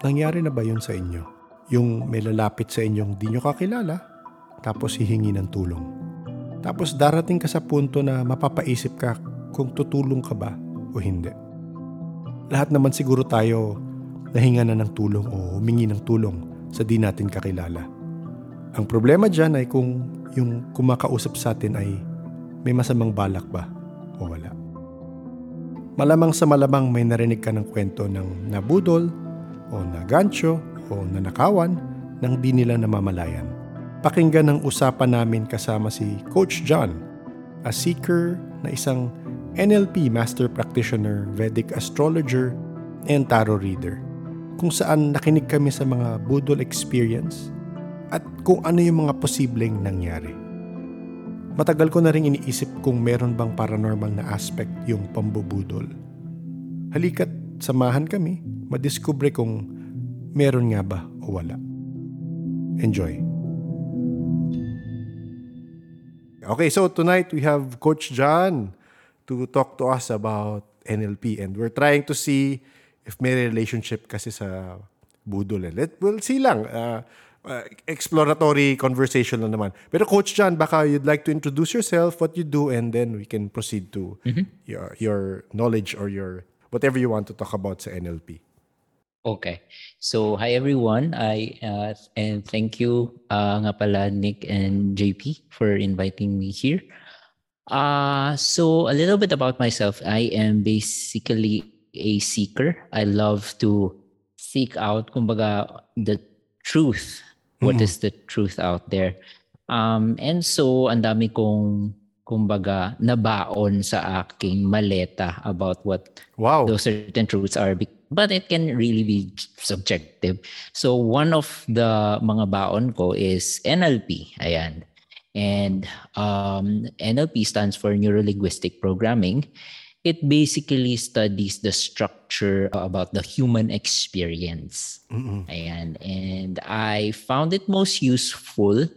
Nangyari na ba yun sa inyo? Yung may lalapit sa inyong di nyo kakilala, tapos hihingi ng tulong. Tapos darating ka sa punto na mapapaisip ka kung tutulong ka ba o hindi. Lahat naman siguro tayo nahinga na ng tulong o humingi ng tulong sa di natin kakilala. Ang problema dyan ay kung yung kumakausap sa atin ay may masamang balak ba o wala. Malamang sa malamang may narinig ka ng kwento ng nabudol o nagancho o nanakawan nang di nila namamalayan. Pakinggan ang usapan namin kasama si Coach John, a seeker na isang NLP Master Practitioner, Vedic Astrologer, and Tarot Reader. Kung saan nakinig kami sa mga budol experience at kung ano yung mga posibleng nangyari. Matagal ko na rin iniisip kung meron bang paranormal na aspect yung pambubudol. Halika't samahan kami, madiskubre kung meron nga ba o wala. Enjoy! Okay, so tonight we have Coach John to talk to us about NLP and we're trying to see if may relationship kasi sa budol. Let, we'll see lang. Uh, uh, exploratory conversation lang naman. Pero Coach John, baka you'd like to introduce yourself, what you do, and then we can proceed to your, your knowledge or your whatever you want to talk about sa NLP. Okay. So, hi everyone. I uh, and thank you uh, nga pala Nick and JP for inviting me here. Uh, so a little bit about myself. I am basically a seeker. I love to seek out kumbaga the truth. What is the truth out there? Um, and so ang dami kong kumbaga nabaon sa aking maleta about what Wow. those certain truths are but it can really be subjective. So one of the mga baon ko is NLP ayan. And um, NLP stands for neuro linguistic programming. It basically studies the structure about the human experience. Ayan. And I found it most useful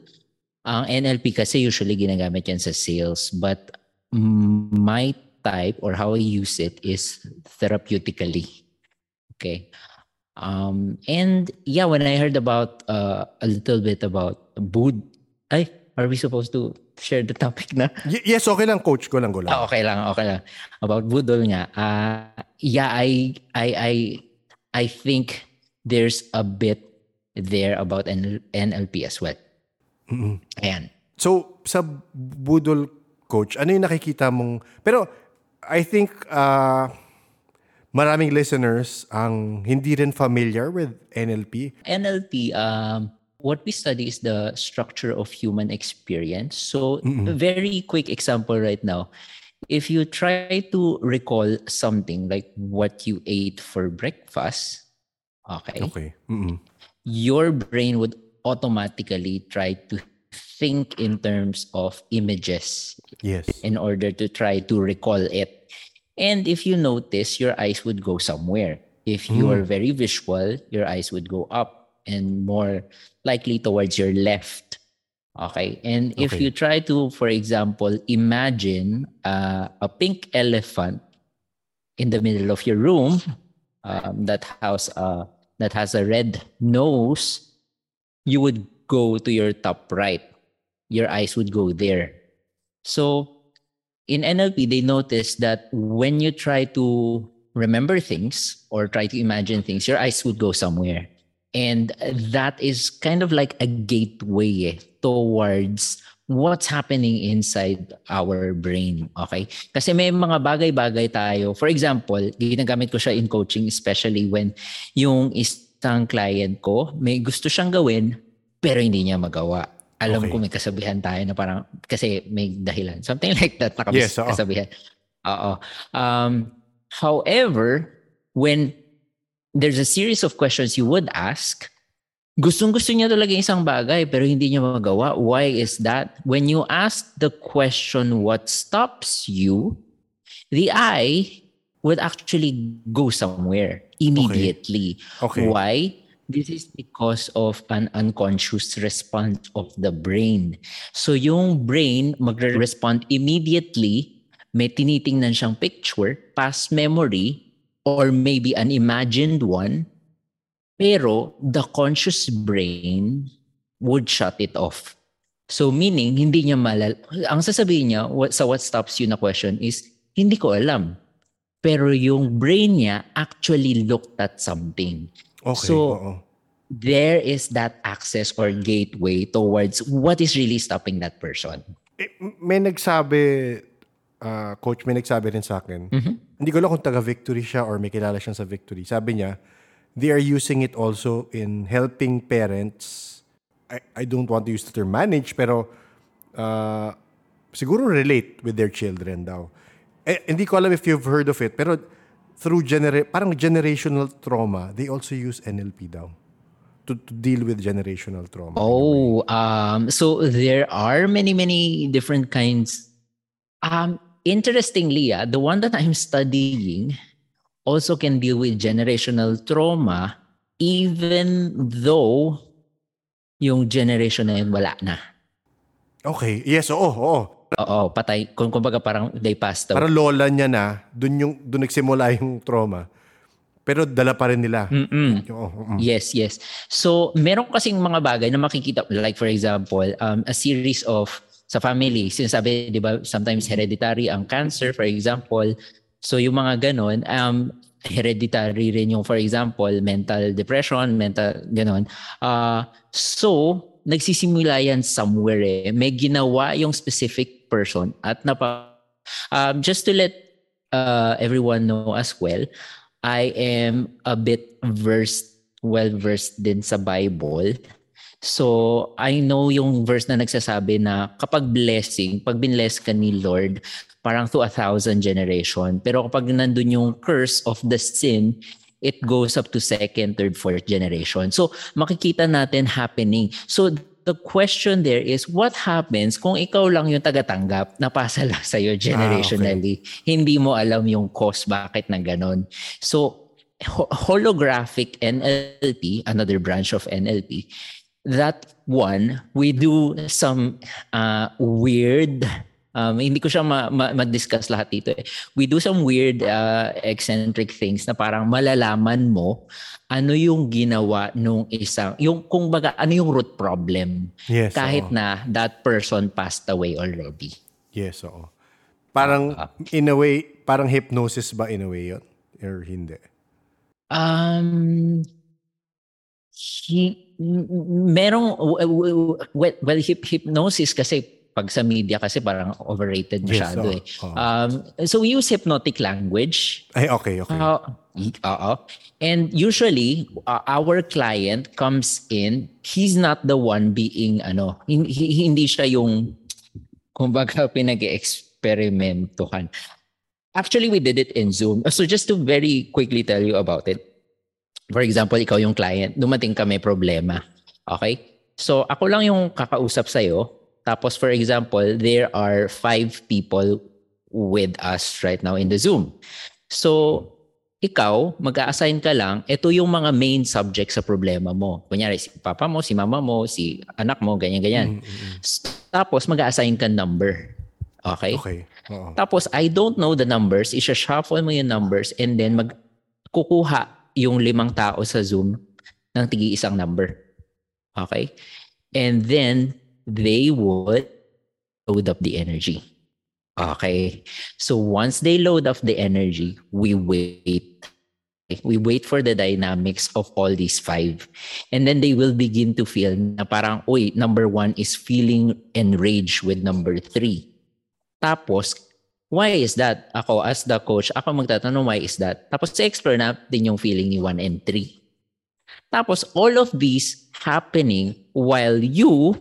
ang NLP kasi usually ginagamit yan sa sales but my type or how I use it is therapeutically. Okay. Um, and yeah, when I heard about uh, a little bit about Bud, ay, are we supposed to share the topic na? Y- yes, okay lang, Coach. Go lang, go lang. Ah, okay lang, okay lang. About Budol nga. Uh, yeah, I, I, I, I think there's a bit there about NL- NLP as well. Ayan. So, sa budol coach, ano yung nakikita mong... Pero, I think uh, maraming listeners ang hindi rin familiar with NLP. NLP, um, what we study is the structure of human experience. So, a very quick example right now. If you try to recall something like what you ate for breakfast, okay, Okay. Mm-mm. your brain would automatically try to think in terms of images Yes. in order to try to recall it. And if you notice, your eyes would go somewhere. If you are very visual, your eyes would go up and more likely towards your left. Okay. And if Okay. you try to, for example, imagine uh, a pink elephant in the middle of your room um, that has a that has a red nose, you would go to your top right. Your eyes would go there. So in NLP, they noticed that when you try to remember things or try to imagine things, your eyes would go somewhere. And that is kind of like a gateway towards what's happening inside our brain. Okay? Kasi may mga bagay-bagay tayo. For example, ginagamit ko siya in coaching, especially when yung isang client ko, may gusto siyang gawin, pero hindi niya magawa. Alam Okay. ko may kasabihan tayo na parang, kasi may dahilan. Something like that na Yes, oo. kasabihan. Oo. Um, however, when there's a series of questions you would ask, gustong-gusto niya talaga isang bagay pero hindi niya magawa. Why is that? When you ask the question, what stops you? The eye would actually go somewhere immediately. Okay. Why? This is because of an unconscious response of the brain. So yung brain magre-respond immediately, may tinitingnan siyang picture, past memory, or maybe an imagined one, Pero the conscious brain would shut it off. So meaning, hindi niya malal... Ang sasabihin niya what, sa what stops you na question is, hindi ko alam. Pero yung brain niya actually looked at something. Okay, So, oo. There is that access or gateway towards what is really stopping that person. Eh, may nagsabi, ah, coach, may nagsabi rin sa akin, hindi ko alam kung taga-victory siya or may kilala siyang sa victory. Sabi niya, they are using it also in helping parents. I, I don't want to use the term manage, pero ah, siguro relate with their children daw. Eh, hindi ko alam if you've heard of it, pero through genera- parang generational trauma, they also use NLP daw to, to deal with generational trauma. Oh, um, so there are many, many different kinds. Um, interestingly, ah, the one that I'm studying also can deal with generational trauma, even though yung generation na yun wala na. Okay, yes, oo, oo. Oo, patay. Kung kumbaga parang they passed away. Parang lola niya na, dun, yung, dun nagsimula yung trauma. Pero dala pa rin nila. Mm-mm. Oo, mm. Yes, yes. So, meron kasing mga bagay na makikita, like for example, um, a series of, sa family, sinasabi, di ba, sometimes hereditary ang cancer, for example. So, yung mga ganon, um, hereditary rin yung, for example, mental depression, mental ganon. Uh, so, nagsisimula yan somewhere eh. May ginawa yung specific person at napa... Um, just to let uh, everyone know as well, I am a bit versed, well versed din sa Bible. So, I know yung verse na nagsasabi na kapag blessing, pag binless ka ni Lord, parang to a thousand generation. Pero kapag nandun yung curse of the sin, it goes up to second, third, fourth generation. So, makikita natin happening. So, the question there is, what happens kung ikaw lang yung tagatanggap, napasa lang sa'yo generationally, hindi mo alam yung cause, bakit na ganon. So, ho- holographic NLP, another branch of NLP, that one, we do some uh, weird Um, hindi ko siya ma- ma- ma-discuss lahat dito eh. We do some weird uh, eccentric things na parang malalaman mo ano yung ginawa nung isang, yung kung baga, ano yung root problem. Yes, kahit oo. na that person passed away already. Yes, oo. Parang, in a way, parang hypnosis ba in a way yun? Or hindi? Um, he, merong, well, well, hyp- hypnosis kasi pag sa media kasi parang overrated Yes, masyado oo, eh. oo. Um, so we use hypnotic language Ay, okay, okay. Uh, oo. And usually, uh, our client comes in, he's not the one being, ano, hin- hi- hindi siya yung, kumbaga, pinag-experimentuhan. Actually, we did it in Zoom. So just to very quickly tell you about it. For example, ikaw yung client, dumating ka may problema. Okay? So ako lang yung kakausap sa'yo. Tapos for example, there are five people with us right now in the Zoom. So, ikaw, mag-a-assign ka lang, ito yung mga main subject sa problema mo. Kunyari, si papa mo, si mama mo, si anak mo, ganyan-ganyan. S- Tapos, mag-a-assign ka number. Okay? Okay. Oo. Tapos, I don't know the numbers. Isha-shuffle mo yung numbers and then mag kukuha yung limang tao sa Zoom ng tigi isang number. Okay? And then, they would load up the energy. Okay. So once they load up the energy, we wait. We wait for the dynamics of all these five. And then they will begin to feel na parang, uy, number one is feeling enraged with number three. Tapos, why is that? Ako, as the coach, ako magtatanong, why is that? Tapos, explore natin yung feeling ni 1 and 3. Tapos, all of these happening while you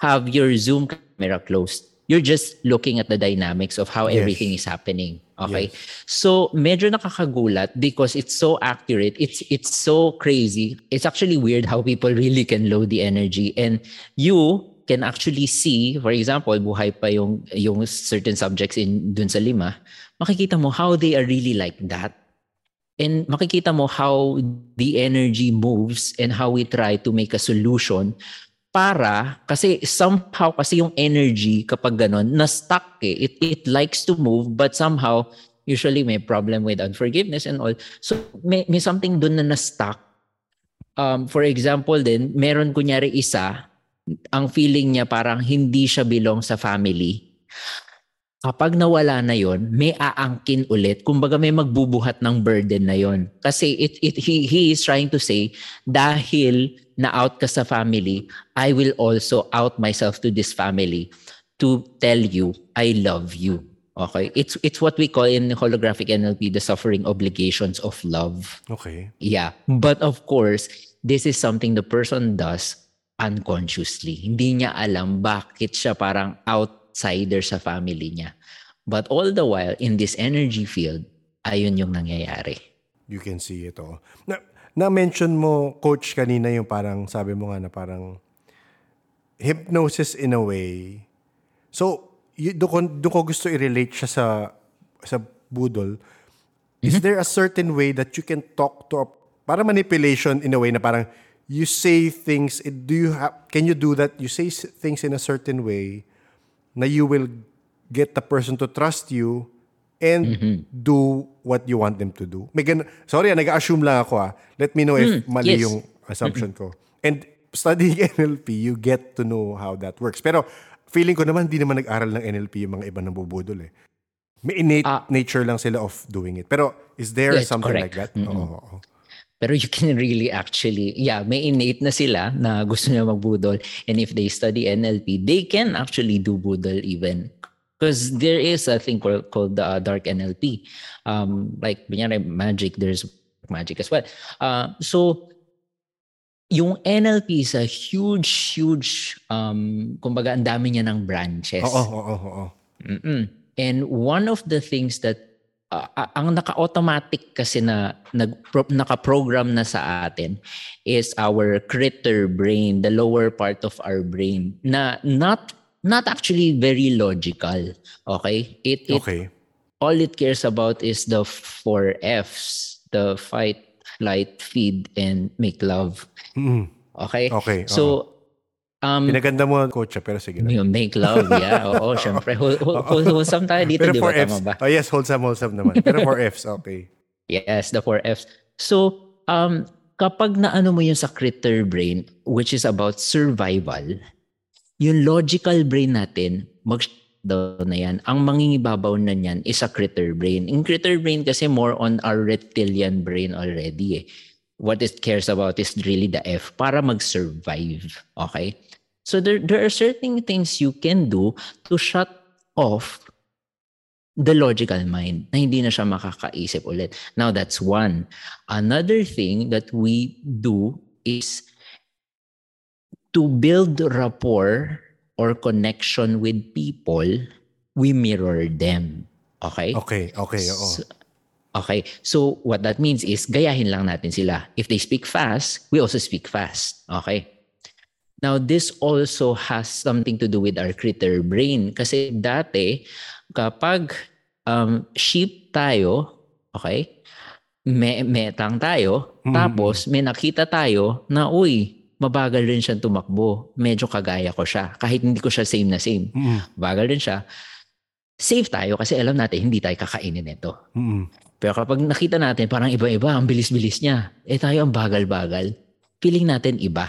have your Zoom camera closed. You're just looking at the dynamics of how Yes. everything is happening. Okay? So, medyo nakakagulat because it's so accurate. It's it's so crazy. It's actually weird how people really can load the energy and you can actually see, for example, buhay pa yung yung certain subjects in dun sa lima, makikita mo how they are really like that. And makikita mo how the energy moves and how we try to make a solution para kasi somehow kasi yung energy kapag ganon na stuck eh. It it likes to move but somehow usually may problem with unforgiveness and all. So may may something dun na na stuck um, for example din, meron kunyari isa, ang feeling niya parang hindi siya belong sa family. Kapag nawala na yon, may aangkin ulit. Kumbaga may magbubuhat ng burden na yon. Kasi it, it, he, he is trying to say, dahil na out ka sa family, I will also out myself to this family to tell you, I love you. Okay? It's, it's what we call in holographic NLP, the suffering obligations of love. Okay. Yeah. But of course, this is something the person does unconsciously. Hindi niya alam bakit siya parang outsider sa family niya. But all the while, in this energy field, ayun yung nangyayari. You can see it all. Na, na-mention mo, coach, kanina yung parang, sabi mo nga na parang hypnosis in a way. So, doon doon ko gusto i-relate siya sa, sa budol. Is there a certain way that you can talk to a, para manipulation in a way na parang you say things, do you have, can you do that? You say things in a certain way na you will get the person to trust you and do what you want them to do. May gan- Sorry, ah, nag-assume lang ako ah. Let me know if mali yes. yung assumption ko. And studying NLP, you get to know how that works. Pero feeling ko naman, di naman nag-aral ng NLP yung mga iba nabubudol eh. May innate Ah. nature lang sila of doing it. Pero is there Yes, something correct. like that? Oo. oo. Pero you can really actually, yeah, may innate na sila na gusto nila magbudol. And if they study NLP, they can actually do budol even. Because there is a thing called, called uh, dark NLP. Um, like, kunyari, magic, there's magic as well. Uh, so, yung NLP is a huge, huge, um, kumbaga, ang dami niya ng branches. Oo, oo, oo. And one of the things that uh, ang naka-automatic kasi na nag naka-program na sa atin is our critter brain, the lower part of our brain na not not actually very logical. Okay? It, it Okay. all it cares about is the four Fs, the fight, flight, feed and make love. Mm. Okay? Okay, So um Pinaganda mo, coach, ah, pero sige na. yung make love, yeah. Oo, syempre. Whole, whole, whole, wholesome tayo dito, Pero di ba? Fs. Tama ba? Oh, yes, wholesome, wholesome naman. Pero for Fs, okay. Yes, the four Fs. So, um, kapag naano mo yun sa critter brain, which is about survival, yung logical brain natin, mag daw na yan. Ang mangingibabaw na niyan is a critter brain. In critter brain kasi more on our reptilian brain already eh. What it cares about is really the F para mag-survive. Okay? So there, there are certain things you can do to shut off the logical mind na hindi na siya makakaisip ulit. Now, that's one. Another thing that we do is to build rapport or connection with people, we mirror them. Okay? Okay, okay, oo. So- okay. So, what that means is, gayahin lang natin sila. If they speak fast, we also speak fast. Okay? Now, this also has something to do with our critter brain. Kasi dati, kapag um, sheep tayo, okay, me metang tayo, Mhm. tapos may nakita tayo na, uy, mabagal rin siyang tumakbo. Medyo kagaya ko siya. Kahit hindi ko siya same na same. Mm-mm. Bagal rin siya. Safe tayo kasi alam natin hindi tayo kakainin nito. Mm-mm. Pero kapag nakita natin parang iba-iba, ang bilis-bilis niya. Eh tayo ang bagal-bagal. Feeling natin iba.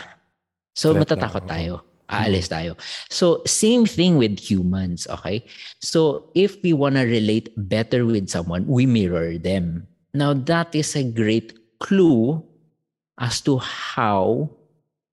So Threat matatakot tayo. Aalis tayo. So same thing with humans, okay? So if we wanna relate better with someone, we mirror them. Now that is a great clue as to how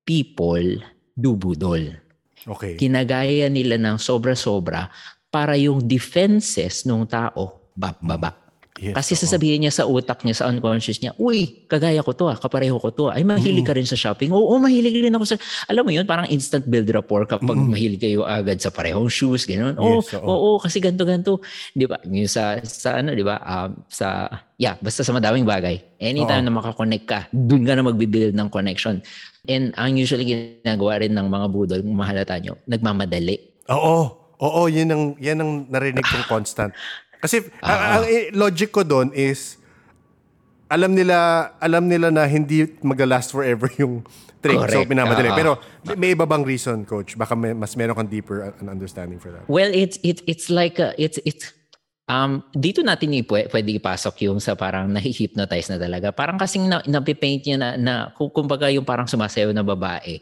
people do budol Okay. kinagaya nila ng sobra-sobra para yung defenses ng tao bababa. Yes, Kasi oo. sasabihin niya sa utak niya, sa unconscious niya, uy, kagaya ko to ah, kapareho ko to ah. Ay, mahilig ka rin sa shopping. Oo, mahilig rin ako sa... Alam mo yun, parang instant build rapport kapag mahilig kayo agad sa parehong shoes, gano'n. Oo, Yes, oo. oo, kasi ganto ganto Di ba? Yung sa, sa ano, di ba? Um, sa, yeah, basta sa madaming bagay. Anytime Oo. na makakonect ka, dun ka na magbibuild ng connection. And ang usually ginagawa rin ng mga budol, kung mahalata nyo, nagmamadali. Oo. Oo, yun ang, yan ang narinig kong constant. Kasi ang, ang eh, logic ko doon is alam nila alam nila na hindi magla-last forever yung trick. So Correct. pinamadali. Oo. Pero may, iba bang reason, coach? Baka may, mas meron kang deeper an understanding for that. Well, it's it's it's like a, it's it's Um, dito natin ipwe, pwede ipasok yung sa parang nahi-hypnotize na talaga. Parang kasing na, napipaint niya na, na kumbaga yung parang sumasayaw na babae.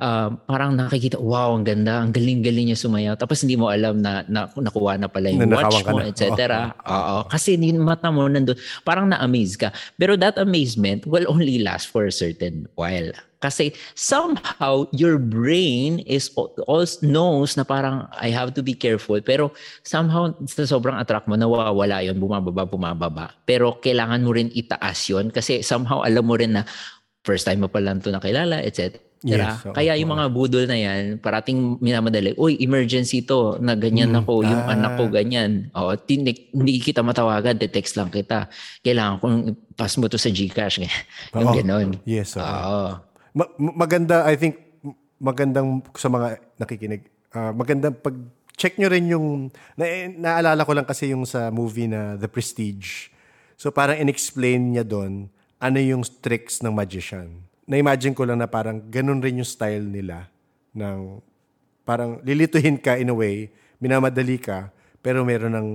Uh, parang nakikita, wow, ang ganda, ang galing-galing niya sumayaw. Tapos hindi mo alam na, na nakuha na pala yung watch mo, etc. Oo. Kasi yung mata mo nandun, parang na-amaze ka. Pero that amazement will only last for a certain while. Kasi somehow your brain is also knows na parang I have to be careful. Pero somehow sa sobrang attract mo, nawawala yun, bumababa, bumababa. Pero kailangan mo rin itaas yun kasi somehow alam mo rin na first time mo pa lang ito nakilala, etc. Yes, so, Kaya yung mga budol na yan, parating minamadali, uy, emergency to, na ganyan Mm, ako, yung ah. anak ko ganyan. O, hindi, hindi kita matawagan, text lang kita. Kailangan kong pass mo to sa Gcash. yung Oo. ganon. Yes, oo. Oo. Ma- ma- maganda, I think, magandang sa mga nakikinig, ah, magandang pag check nyo rin yung, na, naalala ko lang kasi yung sa movie na The Prestige. So parang in-explain niya doon ano yung tricks ng magician. Na-imagine ko lang na parang ganun rin yung style nila ng parang lilituhin ka in a way, minamadali ka, pero meron ng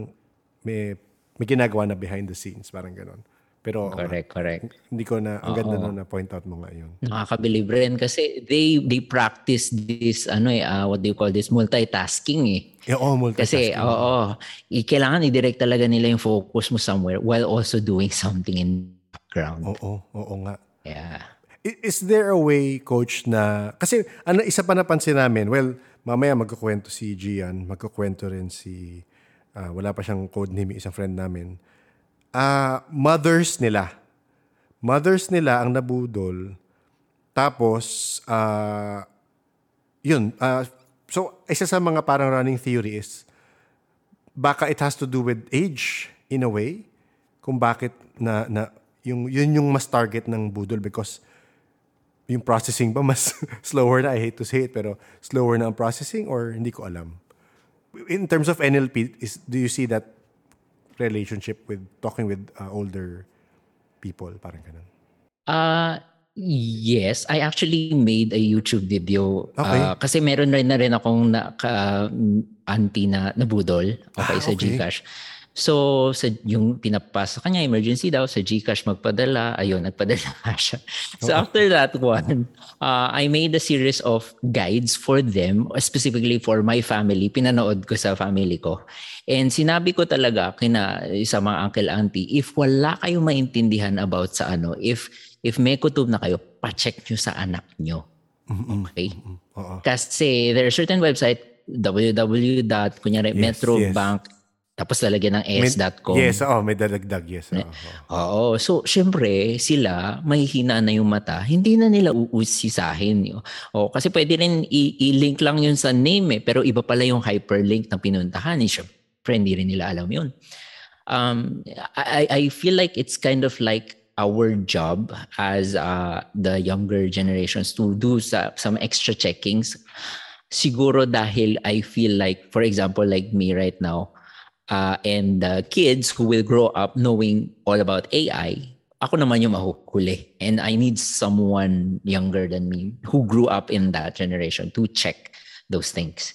may, may ginagawa na behind the scenes, parang ganun. Pero oo nga, Correct, correct. hindi ko na, ang ganda na na-point out mo nga yun. Nakakabilib rin kasi they they practice this ano eh ah, what do you call this multitasking eh. Yeah, oh, Kasi multitasking. oo, i- kailangan i-direct talaga nila yung focus mo somewhere while also doing something in background. Oo, oo nga. Yeah. Is there a way, coach, na... Kasi ano, isa pa napansin namin, well, mamaya magkukwento si Gian, magkukwento rin si... ah, wala pa siyang code name, isang friend namin. Ah, mothers nila. Mothers nila ang nabudol. Tapos, ah, yun. ah, so, isa sa mga parang running theory is, baka it has to do with age in a way kung bakit na, na yung yun yung mas target ng budol because yung processing ba mas slower na I hate to say it pero slower na ang processing or hindi ko alam in terms of NLP is do you see that relationship with talking with uh, older people parang ganun Uh, yes, I actually made a YouTube video. Okay. Uh, kasi meron rin na rin akong na, ka, auntie na nabudol okay, Ah, sa okay. Gcash. So, sa yung pinapasa kanya, emergency daw, sa Gcash magpadala, ayun, nagpadala siya. So, after that one, uh, I made a series of guides for them, specifically for my family. Pinanood ko sa family ko. And sinabi ko talaga kina sa mga uncle auntie, if wala kayong maintindihan about sa ano, if if may kutob na kayo, pa-check nyo sa anak nyo. Okay? oo Kasi there are certain website, www. kunyari, Yes, Metrobank, tapos lalagyan ng May- es.com. yes oo may dadagdag yes oo, oo. Oo. So, syempre, sila, mahihina na yung mata. Hindi na nila uusisahin. O, kasi pwede rin i- i-link lang yun sa name eh. Pero iba pala yung hyperlink na pinuntahan. Eh. Syempre, hindi rin nila alam yun. Um, I, I I feel like it's kind of like our job as uh, the younger generations to do sa, some extra checkings. Siguro dahil I feel like, for example, like me right now, uh, and the kids who will grow up knowing all about AI, ako naman yung mahuhuli. And I need someone younger than me who grew up in that generation to check those things.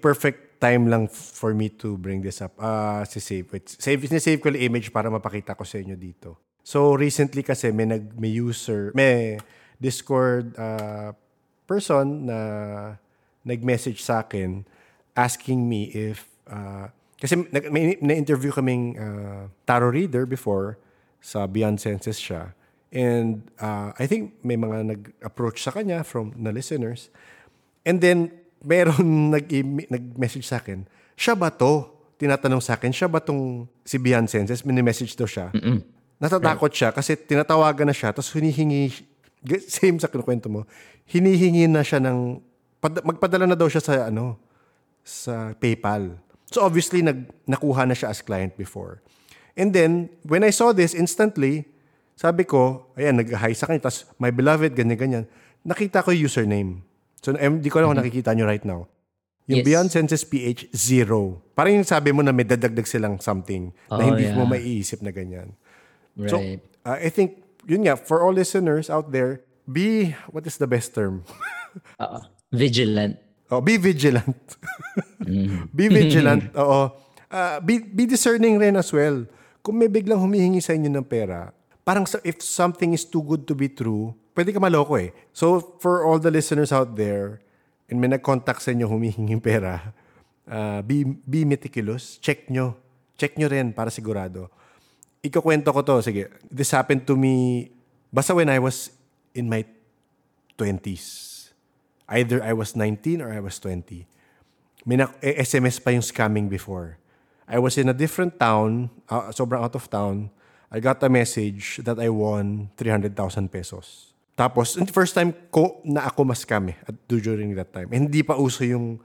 Perfect time lang for me to bring this up. Ah, si save it. Save save ko yung image para mapakita ko sa inyo dito. So recently kasi may nag may user, may Discord ah, person na nag-message sa akin asking me if ah, kasi may na-interview kaming ah, tarot reader before sa Beyond Senses siya. And ah, I think may mga nag-approach sa kanya from na listeners. And then, meron nag nag-message sa akin, siya ba to? Tinatanong sa akin, siya ba tong si Bian Senses? Mini-message daw siya. Natatakot siya kasi tinatawagan na siya tapos hinihingi, same sa kinukwento mo, hinihingi na siya ng, pad- magpadala na daw siya sa ano, sa PayPal. So obviously, nag, nakuha na siya as client before. And then, when I saw this instantly, sabi ko, ayan, nag-hi sa kanya, tapos my beloved, ganyan-ganyan. Nakita ko yung username. So, em, di ko alam kung nakikita nyo right now. Yung Yes. Beyond Senses PH, zero. Parang yung sabi mo na may dadagdag silang something na Oh, hindi yeah. mo maiisip na ganyan. So, Right. uh, I think, yun nga, for all listeners out there, be, what is the best term? Uh, vigilant. Oh, be vigilant. Mm-hmm. be vigilant. Oo. Ah, be, be discerning rin as well. Kung may biglang humihingi sa inyo ng pera, parang sa- if something is too good to be true, pwede ka maloko eh. So, for all the listeners out there, and may nag-contact sa inyo humihingi pera, ah, be, be meticulous. Check nyo. Check nyo rin para sigurado. Ikukwento ko to. Sige. This happened to me basta when I was in my 20s. Either I was 19 or I was 20. May na- eh, SMS pa yung scamming before. I was in a different town, uh, sobrang out of town. I got a message that I won 300,000 pesos. Tapos, first time ko na ako mas-scam eh, at during that time. And hindi pa uso yung,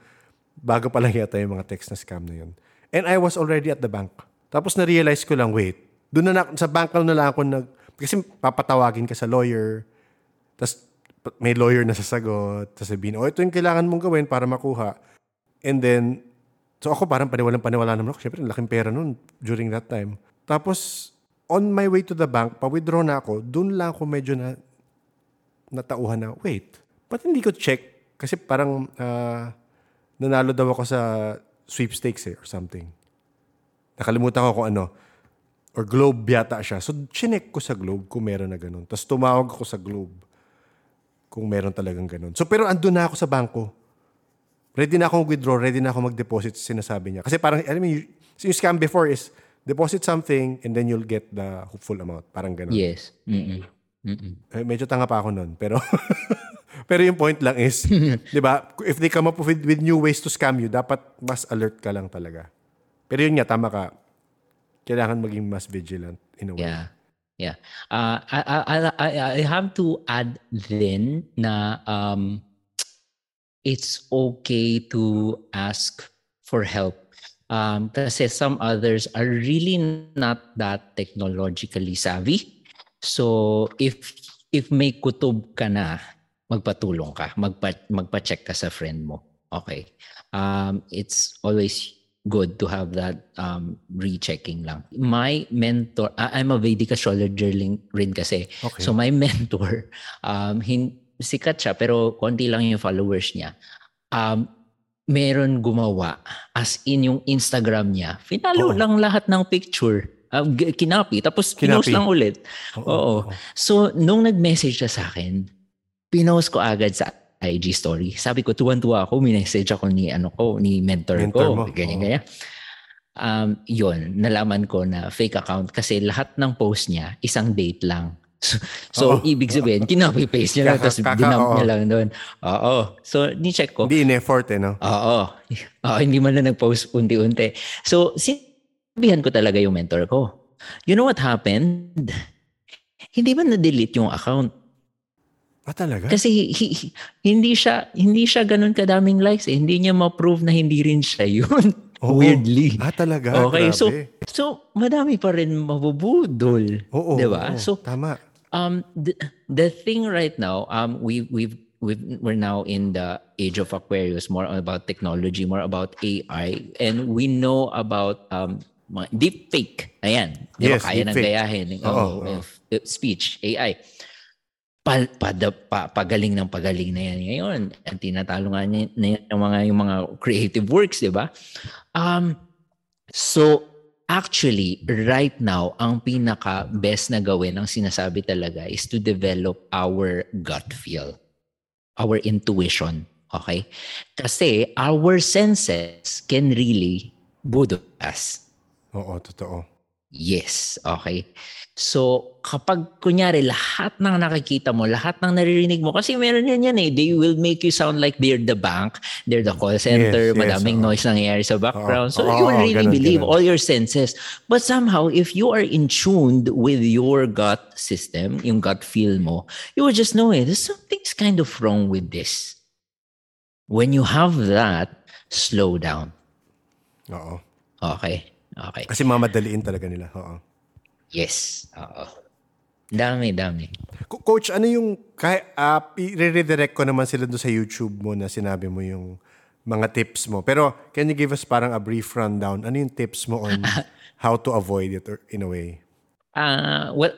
bago pa lang yata yung mga text na scam na yun. And I was already at the bank. Tapos na-realize ko lang, wait, doon na, na sa bank na lang ako nag, kasi papatawagin ka sa lawyer, tapos may lawyer na sasagot, tapos sabihin, oh, ito yung kailangan mong gawin para makuha. And then, so ako parang paniwalang paniwala naman ako. Siyempre, laking pera noon during that time. Tapos, on my way to the bank, pa-withdraw na ako, doon lang ako medyo na natauhan na, wait, ba't hindi ko check? Kasi parang ah, nanalo daw ako sa sweepstakes eh, or something. Nakalimutan ko kung ano. Or Globe yata siya. So, chinek ko sa Globe kung meron na ganun. Tapos tumawag ako sa Globe kung meron talagang ganun. So, pero andun na ako sa bangko. Ready na akong withdraw, ready na ako mag-deposit, sinasabi niya. Kasi parang, alam mo, yung, yung scam before is, deposit something and then you'll get the full amount. Parang ganun. Yes. Mm-mm. Mm-mm. Eh, medyo tanga pa ako nun. Pero, pero yung point lang is, di ba, if they come up with, with new ways to scam you, dapat mas alert ka lang talaga. Pero yun nga, tama ka. Kailangan maging mas vigilant in a way. Yeah. Yeah. Uh, I, I, I- I, have to add then na um, it's okay to ask for help. Um, kasi some others are really not that technologically savvy. So if if may kutob ka na, magpatulong ka, magpa, magpa-check ka sa friend mo. Okay. Um, it's always good to have that um, rechecking lang. My mentor, ah, I'm a Vedic astrologer rin rin kasi. Okay. So my mentor, um, hin, sikat siya pero konti lang yung followers niya. Um, meron gumawa as in yung Instagram niya. Finalo Oo. lang lahat ng picture. G- kinapi. Tapos pinost lang ulit. Oo. oo. So, nung nag-message siya sa akin, pinost ko agad sa IG story. Sabi ko, tuwan-tuwa ako, minessage ako ni, ano ko, ni mentor, Mentor ko. mo, Ganyan, oo. ganyan. Um, yun, nalaman ko na fake account kasi lahat ng post niya, isang date lang. So, so ibig sabihin, kinopy-paste niya lang, tapos dinump niya lang doon. Oo. So, ni-check ko. Hindi in-effort eh, no? Oo. Oo, hindi man lang nag-post unti-unti. So, sinabihan ko talaga yung mentor ko. You know what happened? Hindi ba na-delete yung account? Ah, talaga? Kasi hi- hindi siya hindi siya ganun kadaming likes eh. Hindi niya ma-prove na hindi rin siya yun. Oo. Weirdly. Ah, talaga? Okay, so Grabe. so madami pa rin mabubudol. Oo, 'Di ba? oo, So tama. um the, the thing right now um we we've we've we're now in the age of Aquarius more about technology more about AI and we know about um deep fake ayan di ba Yes, kaya nang gayahin Oo, oh, oo. uh, speech AI pa, pa, pa, pagaling ng pagaling na yan ngayon ang tinatalo nga niya na yan yung mga yung mga creative works di ba um so Actually, right now, ang pinaka-best na gawin, ang sinasabi talaga, is to develop our gut feel. Our intuition. Okay? Kasi our senses can really budol us. Oo, totoo. Yes. Okay? So, kapag kunyari, lahat ng nakikita mo, lahat ng naririnig mo, kasi meron yan yan eh, they will make you sound like they're the bank, they're the call center, Yes, yes, madaming noise nangyayari sa background. So, Oo, you will really ganun, believe ganun. all your senses. But somehow, if you are in tuned with your gut system, yung gut feel mo, you will just know it. There's something's kind of wrong with this. When you have that, slow down. Oo. Okay? Okay. Kasi mamadaliin talaga nila. Oo. Yes. Oo. Dami, dami. Co- Coach, ano yung, kaya, uh, i-redirect ko naman sila doon sa YouTube mo na sinabi mo yung mga tips mo. Pero can you give us parang a brief rundown? Ano yung tips mo on how to avoid it or in a way? Uh, well,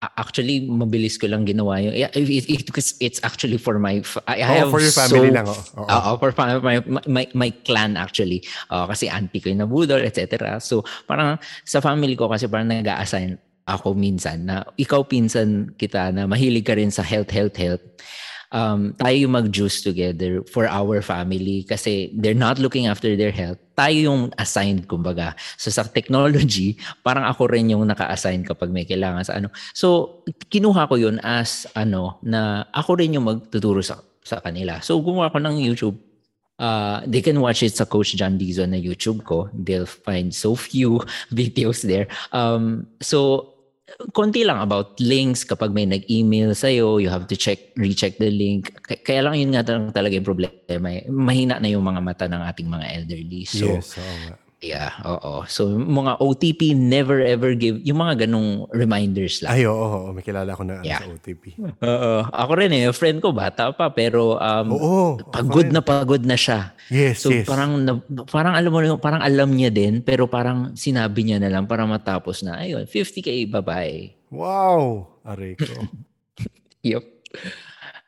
actually mabilis ko lang ginawa yung yeah, it, it, because it's actually for my I Oo, have for your family so, lang. Oh. Oo. Oo, for my, my, my clan actually. Oo, kasi auntie ko yung nabudol, etc. So, parang sa family ko kasi parang nag-a-assign ako minsan na ikaw pinsan kita na mahilig ka rin sa health, health, health. Um, tayo yung mag-juice together for our family kasi they're not looking after their health. Tayo yung assigned, kumbaga. So sa technology, parang ako rin yung naka-assign kapag may kailangan sa ano. So, kinuha ko yun as ano, na ako rin yung magtuturo sa, sa kanila. So, gumawa ko ng YouTube Uh, they can watch it sa Coach John Dizon na YouTube ko. They'll find so few videos there. Um, so, konti lang about links kapag may nag-email sa'yo, you have to check, recheck the link. Kaya lang yun nga tal- talaga yung problema. eh. Mahina na yung mga mata ng ating mga elderly. So, yes, nga. Yeah, oo. So, mga OTP never ever give, yung mga ganong reminders lang. Ay, oo, oo, may kilala ko na ano Yeah. sa OTP. Oo. Ako rin eh, friend ko bata pa, pero um, Oo. pagod na pagod na siya. Yes, So yes. parang na, parang alam mo parang alam niya din pero parang sinabi niya na lang para matapos na ayun 50k babae. Wow! Aray ko. Yep.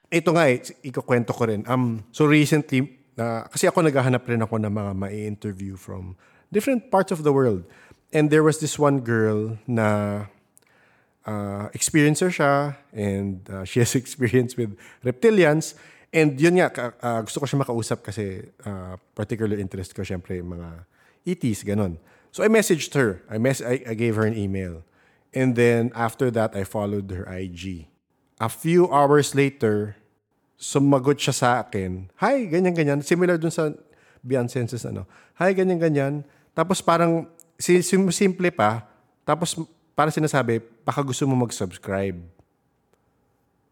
Ito nga eh, ikukwento ko rin. Um, so recently, na kasi ako naghahanap rin ako ng mga ma-interview from different parts of the world. And there was this one girl na uh, experiencer siya and uh, she has experience with reptilians. And yun nga, uh, gusto ko siya makausap kasi uh, particular interest ko syempre mga ETs, ganun. So I messaged her. I, mess- I, I gave her an email. And then after that, I followed her IG. A few hours later, sumagot siya sa akin, Hi, ganyan-ganyan. Similar dun sa Beyond Senses, ano. Hi, ganyan-ganyan. Tapos parang, si, sim- simple pa, tapos para sinasabi, baka gusto mo mag-subscribe.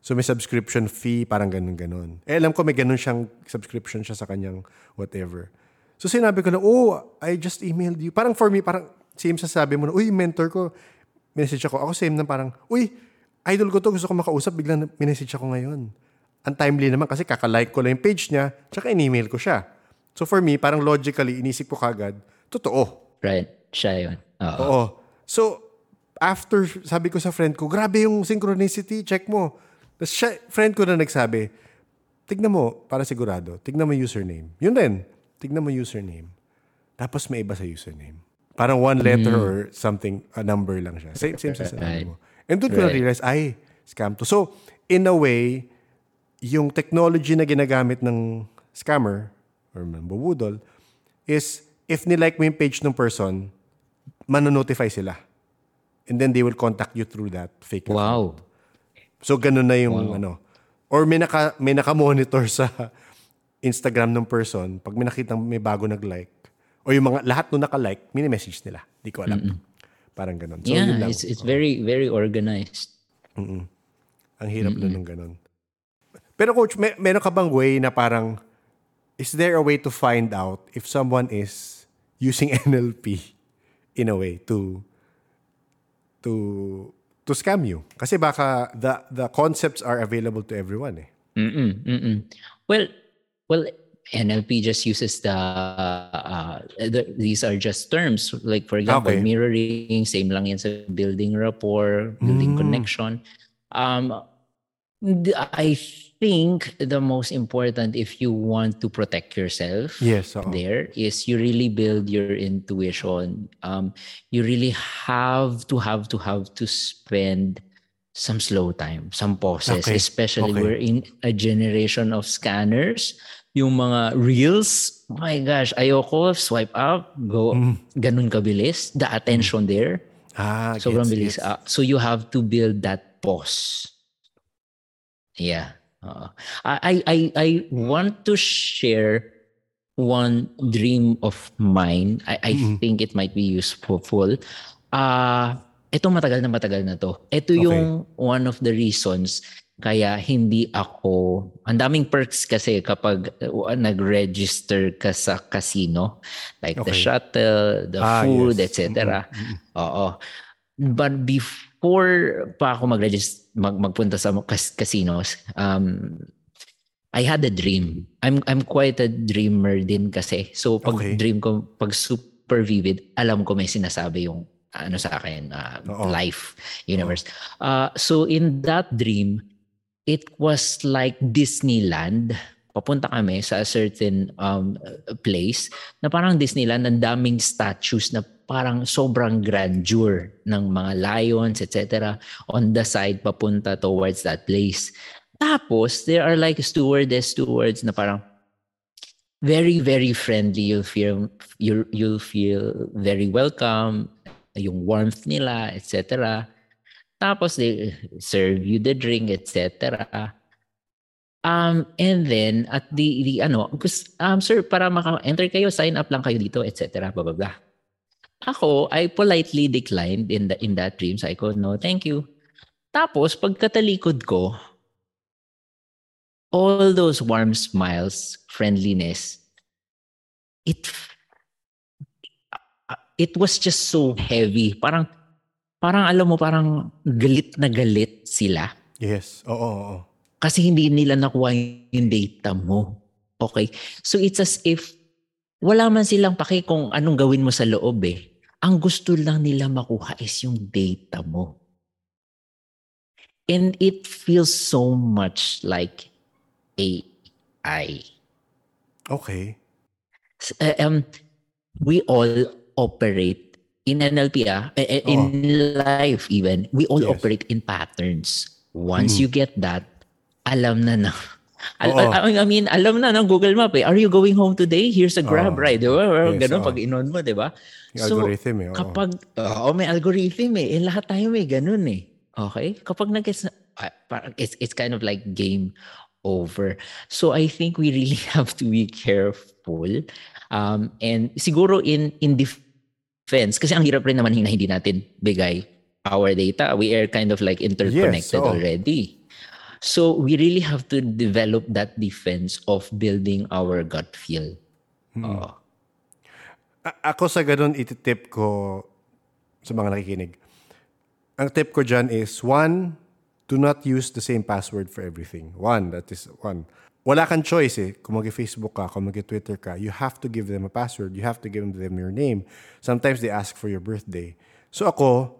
So may subscription fee, parang ganun-ganun. Eh alam ko may ganun siyang subscription siya sa kanyang whatever. So sinabi ko na, oh, I just emailed you. Parang for me, parang same sa sabi mo na, uy, mentor ko, message ako. Ako same na parang, uy, idol ko to, gusto ko makausap, biglang minessage ako ngayon. Ang timely naman kasi kakalike ko lang yung page niya, tsaka in-email ko siya. So for me, parang logically, inisip ko kagad, totoo. Right. Siya yun. Oo. Oo. So, after, sabi ko sa friend ko, grabe yung synchronicity, check mo. Tapos siya, friend ko na nagsabi, tignan mo, para sigurado, tignan mo username. Yun din, tignan mo username. Tapos may iba sa username. Parang one letter or something, a number lang siya. Same, same sa sinabi Right. mo. And doon ko Right. na-realize, ay, scam to. So, in a way, yung technology na ginagamit ng scammer or mambubudol is if nilike mo yung page ng person, manonotify sila. And then they will contact you through that fake account. Wow. So ganun na yung ano. Or may naka may naka-monitor sa Instagram ng person pag may nakita may bago nag-like o yung mga lahat nung naka-like, mini-message nila. Di ko alam. Parang ganun. So yeah, it's it's very very organized. Ang hirap mm ng ganun. Pero coach, may, meron ka bang way na parang is there a way to find out if someone is using NLP in a way to to to scam you? Kasi baka the the concepts are available to everyone eh. Mm-mm, mm-mm. Well, well, NLP just uses the, uh, the these are just terms like for example Okay. mirroring same lang yan sa building rapport, building Mm. connection. Um I think the most important if you want to protect yourself Yes, oo. there is you really build your intuition. Um, you really have to have to have to spend some slow time, some pauses, Okay, especially okay. we're in a generation of scanners. Yung mga reels, oh my gosh, ayoko, swipe up, go, ganun kabilis. The attention there, Ah, sobrang gets, bilis. gets. Ah, so you have to build that pause. Yeah. Oo. I, I I want to share one dream of mine. I I Mm-mm. think it might be useful. Ah, ito matagal na matagal na to. Ito Okay. yung one of the reasons kaya hindi ako ang daming perks kasi kapag uh, nag-register ka sa casino like the Okay. shuttle, the Ah, food, yes. etc. Mm-mm, mm-mm. Oo. But before pa ako mag-register, mag, magpunta sa cas- casinos, um, I had a dream. I'm I'm quite a dreamer din kasi. So pag Okay. dream ko, pag super vivid, alam ko may sinasabi yung ano sa akin, uh, life, universe. Uh, so in that dream, it was like Disneyland. Papunta kami sa a certain um, place na parang Disneyland, ang daming statues na parang sobrang grandeur ng mga lions, etc. on the side papunta towards that place. Tapos, there are like stewardess stewards na parang very, very friendly. You'll feel, you'll, you'll feel very welcome, yung warmth nila, etc. Tapos, they serve you the drink, etc. Um, and then, at the, the ano, um, sir, para maka-enter kayo, sign up lang kayo dito, etc. Blah, blah, blah. Ako, I politely declined in, the, in that dream. So, I ko, no, thank you. Tapos, pagkatalikod ko, all those warm smiles, friendliness, it it was just so heavy. Parang parang alam mo parang galit na galit sila Yes. Oo, oo, oo. kasi hindi nila nakuha yung data mo. Okay? So it's as if wala man silang paki kung anong gawin mo sa loob eh. Ang gusto lang nila makuha is yung data mo. And it feels so much like AI. Okay. Uh, um, we all operate in NLP, ah, eh, eh, in life even, we all Yes. operate in patterns. Once Mm. you get that, alam na na. Al- Oo. I, I mean, alam na ng Google Map eh. Are you going home today? Here's a grab Oo. ride. Di ba? Or Yes, Ganun oo. pag inon mo, di ba? Yung So, algorithm eh. oo. Kapag, oo, may algorithm eh. eh. Lahat tayo may ganun eh. Okay? Kapag nag ah, parang it's, it's kind of like game over. So I think we really have to be careful. Um, and siguro in, in defense, kasi ang hirap rin naman na hindi natin bigay our data. We are kind of like interconnected oo. already. So we really have to develop that defense of building our gut feel. Oo. A- ako sa ganun, ititip ko sa mga nakikinig. Ang tip ko dyan is, one, do not use the same password for everything. One, that is one. Wala kang choice eh. Kung mag-Facebook ka, kung mag-Twitter ka, you have to give them a password. You have to give them your name. Sometimes they ask for your birthday. So ako,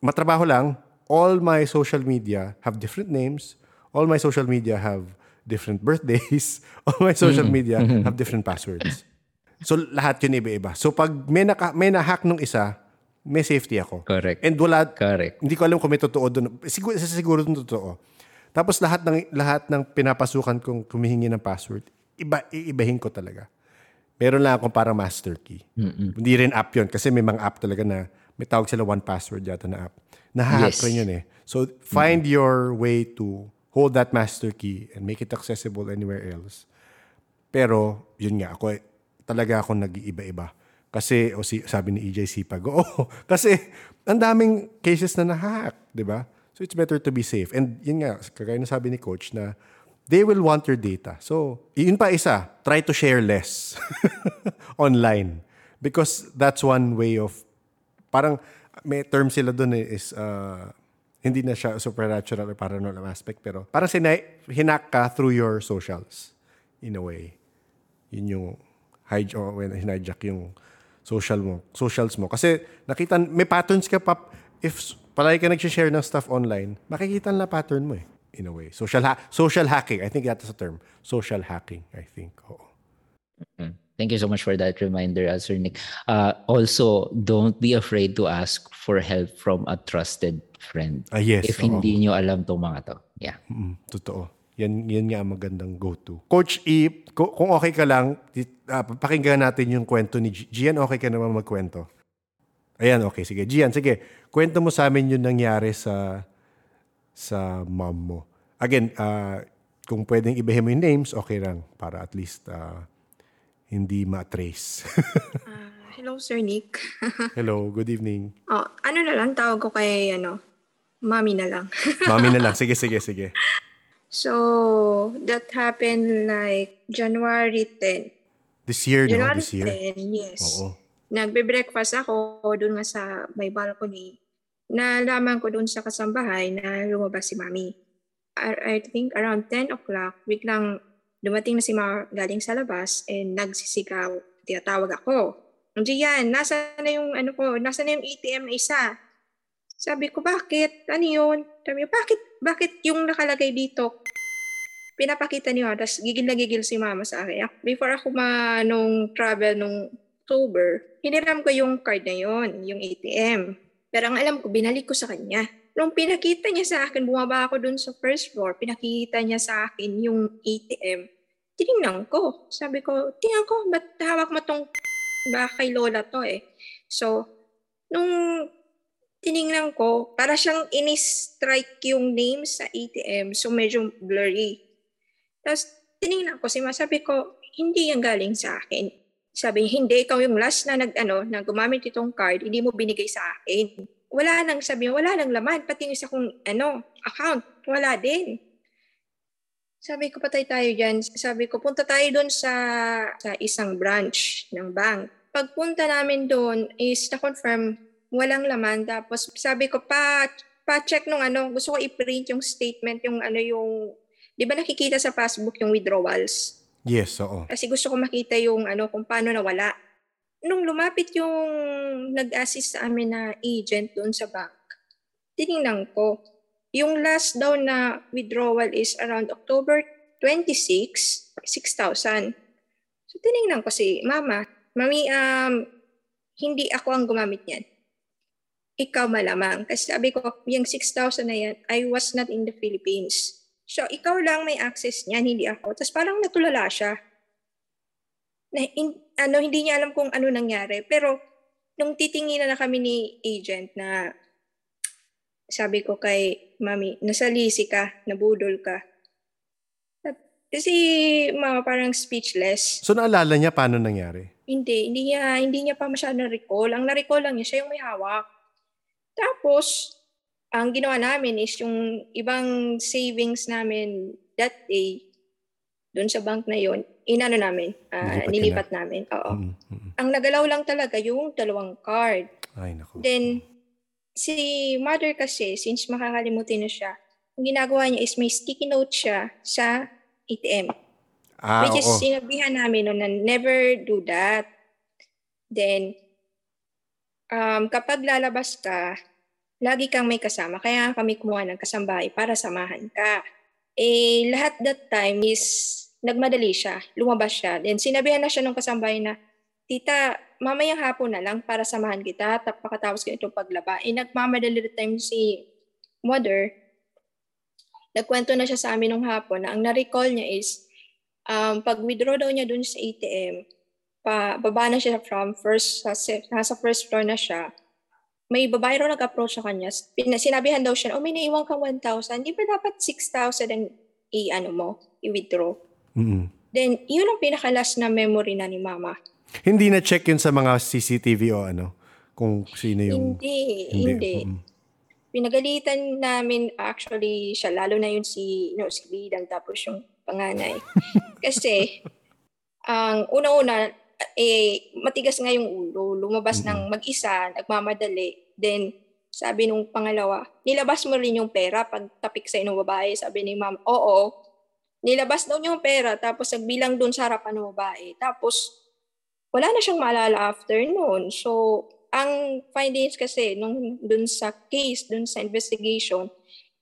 matrabaho lang, all my social media have different names. All my social media have different birthdays. All my social media have different passwords. So lahat yun iba-iba. So pag may, naka, may na-hack nung isa, may safety ako. Correct. And wala, Correct. hindi ko alam kung may totoo doon. Siguro, siguro doon totoo. Tapos lahat ng lahat ng pinapasukan kong kumihingi ng password, iba iibahin ko talaga. Meron lang akong parang master key. Hindi rin app yun. Kasi may mga app talaga na may tawag sila one password yata na app. Nahahack Yes. yun eh. So find your way to hold that master key and make it accessible anywhere else. Pero, yun nga, ako eh, talaga ako nag-iiba-iba. Kasi, o si, sabi ni EJ Sipag, oo, kasi ang daming cases na nahahack, di ba? So, it's better to be safe. And yun nga, kagaya na sabi ni Coach na they will want your data. So, yun pa isa, try to share less online. Because that's one way of, parang may term sila doon eh, is, uh, hindi na siya supernatural or paranormal aspect, pero parang sinay, hinak ka through your socials in a way. Yun yung hij o when hijack yung social mo, socials mo. Kasi nakita, may patterns ka pa, if palagi ka nag-share ng stuff online, makikita na pattern mo eh, in a way. Social, ha- social hacking, I think that is a term. Social hacking, I think. Oo. Mm. Thank you so much for that reminder, uh, Sir Nick. Uh, also, don't be afraid to ask for help from a trusted friend. Ah, yes. If oo. hindi nyo alam tong mga to. Yeah. Mm, totoo. Yan, yan nga ang magandang go-to. Coach E, ku- kung okay ka lang, ah, pakinggan natin yung kwento ni G- Gian. Okay ka naman magkwento? Ayan, okay. Sige. Gian, sige. Kwento mo sa amin yung nangyari sa sa mom mo. Again, ah, kung pwedeng ibahin mo yung names, okay lang. Para at least ah, hindi ma-trace. Ah, hello, Sir Nick. Hello, good evening. oh, ano na lang, tawag ko kay, ano, mami na lang. Mami na lang. Sige, sige, sige. so, that happened like January 10. This year, no? January This year. 10, yes. Oo. Nagbe-breakfast ako doon nga sa may balcony. Nalaman ko doon sa kasambahay na lumabas si mami. I think around 10 o'clock, biglang dumating na si mama galing sa labas and nagsisigaw. Tinatawag ako. hindi yan, nasa na yung ano ko, nasa na yung ATM na isa. Sabi ko, bakit? Ano yun? Sabi ko, bakit, bakit yung nakalagay dito? Pinapakita niyo, tapos gigil na gigil si mama sa akin. Ak- Before ako ma, nung travel nung October, hiniram ko yung card na yon, yung ATM. Pero ang alam ko, binalik ko sa kanya. Nung pinakita niya sa akin, bumaba ako dun sa first floor, pinakita niya sa akin yung ATM. Tinignan ko. Sabi ko, tingnan ko, ba't hawak mo tong baka kay Lola to eh. So, nung tiningnan ko, para siyang ini-strike yung name sa ATM. So, medyo blurry. Tapos, tiningnan ko si sabi ko, hindi yan galing sa akin. Sabi hindi, ikaw yung last na nag, ano, na gumamit itong card, hindi mo binigay sa akin. Wala nang, sabi wala nang laman, pati yung isa kong, ano, account, wala din. Sabi ko, patay tayo dyan. Sabi ko, punta tayo doon sa, sa isang branch ng bank. Pagpunta namin doon is na-confirm walang laman. Tapos sabi ko, pa, pa-check nung ano, gusto ko i-print yung statement, yung ano yung, di ba nakikita sa passbook yung withdrawals? Yes, oo. Kasi gusto ko makita yung ano, kung paano nawala. Nung lumapit yung nag-assist sa amin na agent doon sa bank, tiningnan ko, yung last daw na withdrawal is around October 26, 6,000. So tiningnan ko si mama, mami, um, hindi ako ang gumamit niyan. Ikaw malamang. Kasi sabi ko, yung 6,000 na yan, I was not in the Philippines. So, ikaw lang may access niyan, hindi ako. Tapos parang natulala siya. Na, in, ano, hindi niya alam kung ano nangyari. Pero, nung titinginan na kami ni agent na sabi ko kay mami, nasalisi ka, nabudol ka. Kasi mga parang speechless. So naalala niya paano nangyari? Hindi, hindi niya, hindi niya pa masyado na-recall. Ang na-recall lang niya, siya yung may hawak. Tapos, ang ginawa namin is yung ibang savings namin that day, doon sa bank na yon inano namin, ah, Nilipat nilipat namin. Oo. Mm, mm. Ang nagalaw lang talaga yung dalawang card. Ay, naku. Then, si mother kasi, since makakalimutin na siya, ang ginagawa niya is may sticky note siya sa ATM. ah, Which is oo. sinabihan namin no, na never do that. Then, um, kapag lalabas ka, lagi kang may kasama. Kaya kami kumuha ng kasambahay para samahan ka. Eh, lahat that time is nagmadali siya. Lumabas siya. Then, sinabihan na siya ng kasambahay na, Tita, mamayang hapon na lang para samahan kita tap pakatapos ko itong paglaba. Eh, nagmamadali time si mother. Nagkwento na siya sa amin nung hapon na ang na-recall niya is um, pag withdraw daw niya dun sa ATM, pa, baba na siya from first, sa, nasa first floor na siya, may babae raw nag-approach sa kanya. Sinabihan daw siya, oh may naiwan kang 1,000, di ba dapat 6,000 ang i-ano mo, i-withdraw? Mm-mm. Then, yun ang pinakalas na memory na ni mama. Hindi na check yun sa mga CCTV o ano? Kung sino yung... Hindi, hindi. Mm. Pinagalitan namin actually siya, lalo na yun si, no, si Bidang tapos yung panganay. Kasi, ang una-una, eh, matigas nga yung ulo. Lumabas ng mag-isa, nagmamadali. Then, sabi nung pangalawa, nilabas mo rin yung pera pag tapik sa ng babae. Sabi ni ma'am, oo. Nilabas daw niya yung pera, tapos nagbilang doon sa harapan ng babae. Tapos, wala na siyang maalala after noon. So, ang findings kasi nung dun sa case, dun sa investigation,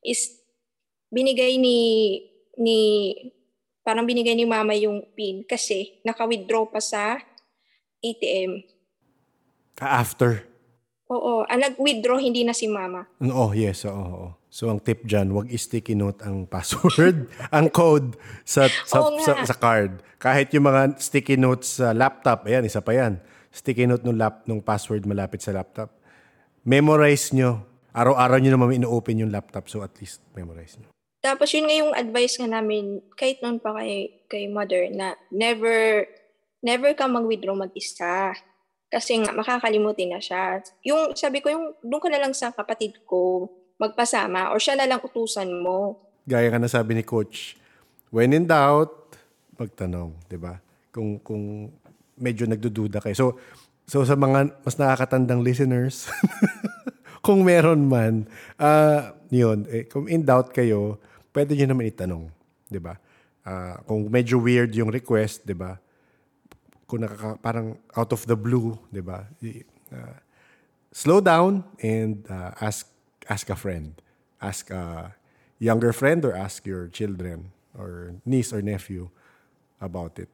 is binigay ni, ni parang binigay ni mama yung PIN kasi naka-withdraw pa sa ATM. After. Oo, ang nag-withdraw hindi na si mama. Oh, yes. Oo, oo. So, ang tip dyan, wag i-sticky note ang password, ang code sa, sa, Oo sa, nga. sa card. Kahit yung mga sticky notes sa laptop, ayan, isa pa yan. Sticky note nung, lap, nung password malapit sa laptop. Memorize nyo. Araw-araw nyo naman ino-open yung laptop, so at least memorize nyo. Tapos yun nga yung advice nga namin, kahit noon pa kay, kay mother, na never, never ka mag-withdraw mag-isa. Kasi nga, makakalimutin na siya. Yung, sabi ko, yung, doon ka na lang sa kapatid ko, magpasama, or siya na lang utusan mo. Gaya ka na sabi ni Coach, when in doubt, magtanong, di ba? Kung, kung medyo nagdududa kayo. So, so sa mga mas nakakatandang listeners, kung meron man, ah yun, eh, kung in doubt kayo, pwede nyo naman itanong, di ba? Ah, kung medyo weird yung request, di ba? kung nakaka, parang out of the blue, di ba? Uh, slow down and uh, ask ask a friend. Ask a younger friend or ask your children or niece or nephew about it.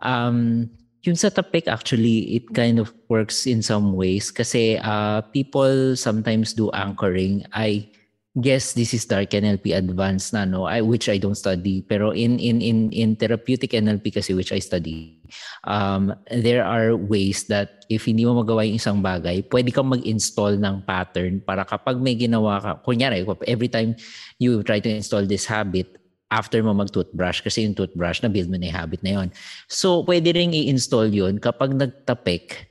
Um, yung sa topic actually, it kind of works in some ways kasi uh, people sometimes do anchoring. I guess this is dark NLP advanced na no, I, which I don't study. Pero in in in in therapeutic NLP kasi which I study, um, there are ways that if hindi mo magawa yung isang bagay, pwede kang mag-install ng pattern para kapag may ginawa ka, kunyari, every time you try to install this habit, after mo mag-toothbrush kasi yung toothbrush na build mo na yung habit na yon. So, pwede ring i-install yun kapag nagtapik,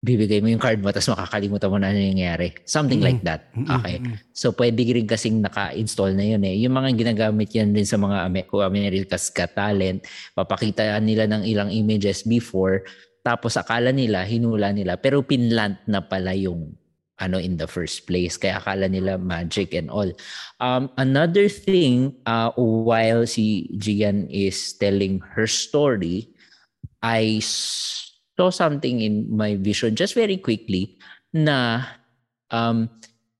bibigay mo yung card mo tapos makakalimutan mo na ano yung nangyayari. Something like that. Okay. So, pwede rin kasing naka-install na yun eh. Yung mga ginagamit yan din sa mga America's Got Talent, papakita nila ng ilang images before, tapos akala nila, hinula nila, pero pinlant na pala yung ano in the first place. Kaya akala nila magic and all. Um, another thing, uh, while si Gian is telling her story, I saw something in my vision just very quickly na um,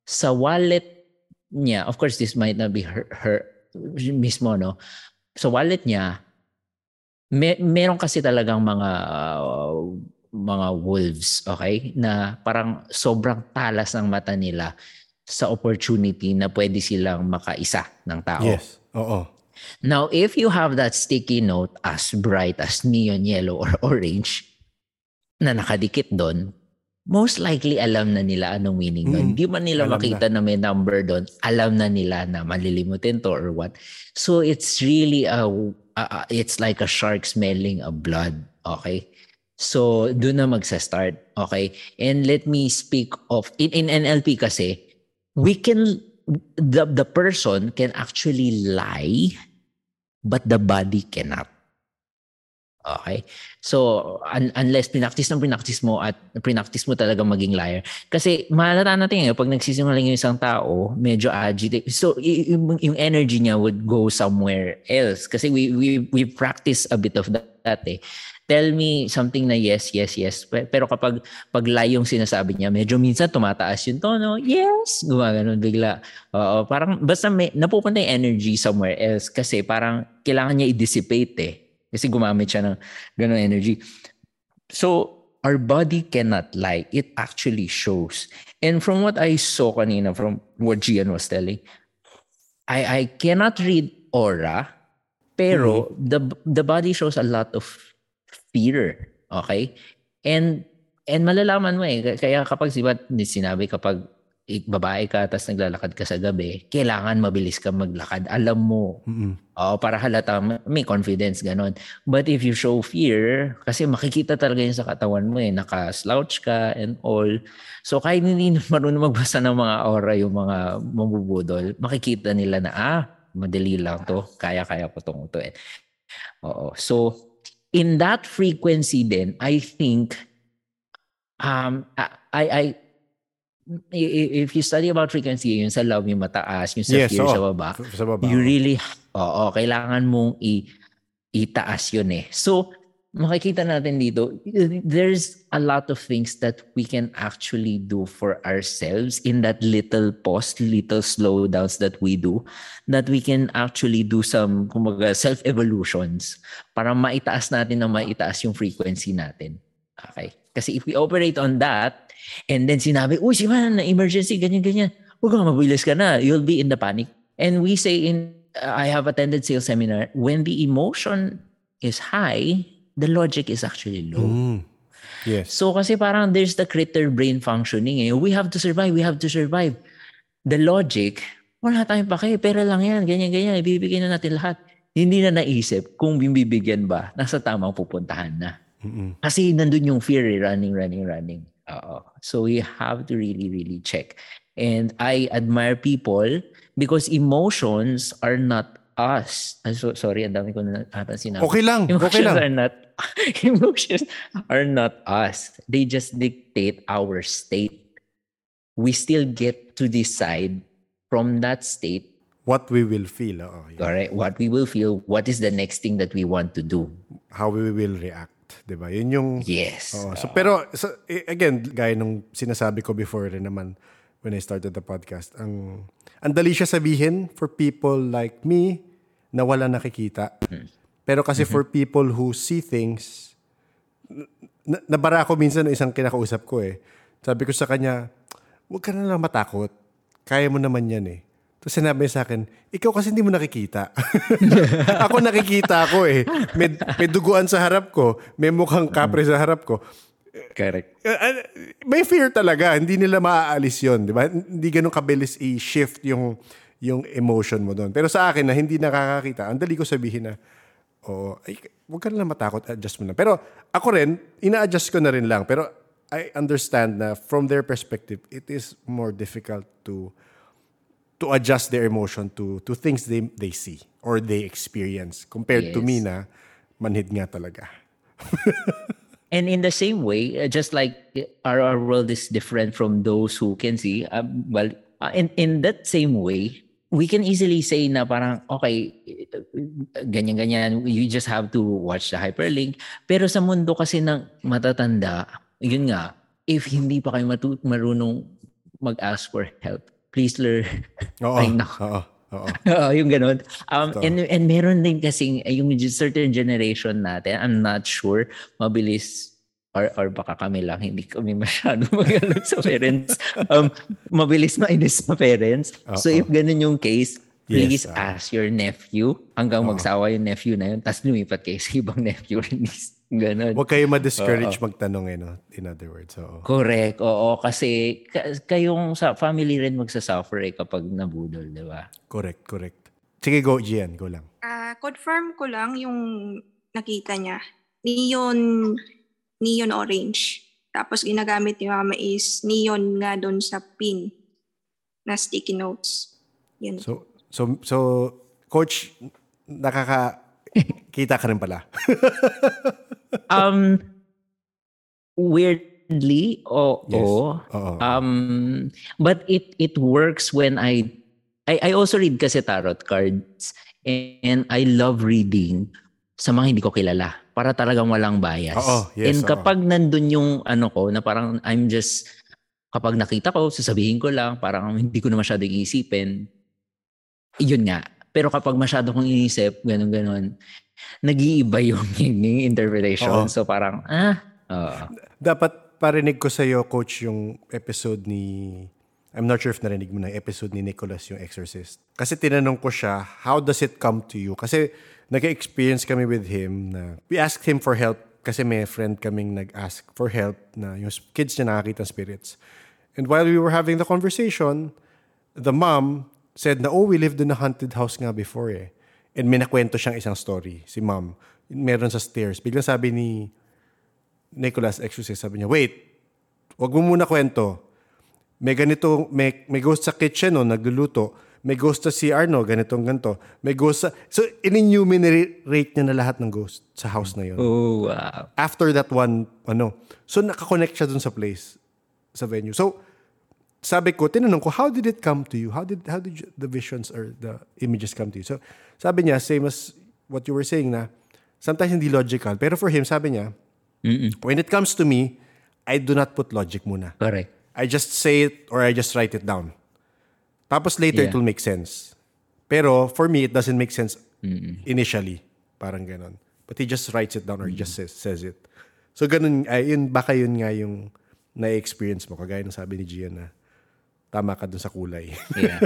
sa wallet niya, of course this might not be her, her mismo, no? Sa wallet niya, may, meron kasi talagang mga uh, mga wolves, okay? Na parang sobrang talas ng mata nila sa opportunity na pwede silang makaisa ng tao. Yes. Oo. Now, if you have that sticky note as bright as neon yellow or orange na nakadikit doon, most likely alam na nila anong meaning Mm, doon. Hindi man nila alam makita na. may number doon, alam na nila na malilimutin to or what. So it's really a, a- a- it's like a shark smelling a blood, okay? So doon na magsa-start, okay? And let me speak of in in NLP kasi we can the the person can actually lie but the body cannot. Okay? So, un- unless pinaktis ng pinaktis mo at pinaktis mo talaga maging liar. Kasi mahalata natin ngayon, pag nagsisinungaling yung isang tao, medyo agitated. So, yung, yung energy niya would go somewhere else. Kasi we, we, we practice a bit of that, that eh. Tell me something na yes, yes, yes. Pe- Pero kapag pag lie yung sinasabi niya, medyo minsan tumataas yung tono. Yes! Gumaganon bigla. Oo, parang basta may, napupunta yung energy somewhere else kasi parang kailangan niya i-dissipate eh. Kasi gumamit siya ng ganun energy. So, our body cannot lie. It actually shows. And from what I saw kanina, from what Gian was telling, I, I cannot read aura, pero the the body shows a lot of fear. Okay? And and malalaman mo eh. Kaya kapag siba sinabi kapag babae ka tapos naglalakad ka sa gabi, kailangan mabilis ka maglakad. Alam mo, Mm-mm. Oo, para halata ma- may confidence ganon. But if you show fear, kasi makikita talaga yun sa katawan mo eh, naka-slouch ka and all. So kahit hindi marunong magbasa ng mga aura yung mga mabubudol, makikita nila na ah, madali lang to, kaya-kaya ko tong to eh. Oo. So in that frequency then, I think um i- i- if you study about frequency, yung sa love yung mataas, yung sa Yes, fear oo. sa baba, Sa baba. you oo. really, oo, kailangan mong i, itaas yun eh. So, makikita natin dito, there's a lot of things that we can actually do for ourselves in that little pause, little slowdowns that we do, that we can actually do some, kumbaga, self-evolutions para maitaas natin na maitaas yung frequency natin. Okay? Kasi if we operate on that, and then sinabi, uy, si na emergency, ganyan, ganyan. Huwag kang mabilis ka na. You'll be in the panic. And we say in, uh, I have attended sales seminar, when the emotion is high, the logic is actually low. Mm. Yes. So kasi parang there's the critter brain functioning eh. We have to survive, we have to survive. The logic, wala tayong pake, pera lang yan, ganyan, ganyan, ibibigay na natin lahat. Hindi na naisip kung bibigyan ba, nasa tamang pupuntahan na. Mm-mm. Kasi nandun yung fear, eh, running, running, running. Oo. So we have to really, really check. And I admire people because emotions are not us. I'm so sorry, ang dami ko na ata sinabi. Okay lang. Emotions Okay lang. are not emotions are not us. They just dictate our state. We still get to decide from that state, What we will feel. yun. correct, what we will feel, what is the next thing that we want to do. How we will react. 'Di ba? Yun yung Yes. Oo. So, pero, so, eh, again, gaya nung sinasabi ko before rin naman when I started the podcast, ang, ang dali siya sabihin for people like me na wala nakikita. Pero kasi for people who see things, na, nabara ako minsan ng isang kinakausap ko eh. Sabi ko sa kanya, huwag ka na lang matakot. Kaya mo naman yan eh. Tapos sinabi niya sa akin, ikaw kasi hindi mo nakikita. ako nakikita ako eh. May, may duguan sa harap ko. May mukhang kapre sa harap ko. Correct. Uh, uh, may fear talaga. Hindi nila maaalis yon di ba? Hindi ganun kabilis i-shift yung, yung emotion mo doon. Pero sa akin na hindi nakakakita, ang dali ko sabihin na, oo, ay, huwag ka na lang matakot, adjust mo na. Pero ako rin, ina-adjust ko na rin lang. Pero I understand na from their perspective, it is more difficult to to adjust their emotion to to things they they see or they experience compared to Yes. me na manhid nga talaga. And in the same way, uh, just like our, our world is different from those who can see, um, well, uh, in, in that same way, we can easily say na parang, okay, ganyan-ganyan, you just have to watch the hyperlink. Pero sa mundo kasi ng matatanda, yun nga, if hindi pa kayo matu- marunong mag-ask for help, please learn. Oo. Ay, nako. Oo. Oo. Oo, yung ganun. Um, Totoo. and, and meron din kasing yung certain generation natin, I'm not sure, mabilis or, or baka kami lang, hindi kami masyado magaling sa parents. Um, mabilis mainis sa parents. So Oo. if ganun yung case, please Yes, ah. ask your nephew hanggang magsawa yung nephew na yun, tapos lumipat kayo sa ibang nephew rin. Ganun. Huwag kayo ma-discourage magtanong eh, no? In other words. Oo. Correct. Oo, kasi ka- kayong sa family rin magsasuffer eh kapag nabudol, di ba? Correct, correct. Sige, go, Gian. Go lang. Ah, confirm ko lang yung nakita niya. Neon, neon orange. Tapos ginagamit ni mama is neon nga doon sa pin na sticky notes. Yun. So, so, so, coach, nakaka... kita ka rin pala. Um, weirdly, oo. Yes. Oo. Um, but it it works when I, I I also read kasi tarot cards and I love reading sa mga hindi ko kilala para talagang walang bias. Oo, yes, and kapag nandun yung ano ko na parang I'm just kapag nakita ko, sasabihin ko lang, parang hindi ko na masyado iisipin. Yun nga. Pero kapag masyado kong inisip, ganun-ganun, nag-iiba yung, yung interpretation. Oo. So parang, ah, oo. Dapat parinig ko sa iyo, coach, yung episode ni... I'm not sure if narinig mo na episode ni Nicholas, yung Exorcist. Kasi tinanong ko siya, how does it come to you? Kasi nag-experience kami with him na we asked him for help kasi may friend kaming nag-ask for help na yung kids niya nakakita spirits. And while we were having the conversation, the mom said na, oh, we lived in a haunted house nga before eh. And may nakwento siyang isang story, si mom. Meron sa stairs. Biglang sabi ni Nicholas Exorcist, sabi niya, wait, wag mo muna kwento. May ganito, may, may ghost sa kitchen, no, nagluluto. May ghost sa CR, no, ganitong ganito. May ghost sa... So, in-enumerate niya na lahat ng ghost sa house na yun. Oh, wow. After that one, ano. So, nakakonect siya dun sa place, sa venue. So, sabi ko, tinanong ko, how did it come to you? How did how did you- the visions or the images come to you? So, sabi niya, same as what you were saying na, sometimes hindi logical. Pero for him, sabi niya, Mm-mm. when it comes to me, I do not put logic muna. Correct. I just say it or I just write it down. Tapos later it Yeah. will make sense. Pero for me, it doesn't make sense initially. Parang ganon. But he just writes it down or he just says, says it. So ganun, ay, yun, baka yun nga yung na-experience mo. Kagaya ng sabi ni Gian na tama ka dun sa kulay. Yeah.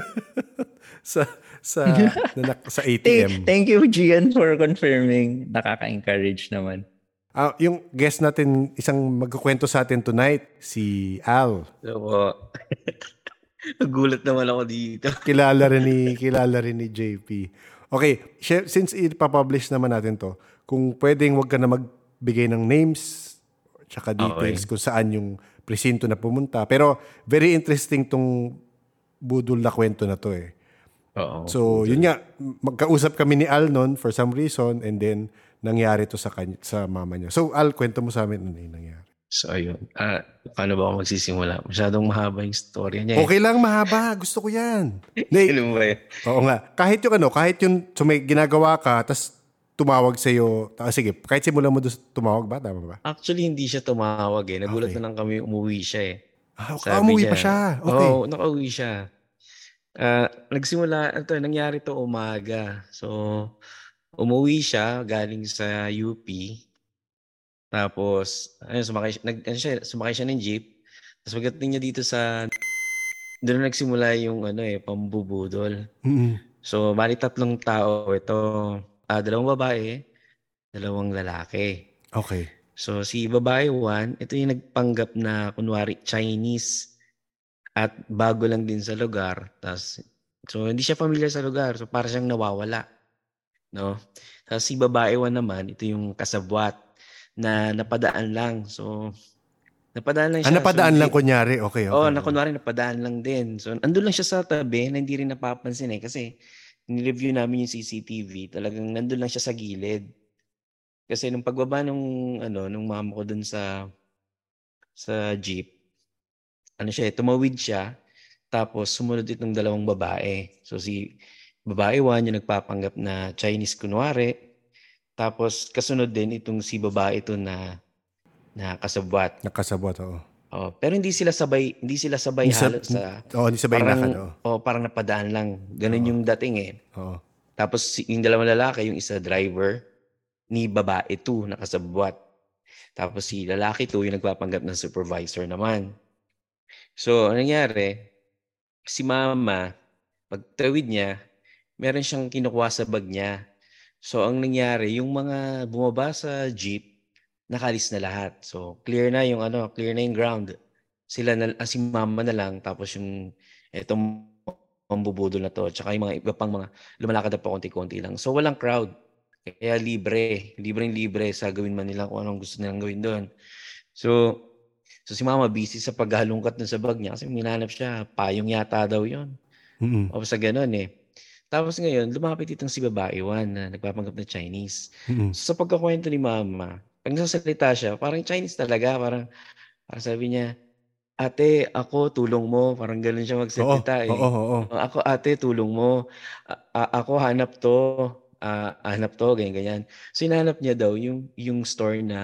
sa sa na, sa thank, ATM. thank you, Gian, for confirming. Nakaka-encourage naman. Ah, yung guest natin, isang magkukwento sa atin tonight, si Al. Opo. Nagulat naman ako dito. kilala rin ni kilala rin ni JP. Okay, since ipapublish naman natin to, kung pwedeng wag ka na magbigay ng names tsaka details kung saan yung presinto na pumunta. Pero very interesting tong budol na kwento na to eh. Oo. So, yun nga, magkausap kami ni Al noon for some reason and then nangyari to sa kanya, sa mama niya. So, Al, kwento mo sa amin ano yung nangyari. So, ayun. Ah, paano ba ako magsisimula? Masyadong mahaba yung story niya. eh. Okay lang, mahaba. Gusto ko yan. Yun? Oo nga. Kahit yung ano, kahit yung so may ginagawa ka, tas tumawag sa iyo. sige, kahit simulan mo doon tumawag ba? Tama ba? Actually, hindi siya tumawag eh. Nagulat Okay. na lang kami umuwi siya eh. Ah, Sabi ah, umuwi pa siya. Okay. Oo, nakauwi siya. Ah, nagsimula, ito, nangyari to umaga. So, umuwi siya galing sa UP. Tapos, ayun, sumakay, nag, ano siya, sumakay siya ng jeep. Tapos pagdating niya dito sa, doon na nagsimula yung ano eh, pambubudol. Mm-mm. So, bali tatlong tao ito. Ah, dalawang babae, dalawang lalaki. Okay. So si babae one, ito yung nagpanggap na kunwari Chinese at bago lang din sa lugar. Tas, so hindi siya familiar sa lugar. So para siyang nawawala. No? Tapos si babae one naman, ito yung kasabwat na napadaan lang. So napadaan lang Ah, siya. napadaan so, lang kunyari. Okay, okay. Oo, na kunwari napadaan lang din. So, andun lang siya sa tabi na hindi rin napapansin eh. Kasi, nireview namin yung CCTV, talagang nandun lang siya sa gilid. Kasi nung pagbaba nung, ano, nung mama ko dun sa, sa jeep, ano siya, tumawid siya, tapos sumunod itong dalawang babae. So, si babae one, yung nagpapanggap na Chinese kunwari, tapos kasunod din itong si babae ito na, na kasabwat. Nakasabot, oo. Oh, pero hindi sila sabay, hindi sila sabay Hindi sa- halos sa Oo, hindi sabay parang, lakad. Oo. oh, parang napadaan lang. Ganun Oo. yung dating eh. Oo. Tapos si- yung dalawang lalaki, yung isa driver, ni babae two, nakasabwat. Tapos si lalaki two, yung nagpapanggap ng supervisor naman. So, anong nangyari? Si mama, pagtawid niya, meron siyang kinukuha sa bag niya. So, ang nangyari, yung mga bumaba sa jeep, nakalis na lahat. So, clear na yung ano, clear na yung ground. Sila na, ah, si mama na lang, tapos yung etong mambubudol na to, tsaka yung mga iba pang mga lumalakad na pa konti-konti lang. So, walang crowd. Kaya libre. Libreng-libre sa gawin man nila kung anong gusto nilang gawin doon. So, so si mama busy sa paghalungkat dun sa bag niya kasi minanap siya. Payong yata daw yon Mm-mm. O sa ganun eh. Tapos ngayon, lumapit itong si babae one na nagpapanggap na Chinese. Mm-mm. So, sa pagkakwento ni mama, pag nasasalita siya, parang Chinese talaga. Parang, parang sabi niya, ate, ako, tulong mo. Parang ganun siya Oo, magsalita eh. oo, oo. Oh, Ako, ate, tulong mo. A- ako, hanap to. Ah, hanap to, ganyan, ganyan. So, hinahanap niya daw yung, yung store na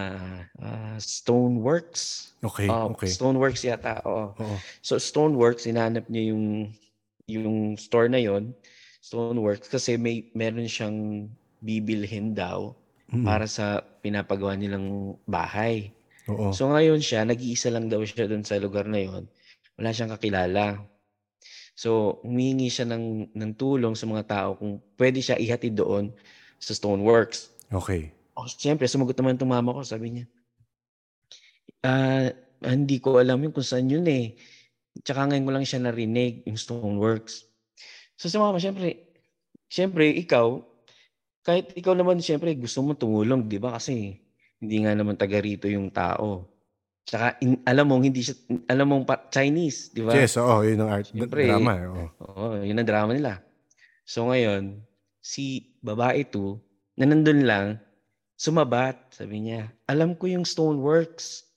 ah, Stoneworks. Okay, Oh, okay. Stoneworks yata, oo. Oo. So, Stoneworks, hinahanap niya yung, yung store na yon Stoneworks, kasi may, meron siyang bibilhin daw Mm-mm. para sa pinapagawa nilang bahay. Oo. So ngayon siya, nag-iisa lang daw siya doon sa lugar na yon. Wala siyang kakilala. So humingi siya ng, ng tulong sa mga tao kung pwede siya ihatid doon sa Stoneworks. Okay. O, siyempre, sumagot naman itong mama ko. Sabi niya, ah, hindi ko alam yun kung saan yun eh. Tsaka ngayon ko lang siya narinig, yung Stoneworks. So sa mama, siyempre, siyempre, ikaw, kahit ikaw naman, siyempre, gusto mo tumulong, di ba? Kasi hindi nga naman taga rito yung tao. Tsaka, in- alam mo, hindi siya, alam mong pa- Chinese, di ba? Yes, oo. Yun ang art. Siyempre, drama. eh, Oo. Oo, yun ang drama nila. So ngayon, si babae to, na nandun lang, sumabat. Sabi niya, alam ko yung Stoneworks.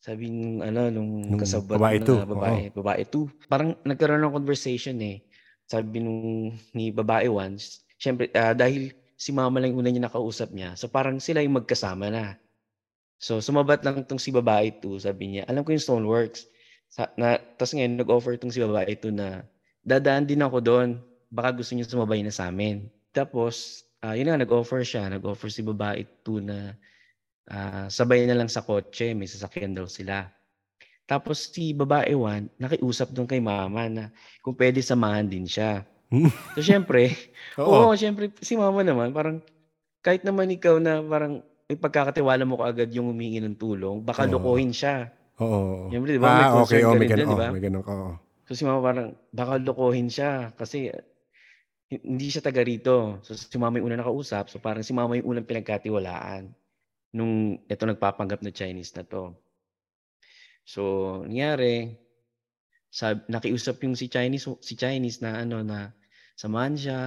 Sabi nung, ano, nung Nung kasabot babae na to, babae, babae to. Parang nagkaroon ng conversation eh. Sabi nung ni babae once, syempre, ah, dahil si mama lang una niya nakausap niya, so parang sila yung magkasama na. So sumabat lang itong si babae to, sabi niya, alam ko yung Stoneworks. Sa, na, tapos ngayon, nag-offer itong si babae to na, dadaan din ako doon. Baka gusto niyo sumabay na sa amin. Tapos, ah, yun nga, nag-offer siya. Nag-offer si babae to na ah, sabay na lang sa kotse. May sasakyan daw sila. Tapos si babae one, nakiusap doon kay mama na kung pwede samahan din siya. So, syempre, Oo. Oo, syempre si mama naman parang kahit naman ikaw na parang may pagkakatiwala mo kaagad yung humingi ng tulong, baka Oo. lokohin siya. Oo. Siyempre, di ba, may Ah, okay. concern Oh, ka may rin ganun. di oh, may ganun oo. So si mama parang baka lokohin siya kasi hi- hindi siya taga rito. So si mama yung una nakausap, so parang si mama yung unang pinagkatiwalaan nung ito nagpapanggap na Chinese na to. So, nangyari, sab nakiusap yung si Chinese si Chinese na ano na samahan siya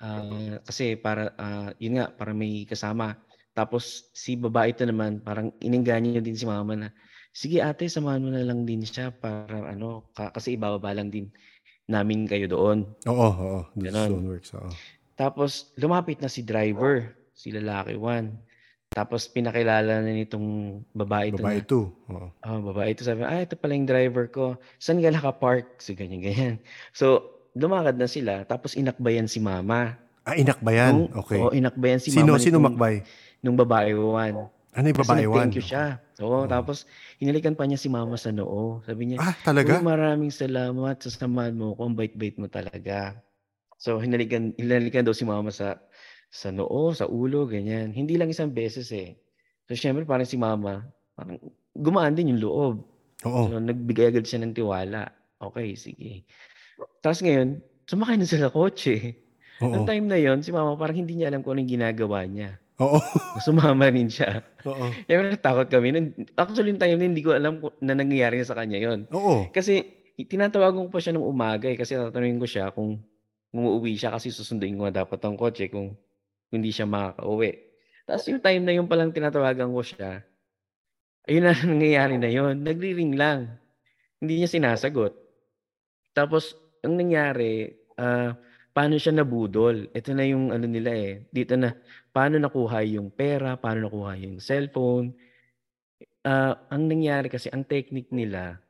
ah, kasi para ah, yun nga para may kasama. Tapos si babae ito naman parang inengganyo din si mama na sige ate samahan mo na lang din siya para ano ka- kasi ibababa lang din namin kayo doon. Oo, oo. Ganun. Stoneworks. Oo. Tapos lumapit na si driver. si lalaki 1. Tapos pinakilala na nitong babae ito Babae two. Oo. oh, babae ito sabi, ah, ito pala yung driver ko. Saan ka nakapark? So, ganyan, ganyan. So, lumakad na sila, tapos inakbayan si mama. Ah, inakbayan. Nung- Okay. Oo, inakbayan si sino, mama sino nitong- makbay? nung babae 1. Ano yung Kasi babae one? nag-thank you siya. Oo, Oo. tapos hinalikan pa niya si mama sa noo. Sabi niya, Ah, talaga? maraming salamat sa samahan mo ko. Ang bait-bait mo talaga. So, hinalikan, hinalikan daw si mama sa sa noo, sa ulo, ganyan. Hindi lang isang beses eh. So, syempre, parang si mama, parang gumaan din yung loob. Oo. So, nagbigay agad siya ng tiwala. Okay, sige. Tapos ngayon, sumakay na sila sa kotse. Oo. Noong time na yon si mama parang hindi niya alam kung anong ginagawa niya. Oo. Sumama rin siya. Oo. Kaya natakot kami. Actually, yung time na hindi ko alam na nangyayari na sa kanya yon Oo. kasi tinatawagan ko pa siya nung umaga eh, kasi tatanungin ko siya kung umuwi siya kasi susunduin ko nga dapat ang kotse kung hindi siya makakauwi. Tapos yung time na yun palang tinatawagan ko siya, ayun na nangyayari na yun. Nagri-ring lang. Hindi niya sinasagot. Tapos, ang nangyari, ah, paano siya nabudol? Ito na yung ano nila eh. Dito na, paano nakuha yung pera, paano nakuha yung cellphone. Ah, ang nangyari kasi, ang technique nila,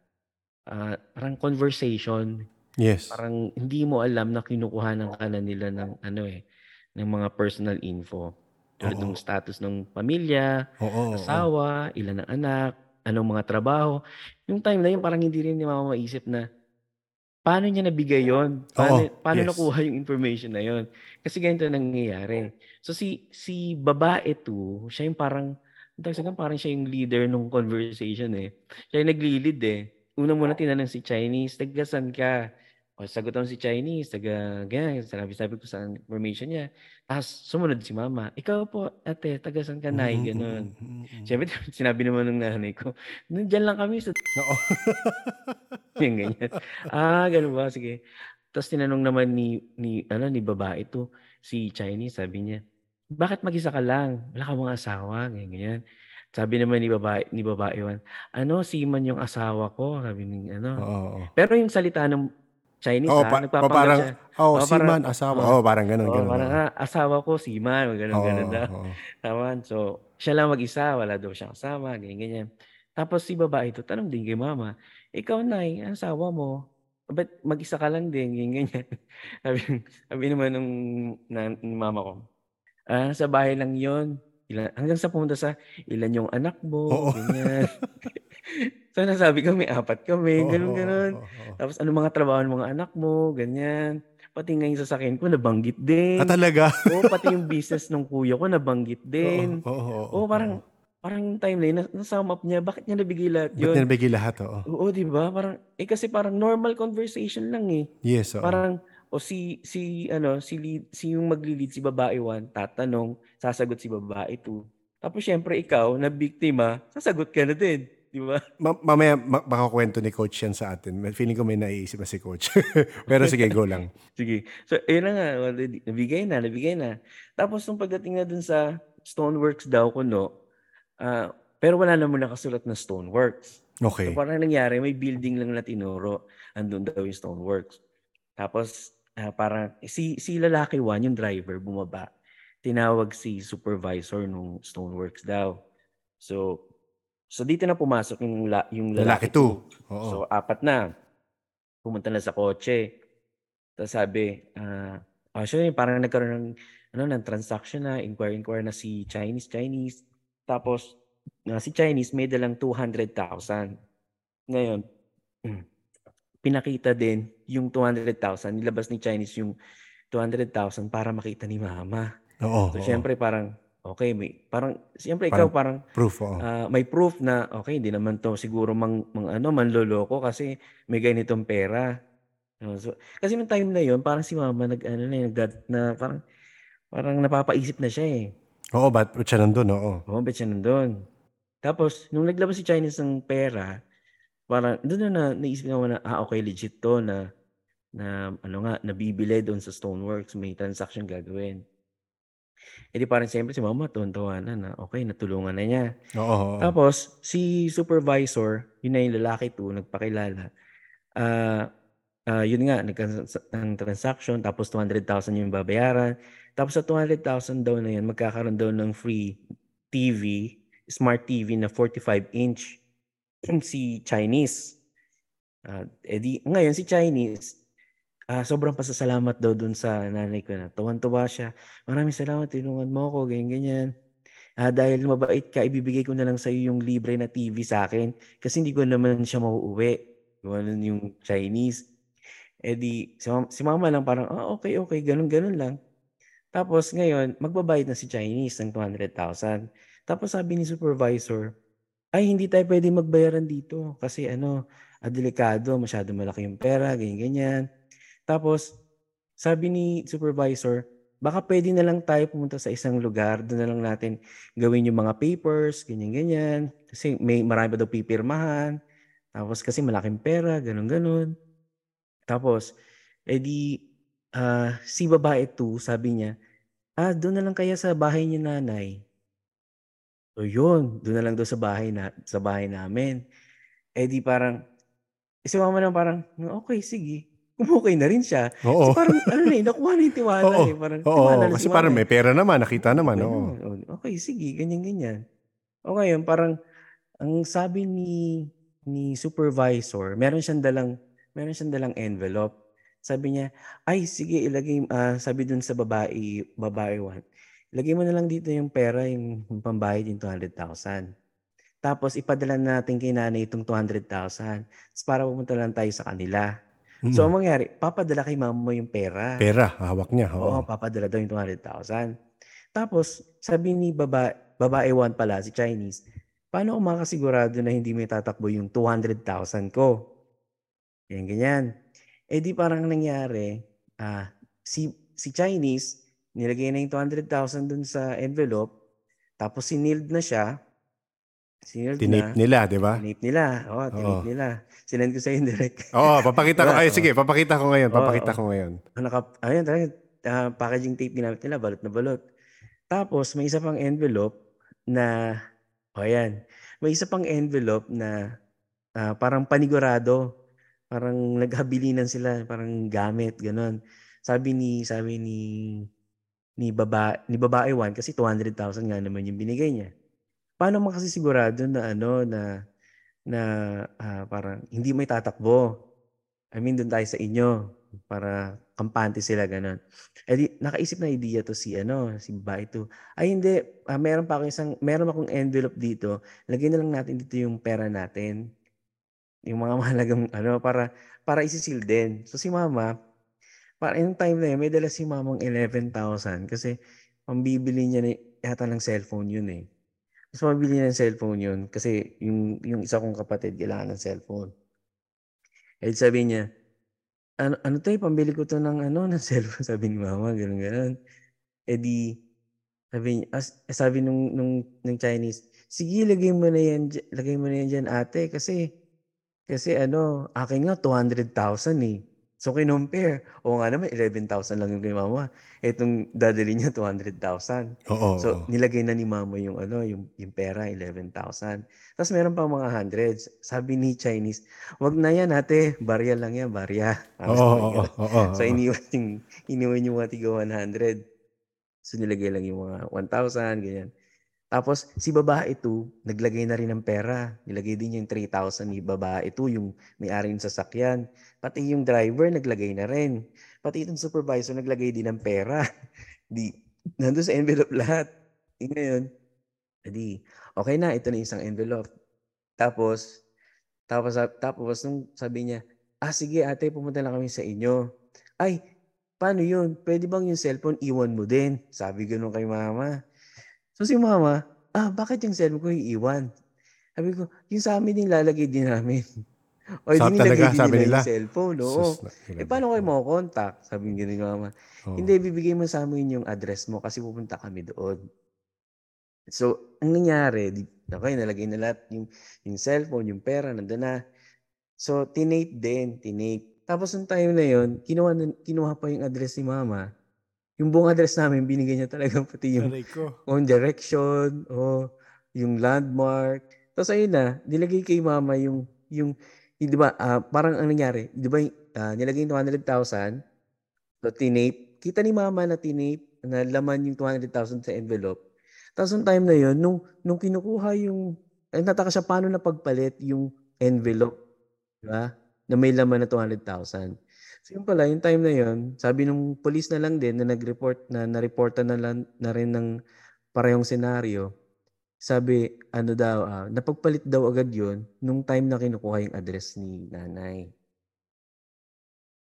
ah, parang conversation. Yes. Parang hindi mo alam na kinukuhanan ka na nila ng ano eh, ng mga personal info. Tulad ng status ng pamilya, Oo. oo. asawa, ilan ang anak, anong mga trabaho. Yung time na yun, parang hindi rin ni mama maisip na paano niya nabigay yon Paano, Oo, paano yes. nakuha yung information na yon Kasi ganito ang nangyayari. So si si babae to, siya yung parang parang siya yung leader nung conversation eh. Siya yung nagli-lead eh. Una muna tinanong si Chinese, taga saan ka? O sagutan si Chinese, taga ganyan, sabi sabi ko sa information niya. Tapos sumunod si mama, ikaw po ate, taga saan ka nay? Mm, mm, Ganun. mm, mm, mm. Siyempre, sinabi naman ng nanay ko, nandiyan lang kami sa Oo. yung ganyan. Ah, ganun ba? Sige. Tapos tinanong naman ni, ni, ano, ni babae to, si Chinese, sabi niya, bakit mag-isa ka lang? Wala ka mga asawa? Ganyan, ganyan. Sabi naman ni babae, ni babae one, ano, seaman yung asawa ko. Sabi ni, ano. Oo. oo. Pero yung salita ng Chinese, Oo, ha, pa- nagpapanggap parang, siya. oh, Oo, si parang- man, asawa. oo. Oh, parang ganun, Oo, ganun. parang, ah, asawa ko, seaman. Ganun, Oo, ganun oo. Tama. So, siya lang mag-isa, wala daw siyang kasama, ganyan, ganyan. Tapos si babae ito, tanong din kay mama, ikaw, Nay, ang asawa mo? Ba't mag-isa ka lang din, ganyan, ganyan. sabi, sabi naman nung na, ng mama ko, ah, sa bahay lang yon Ilan, hanggang sa pumunta sa ilan yung anak mo, Oo. ganyan. so, nasabi ko, may apat kami, Oo, ganun, ganun. oo, oo. Tapos, ano mga trabaho ng mga anak mo, ganyan. Pati nga yung sasakyan ko, nabanggit din. Ah, talaga? Oo, pati yung business ng kuya ko nabanggit din. Oo, oo, oo, Oo, parang parang yung time na yun, nas- nasum up niya, bakit niya nabigay lahat yun? niya nabigay lahat? Oo. Oo, di ba? Parang, eh kasi parang normal conversation lang eh. Yes, oo. Parang, o si, si, ano, si, lead, si yung magli-lead, si babae one, tatanong, sasagot si babae two. Tapos syempre ikaw, na biktima, sasagot ka na din. Di ba? Ma- mamaya ma- baka kwento ni coach yan sa atin. Feeling ko may naiisip na si coach. Pero sige, go lang. Sige. So, ayun na nga. already- Nabigay na, nabigay na. Tapos, nung pagdating na dun sa Stoneworks daw ko, no, ah, pero wala naman nakasulat na Stoneworks. Okay. So, parang nangyari, may building lang na tinuro. Andun daw yung Stoneworks. Tapos, ah, parang, si, si lalaki one, yung driver, bumaba. Tinawag si supervisor nung Stoneworks daw. So, so dito na pumasok yung, la, yung Lalaki lalaki, two. Oo. So, apat na. Pumunta na sa kotse. Tapos sabi, ah, ah, siya yun, parang nagkaroon ng, ano, ng transaction na, inquire-inquire na si Chinese, Chinese. Tapos, ah, si Chinese may dalang 200,000. Ngayon, pinakita din yung 200,000. Nilabas ni Chinese yung 200,000 para makita ni mama. Oo. So, oo. syempre, parang, okay, may, parang, syempre, ikaw parang, Proof, oo. Ah, may proof na okay, hindi naman to siguro mang, mang ano, manloloko kasi may ganitong pera. So, kasi nung time na yon parang si mama nag ano na, yun, nagdad- na parang parang napapaisip na siya eh. Oo, ba't ba't siya nandun? Oo. Oo, ba't siya nandun? Tapos, nung naglabas si Chinese ng pera, parang doon na, na naisip naman na, ah, okay, legit to na, na ano nga, nabibili doon sa Stoneworks, may transaction gagawin. Eh di parang siyempre si mama, tuwan-tuwa na na, okay, natulungan na niya. Oo. Tapos, si supervisor, yun na yung lalaki to, nagpakilala. Ah, ah, yun nga, nagkaroon sa- ng transaction, tapos 200,000 yung babayaran. Tapos sa 200,000 daw na yun, magkakaroon daw ng free TV, smart TV na 45 inch si Chinese. Ah, edi, ngayon si Chinese, ah, sobrang pasasalamat daw dun sa nanay ko na. Tuwan-tuwa siya. Maraming salamat, tinungan mo ako, ganyan, ganyan. Ah, dahil mabait ka, ibibigay ko na lang sa'yo yung libre na TV sa akin kasi hindi ko naman siya mauuwi. Ganun yung Chinese. Eh di, si mama, si mama lang parang, ah, okay, okay, ganun, ganun lang. Tapos ngayon, magbabayad na si Chinese ng 200,000. Tapos sabi ni supervisor, ay hindi tayo pwede magbayaran dito kasi ano, ah, delikado, masyado malaki yung pera, ganyan, ganyan. Tapos, sabi ni supervisor, baka pwede na lang tayo pumunta sa isang lugar, doon na lang natin gawin yung mga papers, ganyan, ganyan. Kasi may marami pa daw pipirmahan. Tapos kasi malaking pera, ganun, ganun. Tapos, edi, ah, si babae to, sabi niya, ah, doon na lang kaya sa bahay ni nanay. So yun, doon na lang daw sa bahay na sa bahay namin. Eh di parang eh, si mama naman parang okay, sige. Umukay na rin siya. Oo. So parang ano na eh, nakuha na yung tiwala Oo. eh. Parang Oo, tiwala na kasi parang eh. may pera naman, nakita naman. Okay, Oo. naman. Okay, sige, ganyan ganyan. O ngayon parang ang sabi ni ni supervisor, meron siyang dalang meron siyang dalang envelope. Sabi niya, "Ay, sige, ilagay ah, sabi dun sa babae, babae one. Ilagay mo na lang dito yung pera, yung, yung pambayad yung 200,000. Tapos ipadala natin kay nanay itong 200,000. Tapos para pumunta lang tayo sa kanila. So, ang Mm. mangyari, papadala kay mama mo yung pera. Pera, hawak niya. Oo, Oo. papadala daw yung 200,000. Tapos, sabi ni baba, babae one pala, si Chinese, paano ako makasigurado na hindi may tatakbo yung 200,000 ko? Ganyan, ganyan. Eh di parang nangyari, ah, si, si Chinese, nilagay na yung 200,000 dun sa envelope, tapos siniled na siya, siniled Tinape na, nila, di ba? tinape nila, oo, tinape Oo. nila. Sinend ko sa indirect. Oo, papakita ko. Ay, Oo. sige, papakita ko ngayon. Oo, Papakita oo. ko ngayon. Naka, ayun, talaga, ah, packaging tape ginamit nila, balot na balot. Tapos, may isa pang envelope na, o ayan, may isa pang envelope na ah, parang panigurado. Parang naghabilinan sila, parang gamit, ganun. Sabi ni, sabi ni, ni baba, ni babae one, kasi 200,000 nga naman yung binigay niya. Paano man kasi sigurado na ano, na, na ah, parang hindi may tatakbo? I mean, doon tayo sa inyo para kampante sila ganun. Eh di, nakaisip na idea to si ano, si babae to. Ay hindi, ah, meron pa akong isang meron akong envelope dito. Lagyan na lang natin dito yung pera natin. Yung mga mahalagang ano para para isisil din. So si mama, para yung time na yun, may dala si mamang 11,000 kasi pambibili niya na, yata ng cellphone yun eh. Mas mabili ng cellphone yun kasi yung, yung isa kong kapatid kailangan ng cellphone. Eh sabi niya, ano, ano to pambili ko to ng ano, ng cellphone, sabi ni mama, ganun ganun. Eh di, sabi niya, as, eh, sabi nung, nung, nung Chinese, sige, lagay mo na yan, lagay mo na yan dyan ate, kasi, kasi ano, akin nga 200,000 eh. So, kinumpare. Oo nga naman, 11,000 lang yung kay mama. Etong dadali niya, 200,000. Oo. So, oo. nilagay na ni mama yung ano, yung, yung pera, 11,000. Tapos meron pa mga hundreds. Sabi ni Chinese, wag na yan ate, barya lang yan, barya. Oo, sabi oo, niya. oo, oo, So, iniwan yung, iniwan yung mga tiga 100. So, nilagay lang yung mga 1,000, ganyan. Tapos, si babae ito, naglagay na rin ng pera. Nilagay din yung 3,000 ni babae ito, yung may-ari ng sasakyan. Pati yung driver, naglagay na rin. Pati itong supervisor, naglagay din ng pera. Di, nandun sa envelope lahat. Eh, ngayon, edi, okay na, ito na yung isang envelope. Tapos, tapos, tapos, nung sabi niya, ah, sige ate, pumunta lang kami sa inyo. Ay, paano yun? Pwede bang yung cellphone iwan mo din? Sabi ganun kay mama. So si mama, ah, bakit yung cellphone ko iiwan? Sabi ko, yung sa amin nilalagay din namin. O Sa- di nilagay talaga, din sabi nila nila? yung cellphone, oo. Sus, Eh, paano kayo mo contact? Sabi nga ni mama. Oo. Hindi, bibigay mo sa amin yung address mo kasi pupunta kami doon. So, ang nangyari, di, okay, nalagay na lahat yung, yung cellphone, yung pera, nandun na. So, tinape din, tinape. Tapos, nung time na yun, kinuha, na- kinuha pa yung address ni mama. Yung buong address namin, binigay niya talaga pati yung Aray ko. on direction, o yung landmark. Tapos ayun na, nilagay kay mama yung yung di ba, ah, parang ang nangyari, di ba, ah, nilagay yung 200,000, so tinape, kita ni mama na tinape, na laman yung 200,000 sa envelope. Tapos nung time na yun, nung, nung kinukuha yung, ay nataka siya paano na pagpalit yung envelope, di ba? Na may laman na 200,000. So yun pala, yung time na yun, sabi nung police na lang din na nag-report, na na-reportan na, lang, na rin ng parehong senaryo, sabi, ano daw, ah, napagpalit daw agad yun nung time na kinukuha yung address ni nanay.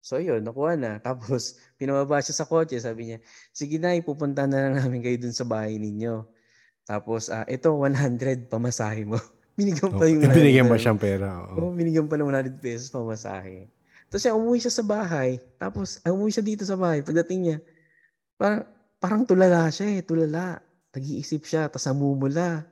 So yun, nakuha na. Tapos, pinababa siya sa kotse, sabi niya, sige na, pupunta na lang namin kayo dun sa bahay ninyo. Tapos, ah, ito, 100 pamasahe mo. binigyan pa yung Oh, binigyan 100. siyang pera? Oo, Oo. binigyan pa ng 100 pesos pamasahe. Tapos siya, umuwi siya sa bahay. Tapos, umuwi siya dito sa bahay. Pagdating niya, parang, parang tulala siya eh, tulala. Nag-iisip siya, tapos namumula.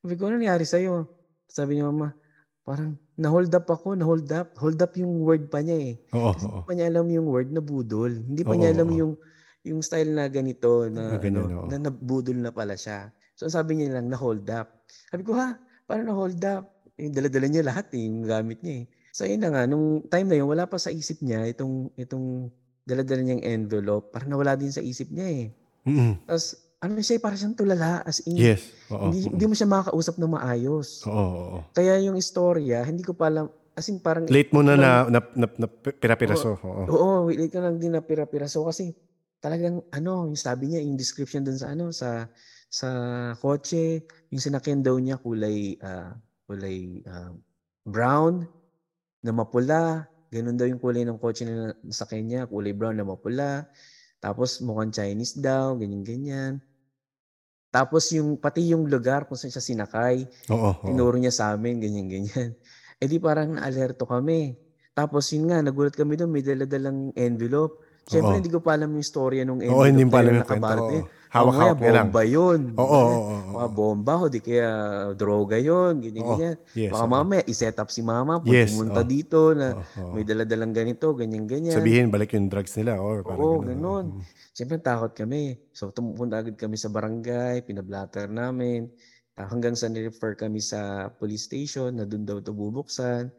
Sabi ko, ano nangyari sa'yo? Sabi niya, mama, parang na-hold up ako, na-hold up. Hold up yung word pa niya eh. Oo, Kasi oo. hindi pa niya alam yung word na budol. Hindi pa Oo, niya alam oo. yung yung style na ganito Na na ganyan, oo. ano, na nabudol na pala siya. So sabi niya lang na hold up. Sabi ko ha, paano na hold up? Eh, dala-dala niya lahat eh, yung gamit niya eh. So yun na nga, nung time na yun, wala pa sa isip niya itong itong dala-dala niyang envelope. Parang nawala din sa isip niya eh. Mm-mm. Tapos ano siya, parang siyang tulala as in. Yes. Oo. Hindi, oo. hindi mo siya makakausap na maayos. Oo, oo, oo. Kaya yung istorya, hindi ko pa alam, as in parang Late mo na na, na, na, na pira-piraso. Oo. Oo, wait ka lang din na pira-piraso kasi talagang ano, yung sabi niya, yung description dun sa ano, sa sa kotse, yung sinakyan daw niya kulay ah, kulay ah, brown na mapula. Ganun daw yung kulay ng kotse na nasakyan niya, kulay brown na mapula. Tapos mukhang Chinese daw, ganyan-ganyan. Tapos yung pati yung lugar kung saan siya sinakay, Oo, oo. tinuro niya sa amin, ganyan-ganyan. Eh di parang na-alerto kami. Tapos yun nga, nagulat kami doon, may dala-dalang envelope. Siyempre, Oo. hindi ko pa alam yung storya nung Oo, envelope hindi mo pa na alam yun, yung kwento. Oo. Hawak-hawak niya lang. bomba yun. Oo, oo, oo. oo. Bomba o di kaya droga yun, ganyan-ganyan. Yes. Baka oo. mamaya, iset up si mama, pag Yes, pumunta oo. dito na Oo, oo. may dala-dalang ganito, ganyan-ganyan. Sabihin, balik yung drugs nila. Or parang Oo, ganun. ganun. Mm. Siyempre, takot kami. So, tumupunta agad kami sa barangay, pinablatter namin. Hanggang sa nirefer kami sa police station na doon daw ito bubuksan.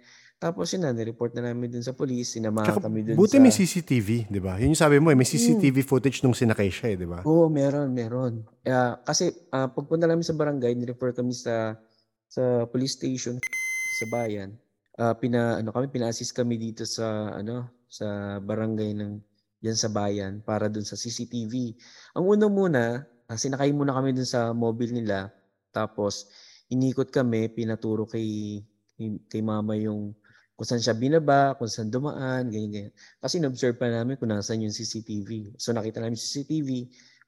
Tapos yun na, nireport na namin dun sa police. Sinamahan Tsaka, kami dun buti sa... may CCTV, di ba? Yun yung sabi mo, eh, may CCTV footage nung sinakay siya, eh, di ba? Oo, meron, meron. Ah, kasi ah, pagpunta namin sa barangay, nirefer kami sa sa police station sa bayan. Ah, pina ano kami pina-assist kami dito sa ano sa barangay ng yan sa bayan para dun sa CCTV. Ang una muna, ah, sinakay muna kami dun sa mobile nila. Tapos inikot kami, pinaturo kay kay, kay mama yung kung saan siya binaba, kung saan dumaan, ganyan, ganyan. Kasi in-observe pa namin kung nasaan yung CCTV. So nakita namin yung CCTV,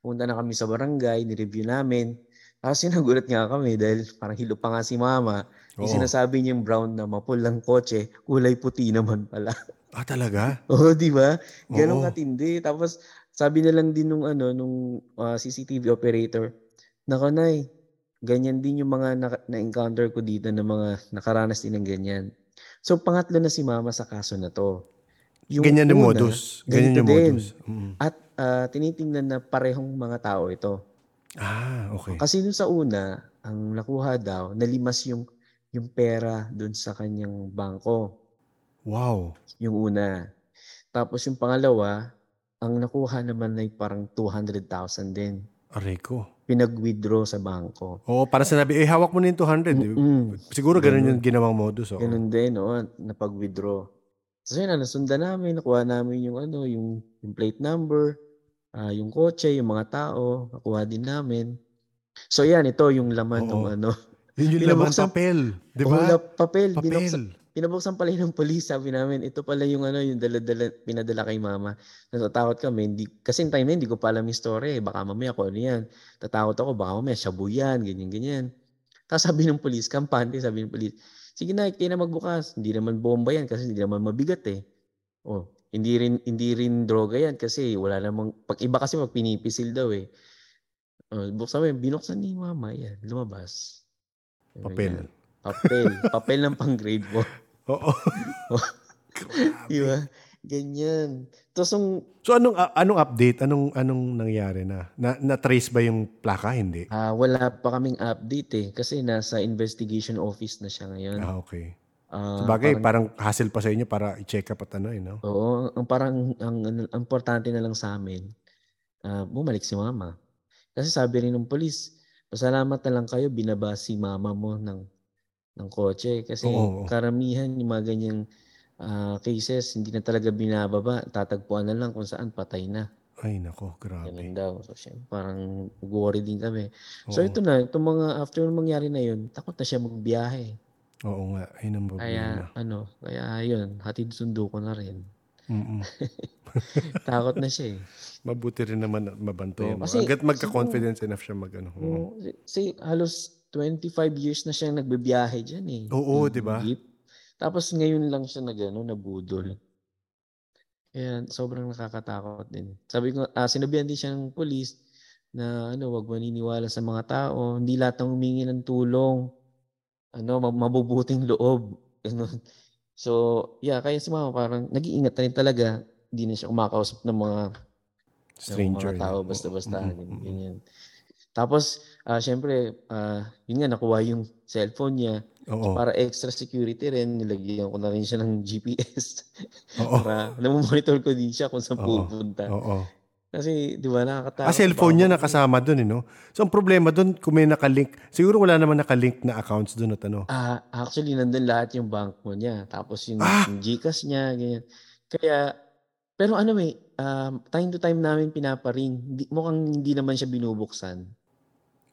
pumunta na kami sa barangay, ni-review namin. Tapos nagulat nga kami dahil parang hilo pa nga si mama. Yung Oo. sinasabi niyang brown na mapulang kotse, kulay puti naman pala. Ah, talaga? Oo, di ba? Ganong katindi. Tapos sabi na lang din nung ano nung ah, CCTV operator, nako nay, ganyan din yung mga na- na-encounter ko dito na mga nakaranas din ng ganyan. So pangatlo na si mama sa kaso na to. Yung Ganyan yung modus. Ganyan yung modus. Mm. At ah, tinitingnan na parehong mga tao ito. Ah, okay. Kasi nung sa una, ang nakuha daw, nalimas yung yung pera doon sa kanyang bangko. Wow. Yung una. Tapos yung pangalawa, ang nakuha naman ay parang 200,000 din. Aray ko. Pinag-withdraw sa bangko. Oo, para sinabi, eh, hawak mo na yung 200. eh. Mm-mm. Siguro ganun Ganun. yung ginawang modus. Oo. Ganun din, oo, napag-withdraw. So yun, ano, sundan namin, nakuha namin yung ano, yung, yung plate number, ah, yung kotse, yung mga tao, nakuha din namin. So yan, ito yung laman ng Oo. ano. Yun yung laman Binubuksan- papel. Di Oo, ba? na- papel. Binuksan, Papel. Pinabuksan pala yun ng police, sabi namin, ito pala yung ano, yung dala-dala, pinadala kay mama. Natatakot kami, hindi, kasi time na yun, hindi ko pa alam yung story, eh. baka mamaya kung ano yan. Tatakot ako, baka mamaya shabu yan, ganyan, ganyan. Tapos sabi ng police, kampante, sabi ng police, sige na, kayo na magbukas. Hindi naman bomba yan kasi hindi naman mabigat eh. Oh, hindi rin hindi rin droga yan kasi wala namang pag iba kasi pag pinipisil daw eh. Oh, buksan mo yan, binuksan ni mama yan, lumabas. Papel. Papel. Papel ng pang-grade mo. Oo. Di ba? Ganyan. Tapos yung, So anong a- anong update? Anong anong nangyari na? Na, na trace ba yung plaka? Hindi. ah, wala pa kaming update eh. Kasi nasa investigation office na siya ngayon. Ah, okay. Ah, Sabagay, parang- parang hassle pa sa inyo para i-check up at ano eh, no? Oo, ang parang ang, ang, ang importante na lang sa amin, ah, bumalik si mama. Kasi sabi rin ng polis, pasalamat na lang kayo binaba si mama mo ng ng kotse kasi Oo. karamihan yung mga ganyang ah, cases hindi na talaga binababa, tatagpuan na lang kung saan patay na. Ay, nako, grabe. Ganun daw. So, syempre, parang worry din kami. So Oo. ito na, itong mga after nung mangyari na yun, takot na siya magbiyahe. Oo nga, ayun ang problema. Kaya ano, kaya yun, hatid sundo ko na rin. Mm-mm. Takot na siya eh. Mabuti rin naman at mabanto Oo, yan. kasi Hanggat magka-confidence enough siya mag ano. Oo. Oo, si halos 25 years na siyang nagbibiyahe diyan eh. Oo, di ba? Tapos ngayon lang siya nagano nabudol. Kaya sobrang nakakatakot din. Sabi ko, ah, sinabihan din siya ng police na ano, wag maniniwala sa mga tao. Hindi lahat ng humingi ng tulong. Ano, ma- mabubuting loob. Ganun. So, yeah, kaya si mama parang nag-iingat na rin talaga. Hindi na siya kumakausap ng mga Stranger. ng mga tao basta-basta. Mm-mm. ganyan. Tapos, ah syempre, ah, yun nga, nakuha yung cellphone niya. Oo. Para extra security rin, nilagyan ko na rin siya ng GPS. Oo. para namomonitor ko din siya kung saan Oo. pupunta. Oo. Kasi, di ba, nakakatakot. Ah, cellphone niya nakasama doon, eh, no? So, ang problema doon, kung may nakalink, siguro wala naman nakalink na accounts doon at ano. Ah, actually, nandun lahat yung bank mo niya. Tapos yung, Ah! yung Gcash niya, ganyan. Kaya, pero ano may, um, time to time namin pinaparing. Hindi, mukhang hindi naman siya binubuksan.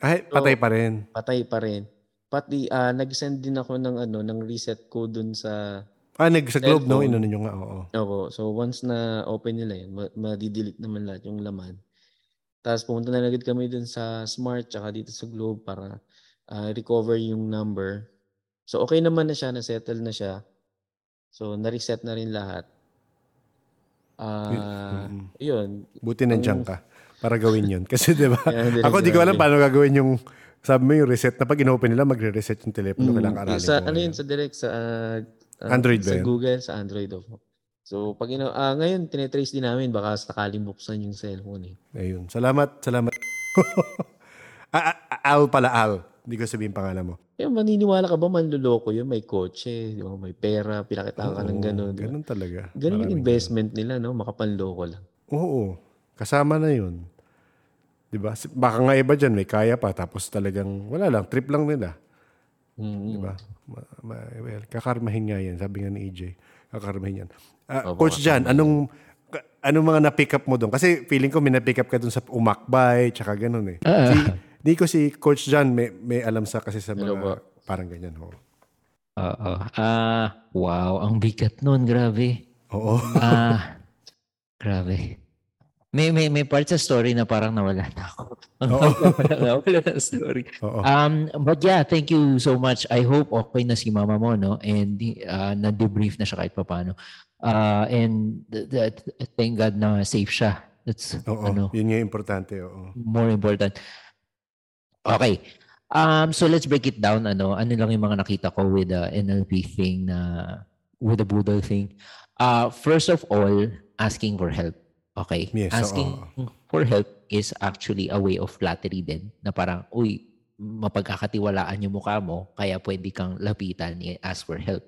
Ay, So, patay pa rin. patay pa rin. Pati ah, nag-send din ako ng ano ng reset code dun sa Ah, nag sa Globe, no? Cellphone. Inano nyo nga, oo. Ako. So once na open nila 'yan, ma- madi-delete naman lahat yung laman. Tapos pumunta na agad kami dun sa Smart tsaka dito sa Globe para ah, recover yung number. So okay naman na siya, na-settle na siya. So na-reset na rin lahat. Ah, Mm-mm. yun. Buti nandiyan ka para gawin yun. Kasi, di ba? Hindi Ako, di ko alam paano gagawin yung, sabi mo yung reset na pag inopen nila, magre-reset yung telepono. Mm, Kailangan aralin sa ko ano yun sa direct sa ah, ah, Android ba sa yun? Google sa Android of. So pag ino ah, ngayon tinetrace din namin baka sakaling buksan yung cellphone eh. Ayun. Salamat, salamat. ah, Al pala, Al. Hindi ko sabihin pangalan mo. Kaya maniniwala ka ba manluloko yun? May kotse, di ba? may pera, pinakitaan ka ng Oo, gano'n. di ba? Ganun talaga. Ganun yung Maraming investment nila, no? Makapanloko lang. ganun. Oo. Kasama na yun. Di ba? Baka nga iba dyan, may kaya pa. Tapos talagang, wala lang, trip lang nila. Mm. Di ba? Ma, ma- well, kakarmahin nga yan. Sabi nga ni EJ. Kakarmahin yan. Ah, Opo, Coach Jan, anong, anong mga na-pick up mo doon? Kasi feeling ko may na-pick up ka doon sa umakbay, tsaka ganun eh. Ah. Si, di ko si Coach Jan may, may alam sa kasi sa Hello mga parang ganyan. Oo. Oo. Ah, wow, ang bigat nun, grabe. Oo. Ah, grabe. May may may part sa story na parang nawala na ako. Oo. nawala na story. Oo. Um, but yeah, thank you so much. I hope okay na si mama mo, no? And uh, na-debrief na siya kahit papaano. Uh, and th- th- thank God na safe siya. That's Oo. ano, Yun yung importante. Oo. more important. Okay. Um, so let's break it down. Ano, ano lang yung mga nakita ko with the NLP thing na with the Boodle thing. Uh, first of all, asking for help. Okay? Yes, asking oo. for help is actually a way of flattery din. Na parang, uy, mapagkakatiwalaan yung mukha mo, kaya pwede kang lapitan and ask for help.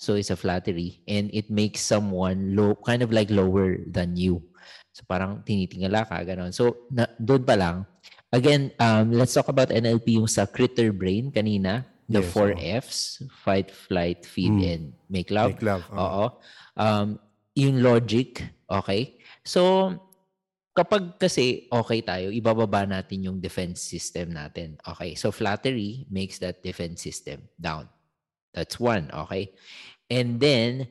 So it's a flattery and it makes someone low, kind of like lower than you. So parang tinitingala ka, gano'n. So na, doon pa lang, again, um, let's talk about NLP yung sa critter brain kanina. The Yes, four oo. Fs, fight, flight, feed, Mm. and make love. Make love. Oo. Oo. Um, yung logic, okay? So, kapag kasi okay tayo, ibababa natin yung defense system natin. Okay? So, flattery makes that defense system down. That's one, okay? And then,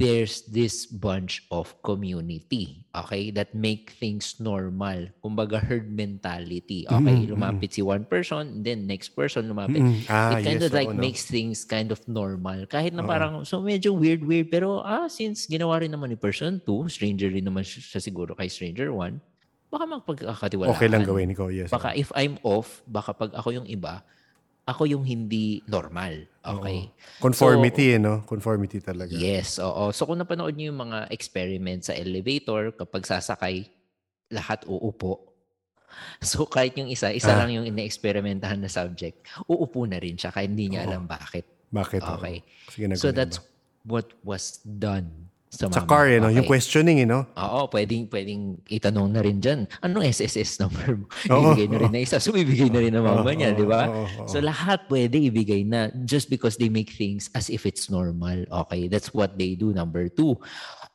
there's this bunch of community, okay, that make things normal. Kumbaga, herd mentality. Okay, Mm, mm, lumapit si one person, then next person lumapit Mm-mm. Ah, it kind yes. of like no. makes things kind of normal. Kahit na parang, so medyo weird, weird. Pero ah, since ginawa rin naman ni person 2, stranger rin naman siya siya siguro kay stranger 1, baka magpagkakatiwalaan. Okay lang gawin ko. Yes. Baka if I'm off, baka pag ako yung iba, ako yung hindi normal. Okay? Conformity, eh, no? Conformity talaga. Yes, oo. So kung napanood niyo yung mga experiment sa elevator, kapag sasakay, lahat uupo. So kahit yung isa, isa Ah. lang yung ine-experimentahan na subject, uupo na rin siya kahit hindi niya Oo. alam bakit. Bakit? Oo. Okay. Sige, So that's what was done sa Sa car, eh, no? yung Okay. questioning, eh, no? Oo, pwedeng, pwedeng itanong na rin dyan. Anong SSS number mo? Ibigay na rin na isa. So, ibigay na rin ng mama niya, di ba? So, lahat pwede ibigay na just because they make things as if it's normal. Okay, that's what they do. Number two.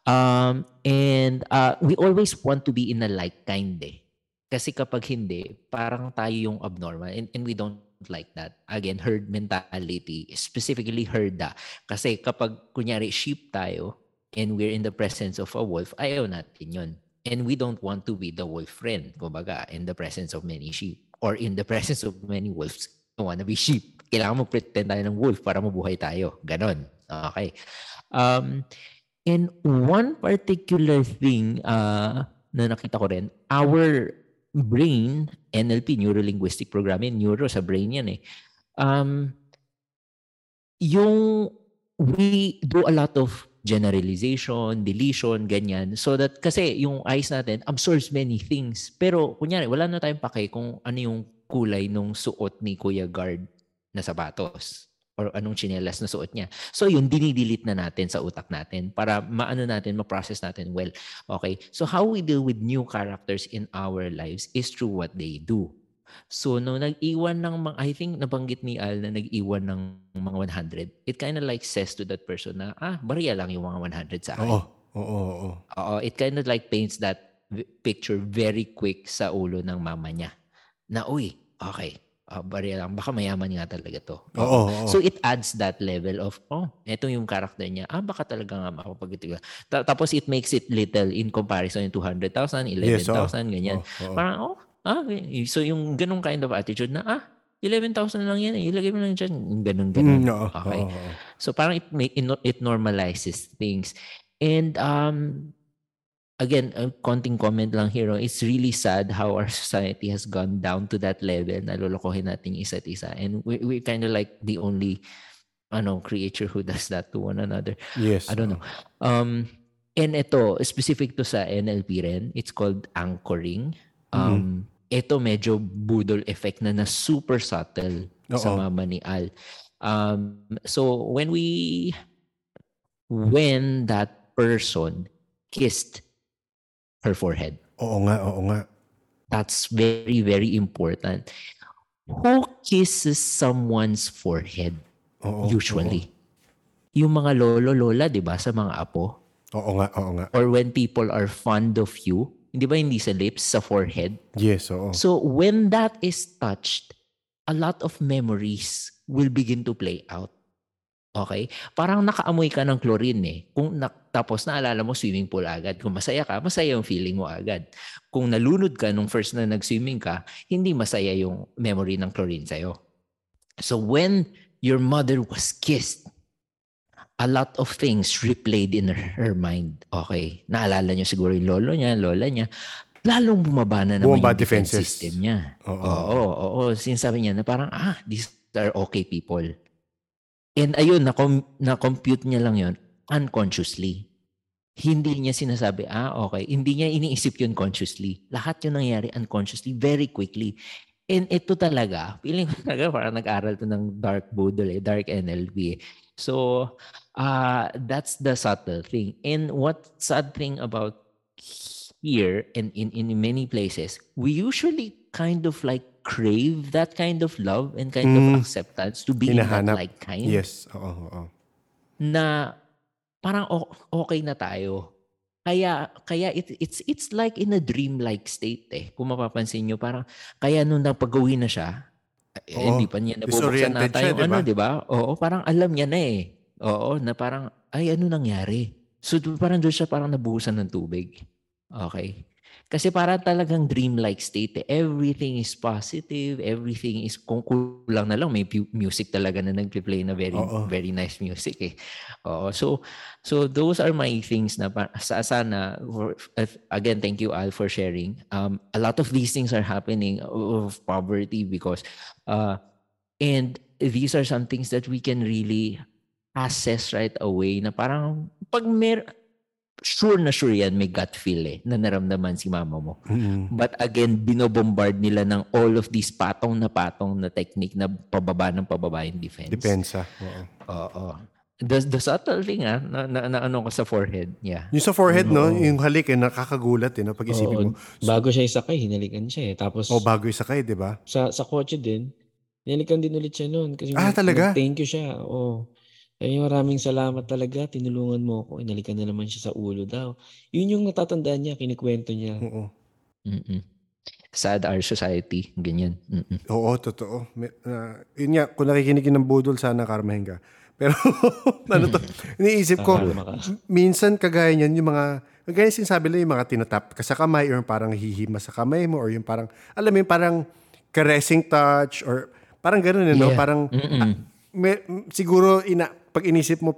Um, and uh, we always want to be in a like kind eh. Kasi kapag hindi, parang tayo yung abnormal and, and we don't like that. Again, herd mentality, specifically herda. Kasi kapag kunyari sheep tayo and we're in the presence of a wolf, ayaw natin yun. And we don't want to be the wolf friend, kumbaga, in the presence of many sheep or in the presence of many wolves. We want to be sheep. Kailangan mo pretend tayo ng wolf para mabuhay tayo. Ganon. Okay. Um, and one particular thing uh, na nakita ko rin, our brain, NLP, Neuro-Linguistic Programming, neuro sa brain yan eh. Um, yung we do a lot of generalization, deletion, ganyan. So that, kasi yung eyes natin absorbs many things. Pero, kunyari, wala na tayong pake kung ano yung kulay nung suot ni Kuya Guard na sapatos or anong chinelas na suot niya. So yun, dinidelete na natin sa utak natin para maano natin, ma-process natin well. Okay? So how we deal with new characters in our lives is through what they do. So no nag-iwan ng mga, I think nabanggit ni Al na nag-iwan ng mga 100, it kind of like says to that person na, ah, bariya lang yung mga 100 sa akin. Oo. Oo, oo. Oo, it kind of like paints that picture very quick sa ulo ng mama niya. Na, uy, okay, uh, bariya lang, baka mayaman nga talaga to. Oo, oo. So it adds that level of, oh, eto yung character niya. Ah, baka talaga nga makapagitiga. Ta- tapos it makes it little in comparison yung 200,000, 11,000, Yes, oo. ganyan. Oo, oo. Parang, oh, ah, okay. so yung ganong kind of attitude na, ah, 11,000 na lang yan eh. Ilagay mo lang dyan. Ganun, ganun. Mm, oo, Okay. oo. So parang it make it, normalizes things. And um again, a konting comment lang here. oh, It's really sad how our society has gone down to that level na lolokohin natin isa't isa. And we we kind of like the only ano creature who does that to one another. Yes. I don't know. Um and ito specific to sa NLP rin, it's called anchoring. Um ito medyo budol effect na na super subtle sa Oo. mama ni Al. Um, so when we when that person kissed her forehead, Oo nga, oo nga. that's very very important. Who kisses someone's forehead Oo, usually? Yung mga lolo lola, 'di ba, sa mga apo Oo, oo nga, oo nga. or when people are fond of you, hindi ba hindi sa lips, sa forehead? Yes, oo. So when that is touched, a lot of memories will begin to play out. Okay? Parang nakaamoy ka ng chlorine eh. Kung na, tapos naalala mo swimming pool agad. Kung masaya ka, masaya yung feeling mo agad. Kung nalunod ka nung first na nag-swimming ka, hindi masaya yung memory ng chlorine sa'yo. So when your mother was kissed, a lot of things replayed in her, her mind. Okay. Naalala niyo siguro yung lolo niya, lola niya. Lalong bumaba na naman Bumaba yung defense defenses. system niya. Oo. Oo, oo, oo. Sinasabi niya na parang, ah, these are okay people. And ayun, na-com- na-compute niya lang yon unconsciously. Hindi niya sinasabi, ah, okay. Hindi niya iniisip yun consciously. Lahat yun nangyari unconsciously, very quickly. And ito talaga, feeling ko talaga parang nag-aral to ng dark Boodle, eh, dark NLP. eh. So, uh, that's the subtle thing. And what sad thing about here and in, in many places, we usually kind of like crave that kind of love and kind Mm. of acceptance to be that like kind Yes, oo, oo. na parang okay na tayo. Kaya kaya it, it's it's like in a dream-like state eh. Kung mapapansin nyo, parang kaya nung napag-uwi na siya, eh, Oo, hindi pa niya nabubuksan disoriented nata siya, yung di ano, di ba? Oo, parang alam niya na eh. Oo, na parang, ay ano nangyari? So parang doon siya parang nabuhusan ng tubig. Okay. Kasi parang talagang dream-like state. Eh. Everything is positive. Everything is, kung kulang na lang, may pu- music talaga na nagpe-play na very, Oo. very nice music eh. Oo. So, so those are my things na pa- sa sana, for- again, thank you Al for sharing. Um, a lot of these things are happening of poverty because, uh, and these are some things that we can really assess right away na parang pag mer sure na sure yan may gut feel eh na naramdaman si mama mo. Mm-mm. But again, binobombard nila ng all of these patong na patong na technique na pababa ng pababa yung defense. Depensa. Oo. Oo. The, the subtle thing ah, na, na, na ano ko sa forehead. Yeah. Yung sa forehead, no? Oo. Yung halik, eh, nakakagulat, eh, no? Pag isipin mo. Oo, bago siya isakay, hinalikan siya eh. Tapos O, bago isakay, di ba? sa sa kotse din, hinalikan din ulit siya noon. Kasi Ah, talaga? nag-Thank you siya. Oo. Eh, maraming salamat talaga. Tinulungan mo ako. Inalikan na naman siya sa ulo daw. Yun yung natatandaan niya, kinikwento niya. Oo. Mm-mm. Sad our society. Ganyan. Mm-mm. Oo, totoo. May, ah, yun nga, kung nakikinig ng budol, sana karmahin ka. Pero, ano to, iniisip ko, minsan kagaya niyan, yung mga, kagaya sinasabi nila yung mga tinatap ka sa kamay or yung parang hihima sa kamay mo or yung parang, alam mo yung parang caressing touch or parang gano'n, eh, no? Yeah. Parang, Mm-mm. May- siguro, ina, pag inisip mo,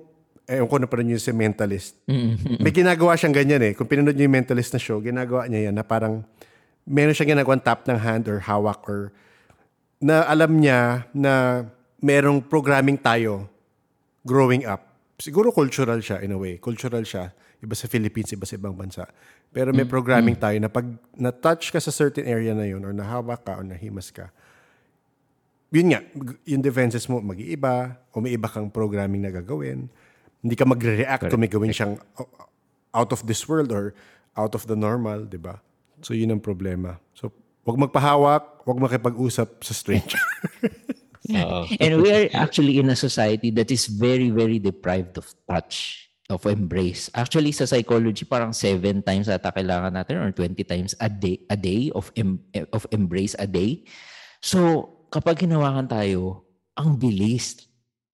eh, ko na pa rin yung si mentalist. Mm-mm. May ginagawa siyang ganyan eh. Kung pinanood niyo yung mentalist na show, ginagawa niya yan na parang meron siyang ginagawang tap ng hand or hawak or na alam niya na merong programming tayo growing up. Siguro cultural siya in a way. Cultural siya. Iba sa Philippines, iba sa ibang bansa. Pero may programming tayo na pag na-touch ka sa certain area na yun or nahawak ka or nahimas ka, yun nga, yung defenses mo mag-iiba o may iba kang programming na gagawin. Hindi ka magre-react kung may gawin siyang out of this world or out of the normal, di ba? So, yun ang problema. So, wag magpahawak, wag makipag-usap sa stranger. And we are actually in a society that is very, very deprived of touch, of embrace. Actually, sa psychology, parang seven times ata kailangan natin or 20 times a day, a day of, em, of embrace a day. So, kapag hinawakan tayo, ang bilis.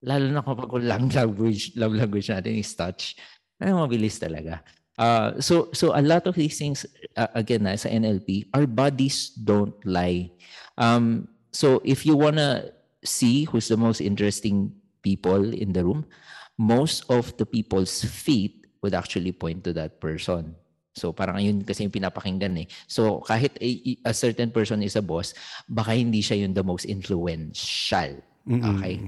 Lalo na kapag love language, love language natin is touch. Ay, mabilis talaga. Uh, so, so a lot of these things, uh, again, na, sa NLP, our bodies don't lie. Um, so, if you wanna see who's the most interesting people in the room, most of the people's feet would actually point to that person. So parang yun kasi yung pinapakinggan eh. So kahit a, a certain person is a boss, baka hindi siya yung the most influential. Okay?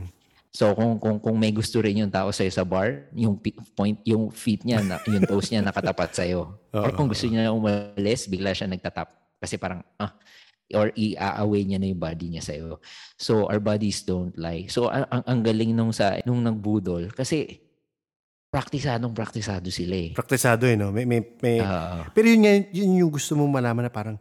So kung kung kung may gusto rin yung tao sa sa bar, yung point yung feet niya, na, yung toes niya nakatapat sa iyo. Or kung gusto niya umalis, bigla siya nagtatap kasi parang ah or i-away niya na yung body niya sa iyo. So our bodies don't lie. So ang, ang, ang galing nung sa nung nagbudol kasi praktisadong praktisado sila eh. Praktisado eh, no? May, may, may, Ah, pero yun nga, yun yung gusto mong malaman na parang,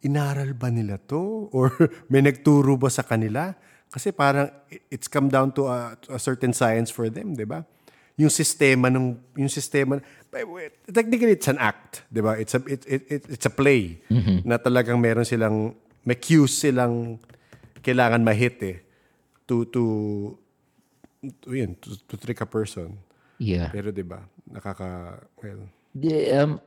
inaral ba nila to? Or may nagturo ba sa kanila? Kasi parang it- it's come down to a, to a certain science for them, di ba? Yung sistema ng yung sistema wait, technically it's an act, di ba? It's a it, it, it- it's a play na talagang meron silang may cues silang kailangan ma-hit eh to to to, yun, to, to trick a person. Yeah. Pero 'di ba? Nakaka well, The, um,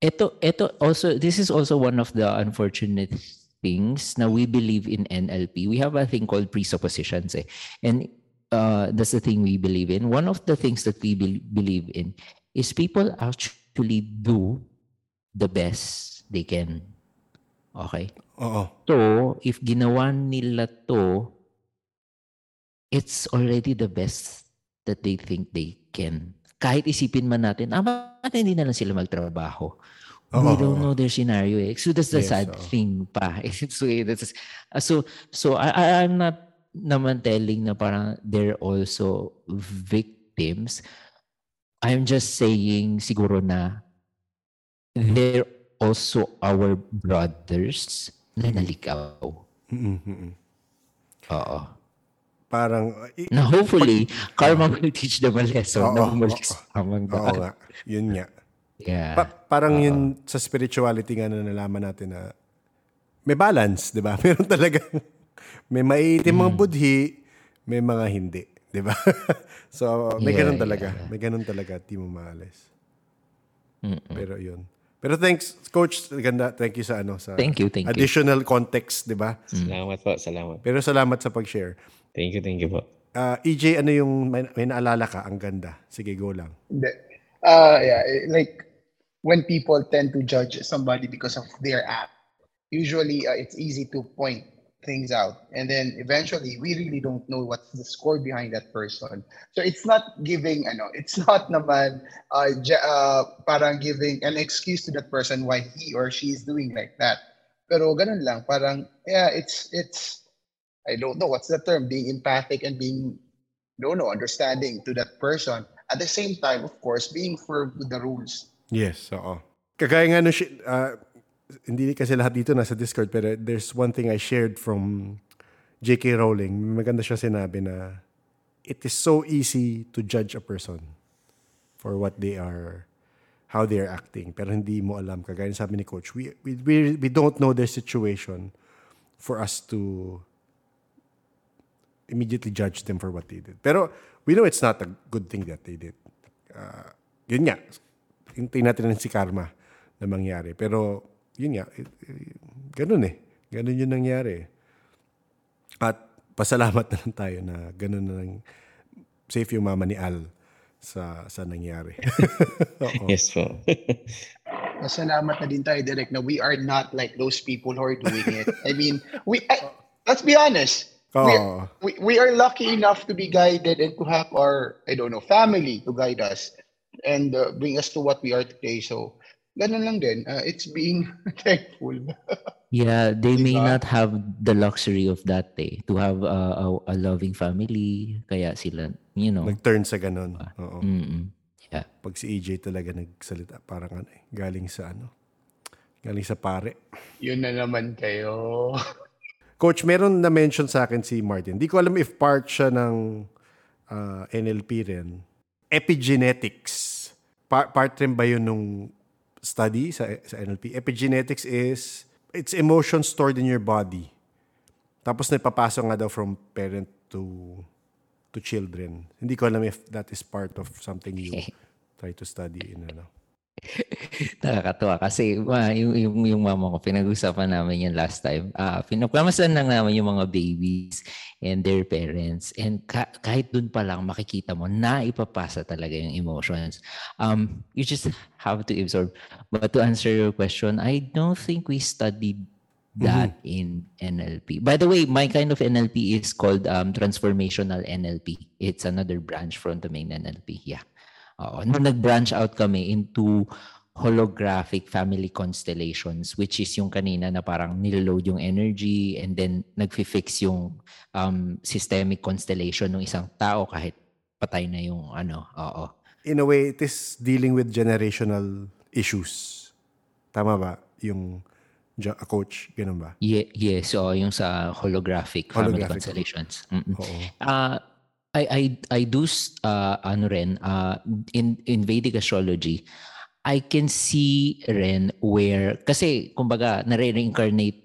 ito, ito also, this is also one of the unfortunate things na we believe in NLP. We have a thing called presuppositions eh. And uh, that's the thing we believe in. One of the things that we bel- believe in is people actually do the best they can. Okay? oo. So, if ginawa nila to, it's already the best that they think they can. Kahit isipin man natin, ah, bakit hindi na lang sila magtrabaho? Oo, We don't know their scenario. Eh. So that's the Yes, sad oo. thing pa. so, eh, that's, so, so I, I'm not naman telling na parang they're also victims. I'm just saying siguro na they're also our brothers na naligaw. Mm-mm. Oo. Parang i- Na hopefully, karma will teach them a lesson na Oo, umalis oo. tamang Oo daan. nga. Yun nga. Yeah. Pa- parang yun sa spirituality nga na nalaman natin na may balance, di ba? Meron talaga, may maiitim Mm. mga budhi, may mga hindi. Di ba? so, may Yeah, ganun talaga. yeah. May ganun talaga. Di mo maalis. Mm-mm. Pero yun. Pero thanks, Coach. Ganda. Thank you sa ano. Sa Thank you, thank you. additional context, di ba? Salamat po, salamat. Pero salamat sa pag-share. Thank you, thank you po. Ah, EJ, ano yung may, may naalala ka? Ang ganda. Sige, go lang. Uh, yeah, eh, like when people tend to judge somebody because of their act, usually uh, it's easy to point things out. And then eventually, we really don't know what's the score behind that person. So it's not giving, ano, it's not naman uh, uh, parang giving an excuse to that person why he or she is doing like that. Pero ganun lang, parang, yeah, it's, it's, I don't know, what's the term? Being empathic and being, no, no, understanding to that person. At the same time, of course, being firm with the rules. Yes, oo. Kagaya nga nung, shi- ah, hindi kasi lahat dito nasa Discord, pero there's one thing I shared from J.K. Rowling. Maganda siya sinabi na it is so easy to judge a person for what they are, how they are acting. Pero hindi mo alam, kagaya sabi ni Coach, we, we, we don't know their situation for us to immediately judge them for what they did. Pero we know it's not a good thing that they did. Uh, yun nga, hintayin natin si karma na mangyari. Pero yun nga, it- it- ganun eh. Ganun yung nangyari. At pasalamat na lang tayo na ganun na lang safe yung mama ni Al sa sa nangyari. Yes po. Masalamat na din tayo, Direk, na we are not like those people who are doing it. I mean, we I, let's be honest. We, we, we are lucky enough to be guided and to have our, I don't know, family to guide us and uh, bring us to what we are today. So, ganun lang din. Uh, it's being thankful. Yeah, they may Diba? not have the luxury of that day to have a, a, a loving family. Kaya sila, you know. Nag-turn sa ganun. Oo. mm Yeah. Pag si EJ talaga nagsalita, parang ano eh, galing sa ano, galing sa pare. Yun na naman kayo. Coach, meron na mention sa akin si Martin. Di ko alam if part siya ng ah, NLP rin. Epigenetics. Pa- part rin ba yun nung study sa, sa NLP? Epigenetics is, it's emotion stored in your body. Tapos napapasok nga daw from parent to to children. Hindi ko alam if that is part of something you try to study in ano. Nakakatuwa kasi ma, yung, yung, yung mama ko, pinag-usapan namin yan last time. Ah, pinagpamasan lang namin yung mga babies and their parents. And ka- kahit dun pa lang makikita mo na ipapasa talaga yung emotions. Um, you just have to absorb. But to answer your question, I don't think we studied that in NLP. By the way, my kind of NLP is called um, transformational NLP. It's another branch from the main NLP. Yeah. Oo. Nung nag-branch out kami into holographic family constellations which is yung kanina na parang niloload yung energy and then nagfi-fix yung um, systemic constellation ng isang tao kahit patay na yung ano. Oo. In a way, it is dealing with generational issues. Tama ba? Yung a coach, ganun ba? Ye- yes, so yung sa holographic family Holographic. constellations. Mm-mm. Oo. Uh, I I I do uh, ano rin uh, in in Vedic astrology I can see rin where kasi kumbaga nare-reincarnate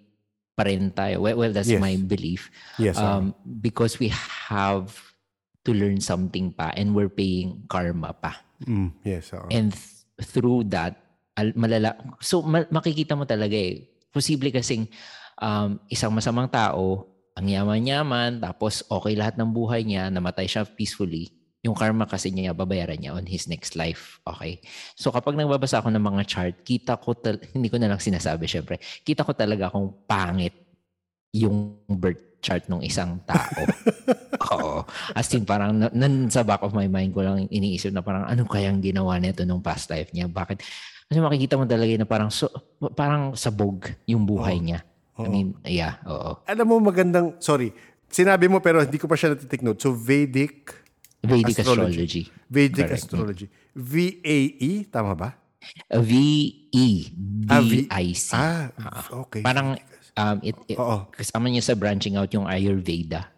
pa rin tayo. Well, well that's Yes. my belief. Yes. Um because we have to learn something pa and we're paying karma pa. Mm, yes. oo. And th- through that, al- malala so ma- makikita mo talaga eh. Posible kasing um, isang masamang tao, ang yaman-yaman, tapos okay lahat ng buhay niya, namatay siya peacefully. Yung karma kasi niya, babayaran niya on his next life. Okay? So kapag nagbabasa ako ng mga chart, kita ko, tal- hindi ko na lang sinasabi syempre, kita ko talaga kung pangit yung birth chart ng isang tao. Oo. As in, parang na, nan, sa back of my mind ko lang iniisip na parang ano kayang ginawa nito nung past life niya? Bakit? Kasi makikita mo talaga na parang so, parang sabog yung buhay Oo. niya. I Oo. mean, yeah, oo. Alam mo magandang, sorry, sinabi mo pero hindi ko pa siya natitik note. So Vedic, Vedic Astrology. astrology. Vedic Correct. astrology. V-A-E, tama ba? Uh, V-E. Ah. Ah, okay. Parang, um, it, it- Oo. kasama niya sa branching out yung Ayurveda.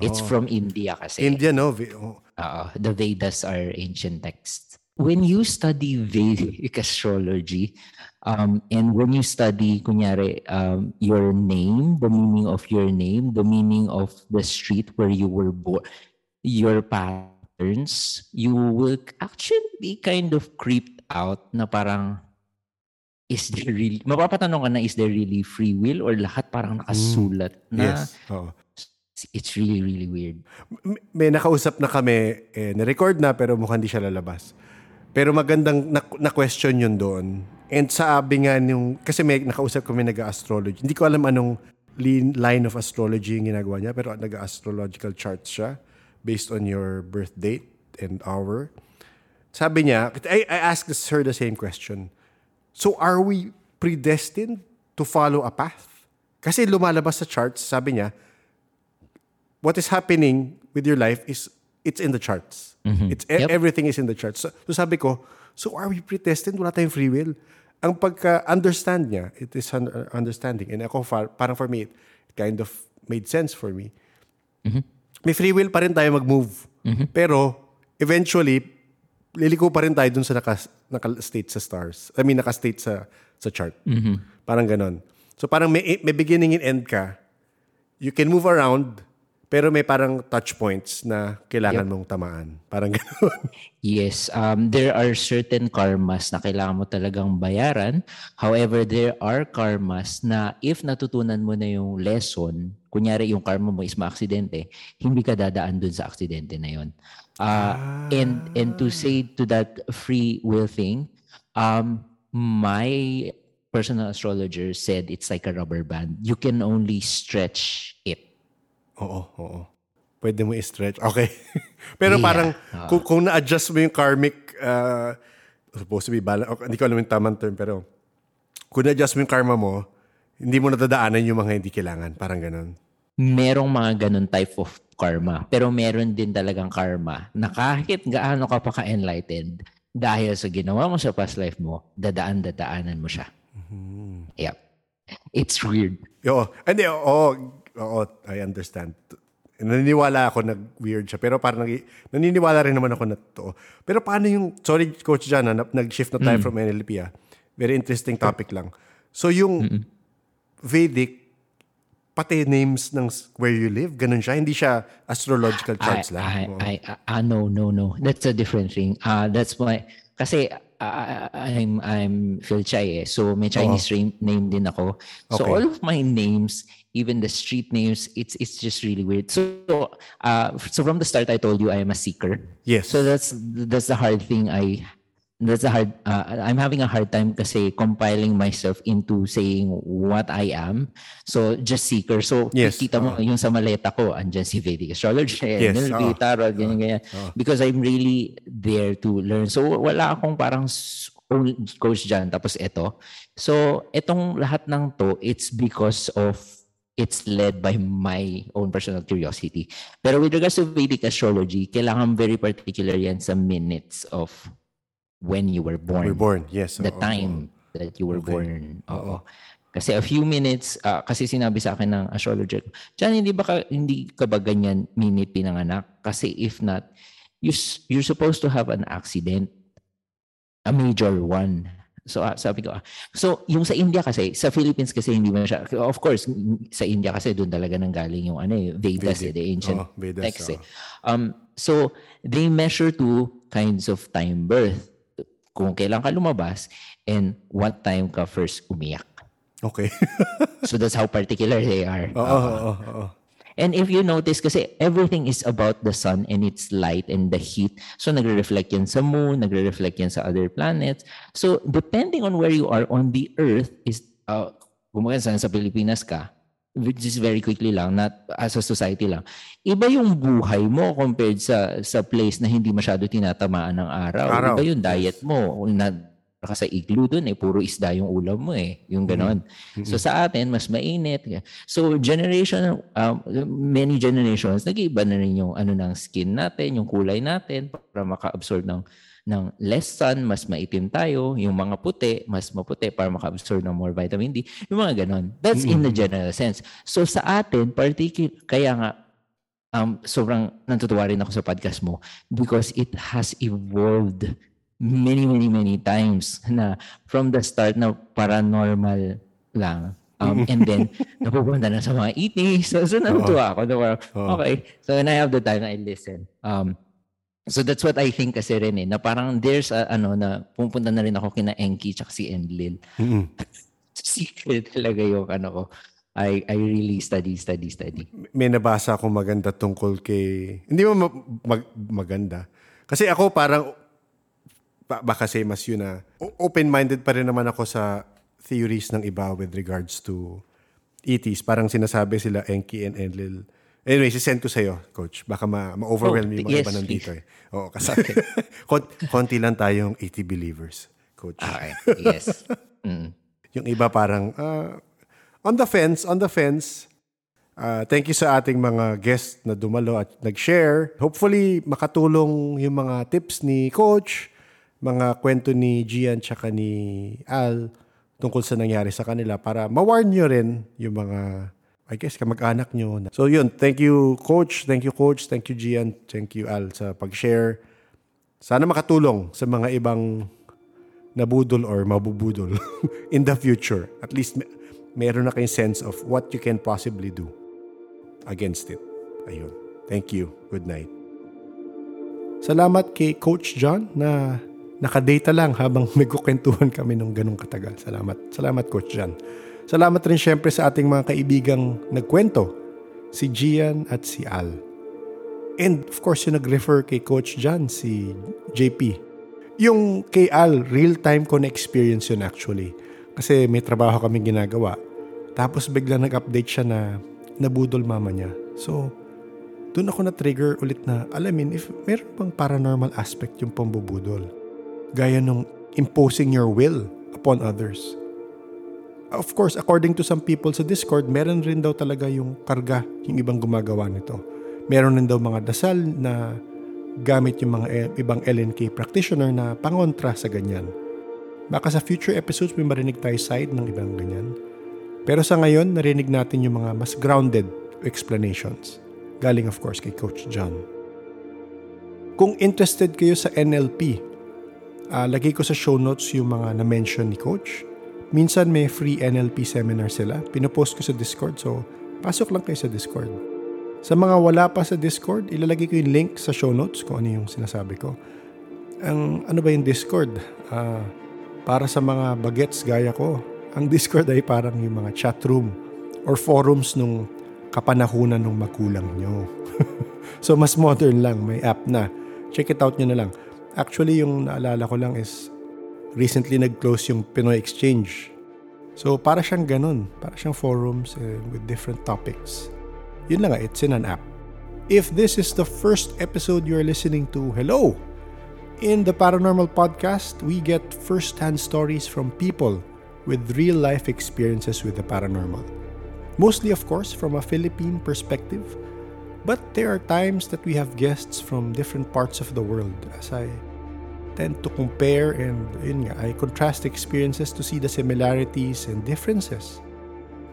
It's Oo. from India kasi. India, no? V- oh. Oo, the Vedas are ancient texts. When you study Vedic astrology, um, and when you study, kunyari, um, your name, the meaning of your name, the meaning of the street where you were born, your patterns, you will actually be kind of creeped out na parang, is there really, mapapatanong ka na, is there really free will or lahat parang nakasulat na Yes. Oo. it's really, really weird. May nakausap na kami, eh, na-record na pero mukhang hindi siya lalabas. Pero magandang na- na-question yun doon. And sabi nga nung, kasi may nakausap kami nag-astrology. Hindi ko alam anong lin- line of astrology yung ginagawa niya, pero nag-astrological charts siya based on your birth date and hour. Sabi niya, I, I asked her the same question. So are we predestined to follow a path? Kasi lumalabas sa charts, sabi niya, what is happening with your life is it's in the charts. It's e- Yep. everything is in the charts. So, so sabi ko, so are we predestined? Wala tayong free will. Ang pagka-understand niya, it is un- understanding. And ako, far, parang for me, it kind of made sense for me. May free will pa rin tayo mag-move. Pero, eventually, liliko pa rin tayo dun sa naka, naka-state sa stars. I mean, naka-state sa, sa chart. Parang ganon. So, parang may, may beginning and end ka. You can move around, pero may parang touch points na kailangan mong tamaan. Parang ganon. Yes, um, there are certain karmas na kailangan mo talagang bayaran. However, there are karmas na if natutunan mo na yung lesson, kunyari yung karma mo is maaksidente, hindi ka dadaan dun sa aksidente na yun. Uh, and, and to say to that free will thing, um, my personal astrologer said it's like a rubber band. You can only stretch it. Oo, oo. Pwede mo i-stretch. Okay. Pero Yeah. parang kung, kung na-adjust mo yung karmic, uh, supposed to be balance, okay, hindi ko alam yung tamang term, pero kung na-adjust mo yung karma mo, hindi mo natadaanan yung mga hindi kailangan. Parang ganon. merong mga ganun type of karma. Pero meron din talagang karma na kahit gaano ka pa ka-enlightened, dahil sa ginawa mo sa past life mo, dadaan-dadaanan mo siya. Yep. It's weird. Oo. Hindi, oo. Oo, I understand. Naniniwala ako na weird siya. Pero parang nag- naniniwala rin naman ako na to. Pero paano yung, sorry Coach Jan, ha, na- nag-shift na tayo from NLP ah. Very interesting topic lang. So yung Vedic, pati names ng where you live, ganun siya. Hindi siya astrological charts I, lang. I, Oo. I, I, no, no, no. That's a different thing. Uh, that's why, kasi uh, I'm, I'm Phil Chai eh. So may Chinese ra- name din ako. So Okay. all of my names, even the street names, it's it's just really weird. So uh, so from the start, I told you I am a seeker. Yes. So that's that's the hard thing I that's the hard uh, I'm having a hard time kasi compiling myself into saying what I am. So just seeker. So Yes, kita mo yung sa maleta ko andyan si Vedic astrology, Yes, NLP, oo. tarot, ganyan ganyan. Because I'm really there to learn. So wala akong parang own coach dyan tapos ito. So itong lahat ng to it's because of it's led by my own personal curiosity. Pero with regards to Vedic astrology, kailangan very particular yan sa minutes of when you were born. We're born. Yes. The oo, time that you were Okay. born. Oo. Kasi a few minutes, ah, kasi sinabi sa akin ng astrologer, Diyan, hindi ba ka, hindi ka ba ganyan minute pinanganak? Kasi if not, you, you're supposed to have an accident. A major one. So ah, sabi ko, ah, so yung sa India kasi, sa Philippines kasi hindi mo siya, of course, sa India kasi doon talaga nang galing yung ano eh, Vedas, eh, Vedic. the ancient Oo, Vedas, text eh. oo. Um, so, they measure two kinds of time birth. Kung kailan ka lumabas and what time ka first umiyak. Okay. So that's how particular they are. Oo, oo, oo, oo. And if you notice, kasi everything is about the sun and its light and the heat. So nagre-reflect yan sa moon, nagre-reflect yan sa other planets. So depending on where you are on the earth is, uh, kung saan sa Pilipinas ka, which is very quickly lang, not as a society lang. Iba yung buhay mo compared sa sa place na hindi masyado tinatamaan ng araw. Araw, Iba yung diet mo. Na, ka sa igloo dun eh, puro isda yung ulam mo eh. Yung ganon. So sa atin, mas mainit. So generation, um, many generations, nag-iiba na rin yung ano ng skin natin, yung kulay natin para maka-absorb ng ng less sun, mas maitim tayo. Yung mga puti, mas maputi para maka-absorb ng more vitamin D. Yung mga ganon. That's in the general sense. So sa atin, particular, kaya nga, um, sobrang natutuwa rin ako sa podcast mo because it has evolved many, many, many times na from the start na paranormal lang. Um, and then, napupunta na sa mga ET. So, so natutuwa ako. Na parang, okay. So, when I have the time, I listen. Um, so, that's what I think kasi rin eh. Na parang there's a, ano, na pupunta na rin ako kina Enki tsaka si Enlil. Mm-mm. Secret talaga yung ano ko. I, I really study, study, study. may nabasa akong maganda tungkol kay... Hindi mo ma- mag- maganda. Kasi ako parang... Ba- baka same as you na... Open-minded pa rin naman ako sa theories ng iba with regards to ETs, parang sinasabi sila Enki and Enlil. Anyway, sisend ko sa'yo, coach. Baka ma- ma-overwhelm Oh, yung mga yes, iba nandito eh. Oo, kasi kon- konti lang tayong ET believers, coach. Okay. Yes. Mm. Yung iba parang ah, on the fence, on the fence. Ah, thank you sa ating mga guests na dumalo at nag-share. Hopefully, makatulong yung mga tips ni Coach, mga kwento ni Gian tsaka ni Al tungkol sa nangyari sa kanila para ma-warn nyo rin yung mga, I guess, kamag-anak nyo. So yun, thank you Coach, thank you Coach, thank you Gian, thank you Al sa pag-share. Sana makatulong sa mga ibang nabudol or mabubudol in the future. At least me- meron na kayong sense of what you can possibly do against it. Ayun. Thank you. Good night. Salamat kay Coach John na nakadata lang habang nagkukwentuhan kami nung ganong katagal. Salamat. Salamat Coach John. Salamat rin syempre sa ating mga kaibigang nagkwento, si Gian at si Al. And of course, yung nag-refer kay Coach John, si JP. Yung kay Al, real-time ko experience yun actually. Kasi may trabaho kami ginagawa. Tapos bigla nag-update siya na nabudol mama niya. So, doon ako na-trigger ulit na alamin if meron bang paranormal aspect yung pambubudol. Gaya nung imposing your will upon others. Of course, according to some people sa Discord, meron rin daw talaga yung karga yung ibang gumagawa nito. Meron rin daw mga dasal na gamit yung mga ibang LNK practitioner na pangontra sa ganyan. Baka sa future episodes may marinig tayo side ng ibang ganyan. Pero sa ngayon, narinig natin yung mga mas grounded explanations. Galing of course kay Coach John. Kung interested kayo sa NLP, ah, lagay ko sa show notes yung mga na-mention ni Coach. Minsan may free NLP seminar sila. Pinopost ko sa Discord, so pasok lang kayo sa Discord. Sa mga wala pa sa Discord, ilalagay ko yung link sa show notes kung ano yung sinasabi ko. Ang ano ba yung Discord? Ah, para sa mga bagets gaya ko, ang Discord ay parang yung mga chat room or forums nung kapanahunan ng magulang nyo. so mas modern lang, may app na. Check it out nyo na lang. Actually, yung naalala ko lang is recently nag-close yung Pinoy Exchange. So para siyang ganun, para siyang forums eh, with different topics. Yun lang nga, it's in an app. If this is the first episode you're listening to, hello! In the Paranormal Podcast, we get first-hand stories from people with real-life experiences with the paranormal. Mostly, of course, from a Philippine perspective, but there are times that we have guests from different parts of the world as I tend to compare and yun nga, I contrast experiences to see the similarities and differences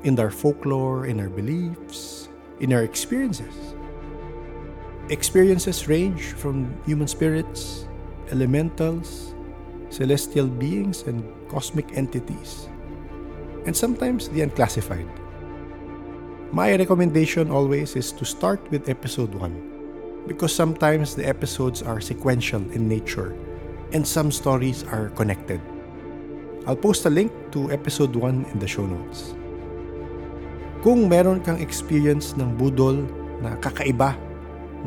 in our folklore, in our beliefs, in our experiences. Experiences range from human spirits, elementals, celestial beings, and cosmic entities, and sometimes the unclassified. My recommendation always is to start with episode 1 because sometimes the episodes are sequential in nature and some stories are connected. I'll post a link to episode 1 in the show notes. Kung meron kang experience ng budol na kakaiba,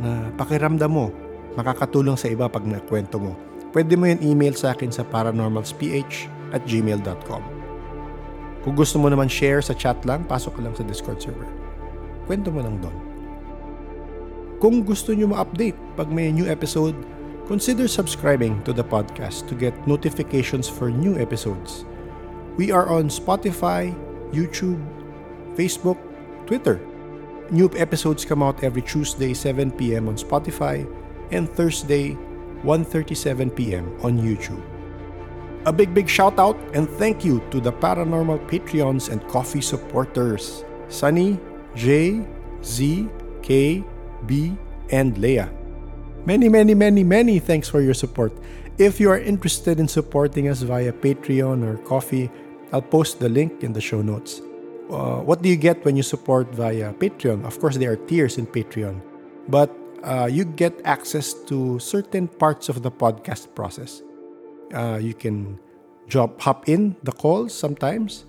na pakiramdam mo, makakatulong sa iba pag nakwento mo, pwede mo yun email sa akin sa paranormalsph at gmail.com. Kung gusto mo naman share sa chat lang, pasok ka lang sa Discord server. Kwento mo lang doon. Kung gusto nyo ma-update pag may new episode, consider subscribing to the podcast to get notifications for new episodes. We are on Spotify, YouTube, Facebook, Twitter. New episodes come out every Tuesday 7 p.m. on Spotify and Thursday 1:37 p.m. on YouTube. A big big shout out and thank you to the paranormal Patreons and coffee supporters. Sunny, J, Z, K, B, and Leah. Many, many, many, many thanks for your support. If you are interested in supporting us via Patreon or Coffee, I'll post the link in the show notes. Uh, what do you get when you support via Patreon? Of course, there are tiers in Patreon, but uh, you get access to certain parts of the podcast process. Uh, you can drop hop in the calls sometimes.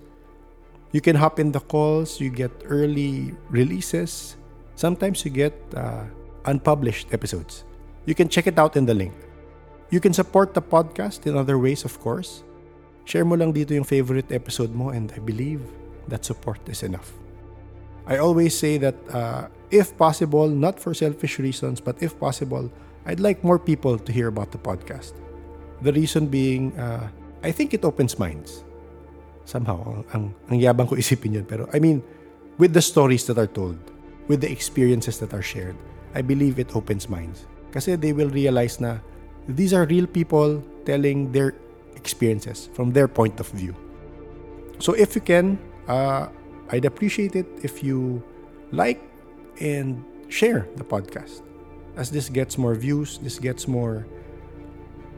You can hop in the calls. You get early releases. Sometimes you get uh, unpublished episodes. You can check it out in the link. You can support the podcast in other ways, of course. Share mo lang dito yung favorite episode mo and I believe that support is enough. I always say that uh, if possible, not for selfish reasons, but if possible, I'd like more people to hear about the podcast. The reason being, uh, I think it opens minds. Somehow, ang, ang, ang yabang ko isipin yun. Pero I mean, with the stories that are told, with the experiences that are shared, I believe it opens minds. Kasi they will realize na these are real people telling their experiences from their point of view. So if you can, uh, I'd appreciate it if you like and share the podcast. As this gets more views, this gets more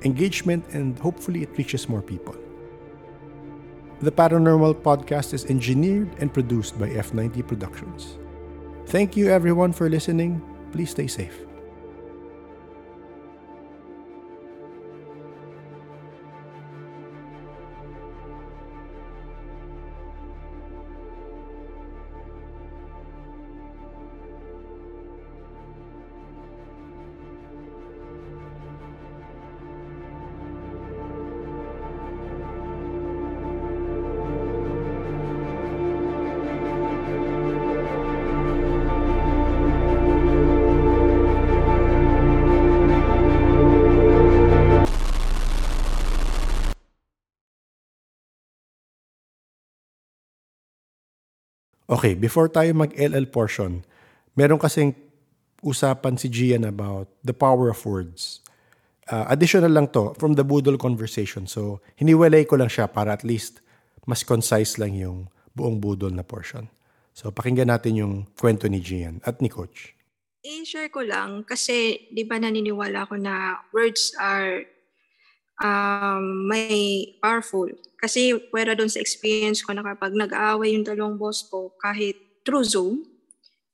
engagement, and hopefully it reaches more people. The Paranormal Podcast is engineered and produced by F90 Productions. Thank you everyone for listening. Please stay safe. Okay, before tayo mag-LL portion, meron kasing usapan si Gian about the power of words. Uh, additional lang to from the Budol conversation. So, hiniwalay ko lang siya para at least mas concise lang yung buong Budol na portion. So, pakinggan natin yung kwento ni Gian at ni Coach. I-share ko lang kasi di ba naniniwala ako na words are um, may powerful. Kasi pwera doon sa experience ko na kapag nag-aaway yung dalawang boss ko, kahit through Zoom,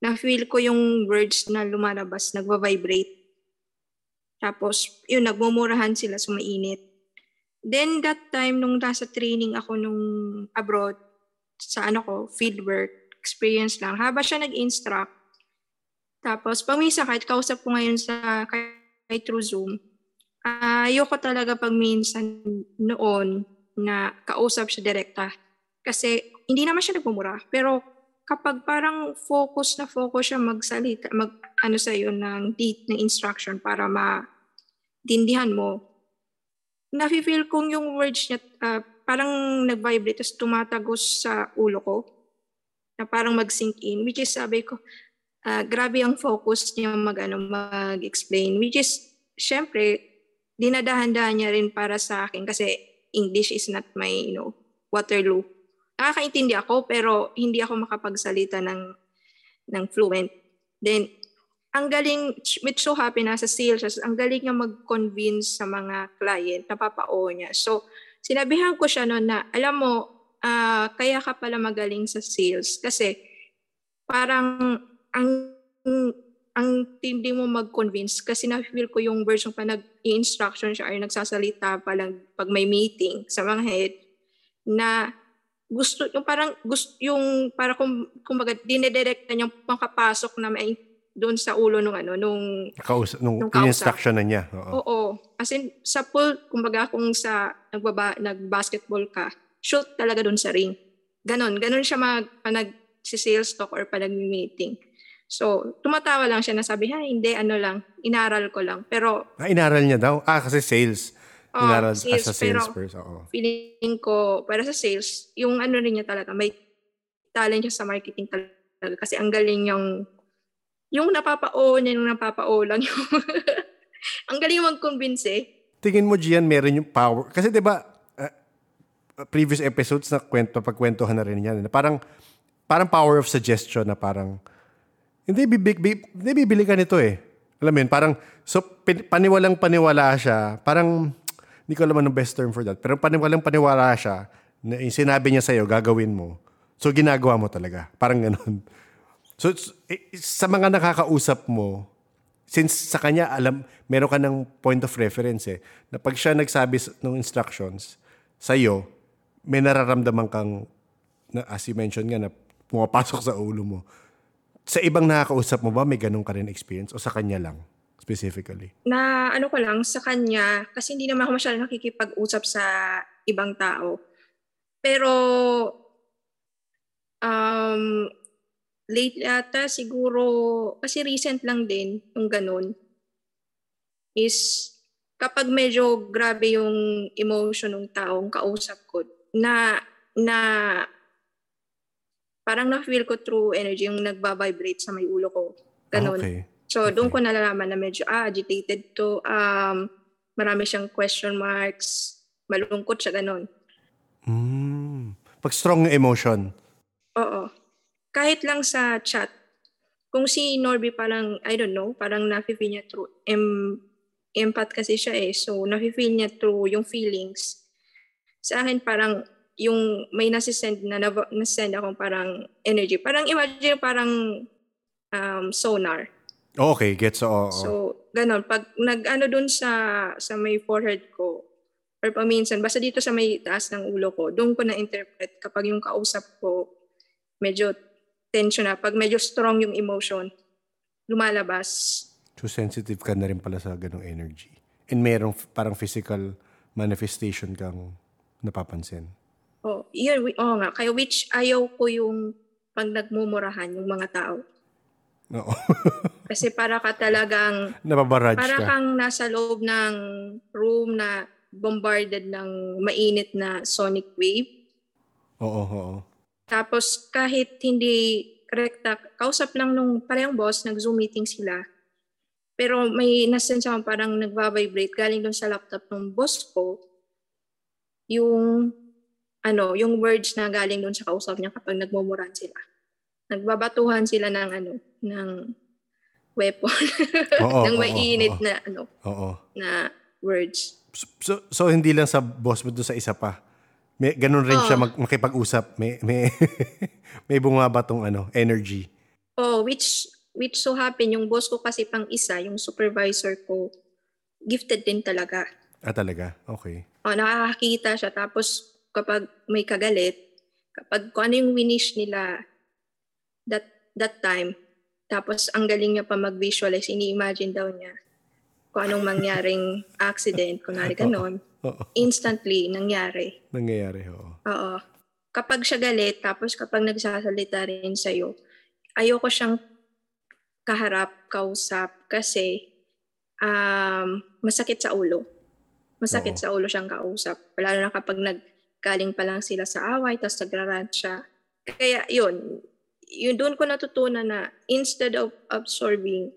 na-feel ko yung words na lumalabas, nagva-vibrate. Tapos, yun, nagmumurahan sila, sumainit. Then, that time, nung nasa training ako nung abroad, sa ano ko, fieldwork, experience lang, haba siya nag-instruct. Tapos, pamisa kahit kausap ko ngayon sa kay through Zoom, uh, ayoko talaga pag minsan noon, na kausap siya direkta. Kasi hindi naman siya nagmumura. Pero kapag parang focus na focus siya magsalita, mag ano sa iyo ng deep na instruction para ma-dindihan mo, nafe-feel kong yung words niya uh, parang nag-vibrate tapos tumatagos sa ulo ko na parang mag-sink in which is sabi ko uh, grabe ang focus niya mag ano mag-explain which is syempre dinadahan-dahan niya rin para sa akin kasi English is not my, you know, Waterloo. Nakakaintindi ako pero hindi ako makapagsalita ng ng fluent. Then ang galing, with so happy nasa sales, ang galing niya mag-convince sa mga client, napapao niya. So, sinabihan ko siya noon na, alam mo, uh, kaya ka pala magaling sa sales kasi parang ang ang tindi mo mag-convince kasi na-feel ko yung version pa nag-instruction siya or nagsasalita pa lang pag may meeting sa mga head na gusto yung parang gusto yung para kung kumbaga dinedirekta niyang pangkapasok na may doon sa ulo nung ano nung Kaus- nung, nung instruction na niya. Oo. Oo. As in sa pool kumbaga kung sa nagbaba nag-basketball ka, shoot talaga doon sa ring. Ganon, ganon siya mag nag si sales talk or pa nag-meeting. So, tumatawa lang siya na sabi, ha, hindi, ano lang, inaral ko lang. Pero... Ah, inaral niya daw? Ah, kasi sales. Oh, inaral sales, as a salesperson. Oo. Feeling ko, para sa sales, yung ano rin niya talaga, may talent siya sa marketing talaga. Kasi ang galing yung, yung napapao niya, yung napapao lang yung... ang galing mag-convince eh. Tingin mo, Gian, meron yung power. Kasi di ba uh, previous episodes na kwento, pagkwentuhan na rin yan. Na parang, parang power of suggestion na parang, hindi, bibig, bibig, hindi bibili ka nito eh. Alam mo yun, parang, so pin, paniwalang paniwala siya, parang, hindi ko alam anong best term for that, pero paniwalang paniwala siya, na yung sinabi niya sa'yo, gagawin mo. So, ginagawa mo talaga. Parang ganun. So, eh, sa mga nakakausap mo, since sa kanya, alam, meron ka ng point of reference eh, na pag siya nagsabi ng instructions sa'yo, may nararamdaman kang, na, as you mentioned nga, na pumapasok sa ulo mo sa ibang nakakausap mo ba, may ganun ka rin experience o sa kanya lang specifically? Na ano ko lang, sa kanya, kasi hindi naman ako masyadong nakikipag-usap sa ibang tao. Pero, um, late ata siguro, kasi recent lang din yung ganun, is kapag medyo grabe yung emotion ng taong kausap ko, na, na parang na-feel ko through energy yung nagba-vibrate sa may ulo ko. Ganun. Okay. So, Okay. doon ko nalalaman na medyo ah, agitated to. Um, marami siyang question marks. Malungkot siya, ganun. Mm. Pag strong yung emotion. Oo. Kahit lang sa chat, kung si Norby parang, I don't know, parang nafe-feel niya through, em, empath kasi siya eh. So, nafe-feel niya through yung feelings. Sa akin, parang yung may nasisend na nasend akong parang energy. Parang imagine parang um, sonar. Oh, okay, gets. Oo. oo. So, ganon. Pag nag-ano dun sa, sa may forehead ko, or paminsan, basta dito sa may taas ng ulo ko, doon ko na-interpret kapag yung kausap ko, medyo tension na. Pag medyo strong yung emotion, lumalabas. Too sensitive ka na rin pala sa ganong energy. And merong parang physical manifestation kang napapansin. Oh, yun, oo nga. Kaya which ayaw ko yung pag nagmumurahan yung mga tao. Oo. Kasi para ka talagang Nababarage Para ka. kang nasa loob ng room na bombarded ng mainit na sonic wave. Oo, oo. Tapos kahit hindi rekta, kausap lang nung parehong boss, nag-zoom meeting sila. Pero may nasense ako parang nagva-vibrate galing dun sa laptop ng boss ko yung ano, yung words na galing dun sa kausap niya kapag nagmumuran sila. Nagbabatuhan sila ng ano, ng weapon. Oo, ng mainit oo. na ano, Oo. na words. So, so, so hindi lang sa boss mo doon sa isa pa. May ganun rin Oo. siya mag, makipag-usap. May may may bumabatong ano, energy. Oh, which which so happen yung boss ko kasi pang isa, yung supervisor ko, gifted din talaga. Ah, talaga? Okay. Oh, nakakakita siya tapos kapag may kagalit, kapag kung ano yung winish nila that that time, tapos ang galing niya pa mag-visualize, ini-imagine daw niya kung anong mangyaring accident, kunwari ganon, Oo. instantly nangyari. Nangyayari, oo. Oo. Kapag siya galit, tapos kapag nagsasalita rin sa'yo, ayoko siyang kaharap, kausap, kasi um, masakit sa ulo. Masakit Oo. sa ulo siyang kausap. Lalo na kapag naggaling pa lang sila sa away, tapos nagrarant siya. Kaya yun, yun doon ko natutunan na instead of absorbing,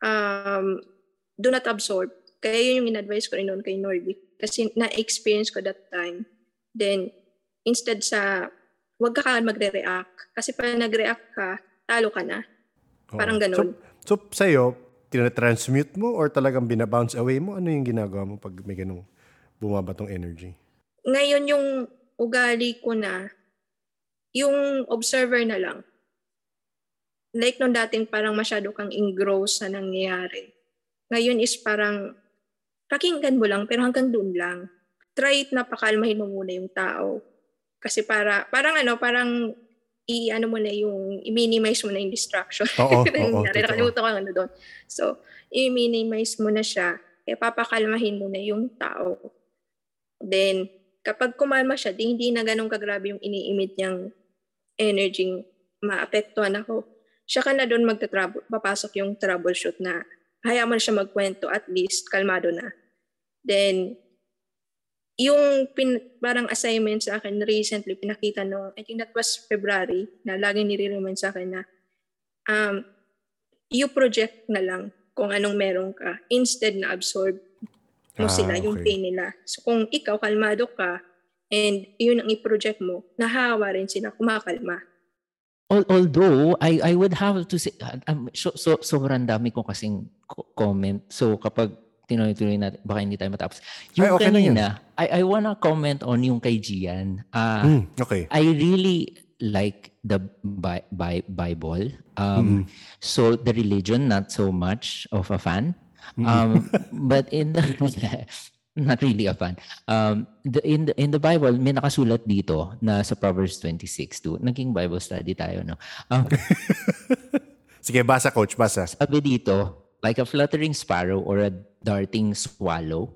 um, do not absorb. Kaya yun yung in-advise ko rin noon kay Norby. Kasi na-experience ko that time. Then, instead sa, wag ka ka magre-react. Kasi pag nag-react ka, talo ka na. Parang ganun. So, so sa'yo, tinatransmute mo or talagang binabounce away mo? Ano yung ginagawa mo pag may ganung bumabatong energy? Ngayon yung ugali ko na, yung observer na lang. Like nung dating parang masyado kang engrossed sa nangyayari. Ngayon is parang pakinggan mo lang pero hanggang doon lang. Try it na pakalmahin mo muna yung tao. Kasi para, parang ano, parang i-ano mo na yung, i-minimize mo na yung distraction. Oo, oo, nakalimutan ko ano doon. So, i-minimize mo na siya, eh papakalmahin mo na yung tao. Then, kapag kumalma siya, di hindi na ganun kagrabe yung iniimit niyang energy, maapektuhan ako. Siya ka na doon magta-trouble, papasok yung troubleshoot na hayaan mo na siya magkwento, at least kalmado na. Then, yung pin, parang assignment sa akin recently, pinakita no, I think that was February, na laging nire-remind sa akin na um, you project na lang kung anong meron ka instead na absorb mo Ah, sila, yung okay. pain nila. So kung ikaw kalmado ka and yun ang i-project mo, nahawa rin sila, kumakalma. Al- although I I would have to say um, so, so sobrang dami ko kasing comment. So kapag tinuloy-tuloy natin baka hindi tayo matapos. Yung Ay, okay lang yun. kanina, I I wanna comment on yung kay Gian. Ah Hmm, okay. I really like the Bi- Bi- Bible. Um, Mm. So the religion, not so much of a fan. Mm. Um, but in the not really a fan. Um, the, in the in the Bible, may nakasulat dito na sa Proverbs 26 to naging Bible study tayo, no? Um, Sige, basa coach, basa. sabi dito, like a fluttering sparrow or a darting swallow,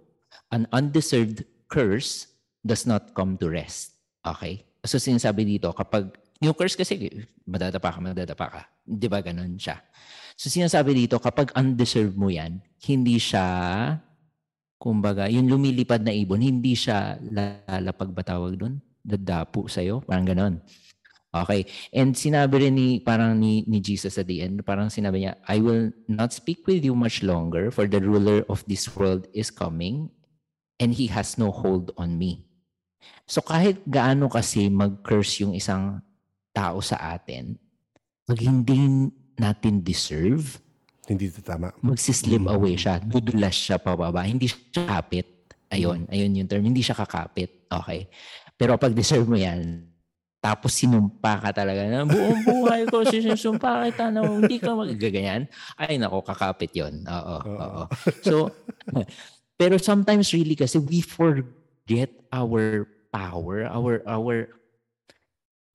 an undeserved curse does not come to rest. Okay? So sinasabi dito, kapag yung curse kasi, madadapa ka, madadapa ka. Di ba ganun siya? So sinasabi dito, kapag undeserved mo yan, hindi siya, kumbaga, yung lumilipad na ibon, hindi siya lalapag ba tawag doon? Dadapo sa'yo? Parang ganun. Okay. And sinabi rin ni, parang ni, ni Jesus at the end, parang sinabi niya, I will not speak with you much longer, for the ruler of this world is coming, and he has no hold on me. So kahit gaano kasi mag-curse yung isang tao sa atin, pag hindi natin deserve, Hindi ito tama. magsislip Mm. away siya, dudulas siya pababa, hindi siya kakapit. Ayun, ayun yung term, hindi siya kakapit. Okay. Pero pag deserve mo yan, tapos sinumpa ka talaga na buong buhay ko, sinusumpa kita na hindi ka magaganyan. Ay nako, kakapit yon Oo, Oo. oo. So, pero sometimes really kasi we forget our power, our, our,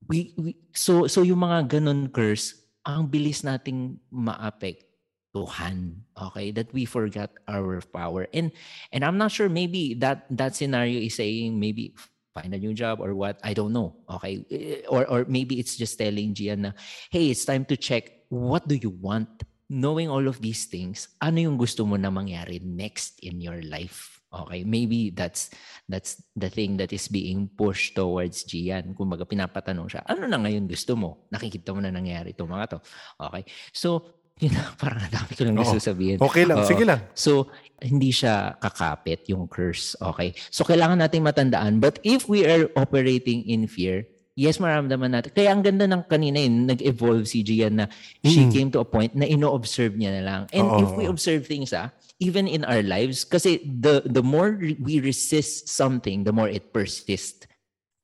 we, we so, so yung mga ganun curse, ang bilis nating maapektuhan. Okay? That we forgot our power. And and I'm not sure maybe that that scenario is saying maybe find a new job or what I don't know okay Eh, or or maybe it's just telling Gian na hey it's time to check what do you want knowing all of these things ano yung gusto mo na mangyari next in your life okay maybe that's that's the thing that is being pushed towards Gian kumbaga pinapatanong siya ano na ngayon gusto mo nakikita mo na nangyari itong mga to okay so yun na, parang ang dami ko lang gusto sabihin Okay lang, Oo. sige lang. So, hindi siya kakapit yung curse. Okay? So, kailangan nating matandaan. But if we are operating in fear, yes, maramdaman natin. Kaya ang ganda ng kanina yun, nag-evolve si Gian na she Mm. came to a point na ino-observe niya na lang. And Oo, if we observe things, ah, even in our lives, kasi the, the more re- we resist something, the more it persists.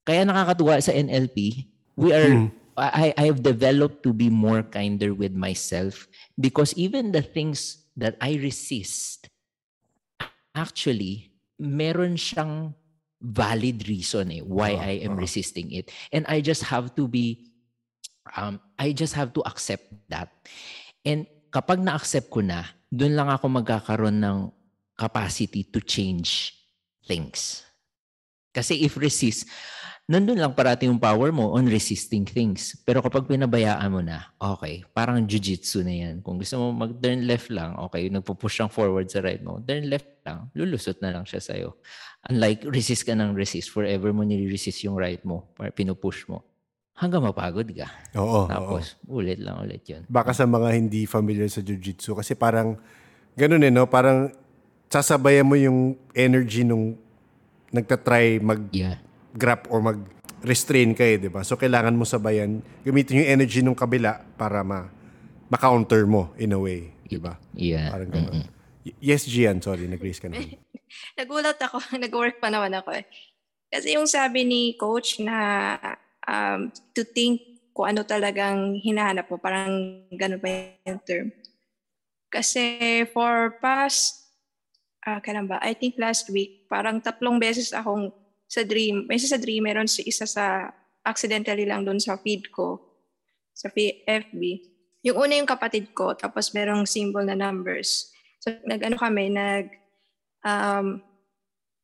Kaya nakakatuwa sa NLP, we are Mm. I, I have developed to be more kinder with myself because even the things that I resist, actually, meron siyang valid reason eh why Oo, I am oo. resisting it. And I just have to be, um, I just have to accept that. And kapag na-accept ko na, dun lang ako magkakaroon ng capacity to change things. Kasi if resist, nandun lang parati yung power mo on resisting things. Pero kapag pinabayaan mo na, okay, parang jujitsu na yan. Kung gusto mo mag-turn left lang, okay, nagpo-push lang forward sa right mo, turn left lang, lulusot na lang siya sa'yo. Unlike resist ka ng resist, forever mo nire-resist yung right mo, pinupush mo. Hanggang mapagod ka. Oo, oo. Tapos, ulit lang ulit yun. Baka sa mga hindi familiar sa jiu-jitsu kasi parang ganun eh no, parang sasabayan mo yung energy nung nagtatry mag Yeah. grab or mag-restrain ka eh, di ba? So, kailangan mo sabayan, gamitin yung energy ng kabila para ma ma-counter mo in a way, di ba? Yeah. Parang gano'n. Y- Yes, Gian, sorry, nag-raise ka na. Nagulat ako, nag-work pa naman ako eh. Kasi yung sabi ni coach na um, to think kung ano talagang hinahanap mo, parang ganun pa yung term. Kasi for past, ah kailan ba? I think last week, parang tatlong beses akong sa dream. May isa sa dream, meron si isa sa accidentally lang doon sa feed ko, sa FB. Yung una yung kapatid ko, tapos merong symbol na numbers. So, nag-ano kami, nag, um,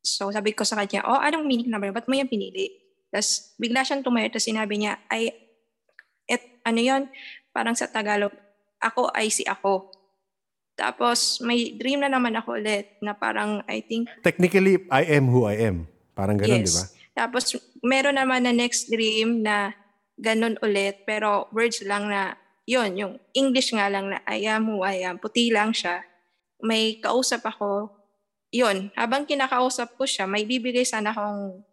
so sabi ko sa kanya, oh, anong meaning number? Ba't mo yan pinili? Tapos bigla siyang tumayo, tapos sinabi niya, ay, et, ano yon Parang sa Tagalog, ako ay si ako. Tapos may dream na naman ako ulit na parang, I think, Technically, I am who I am. Parang ganun, di ba? Yes. Tapos meron naman na next dream na ganun ulit pero words lang na yun, yung English nga lang na I am who I am. Puti lang siya. May kausap ako. Yun, habang kinakausap ko siya, may bibigay sana akong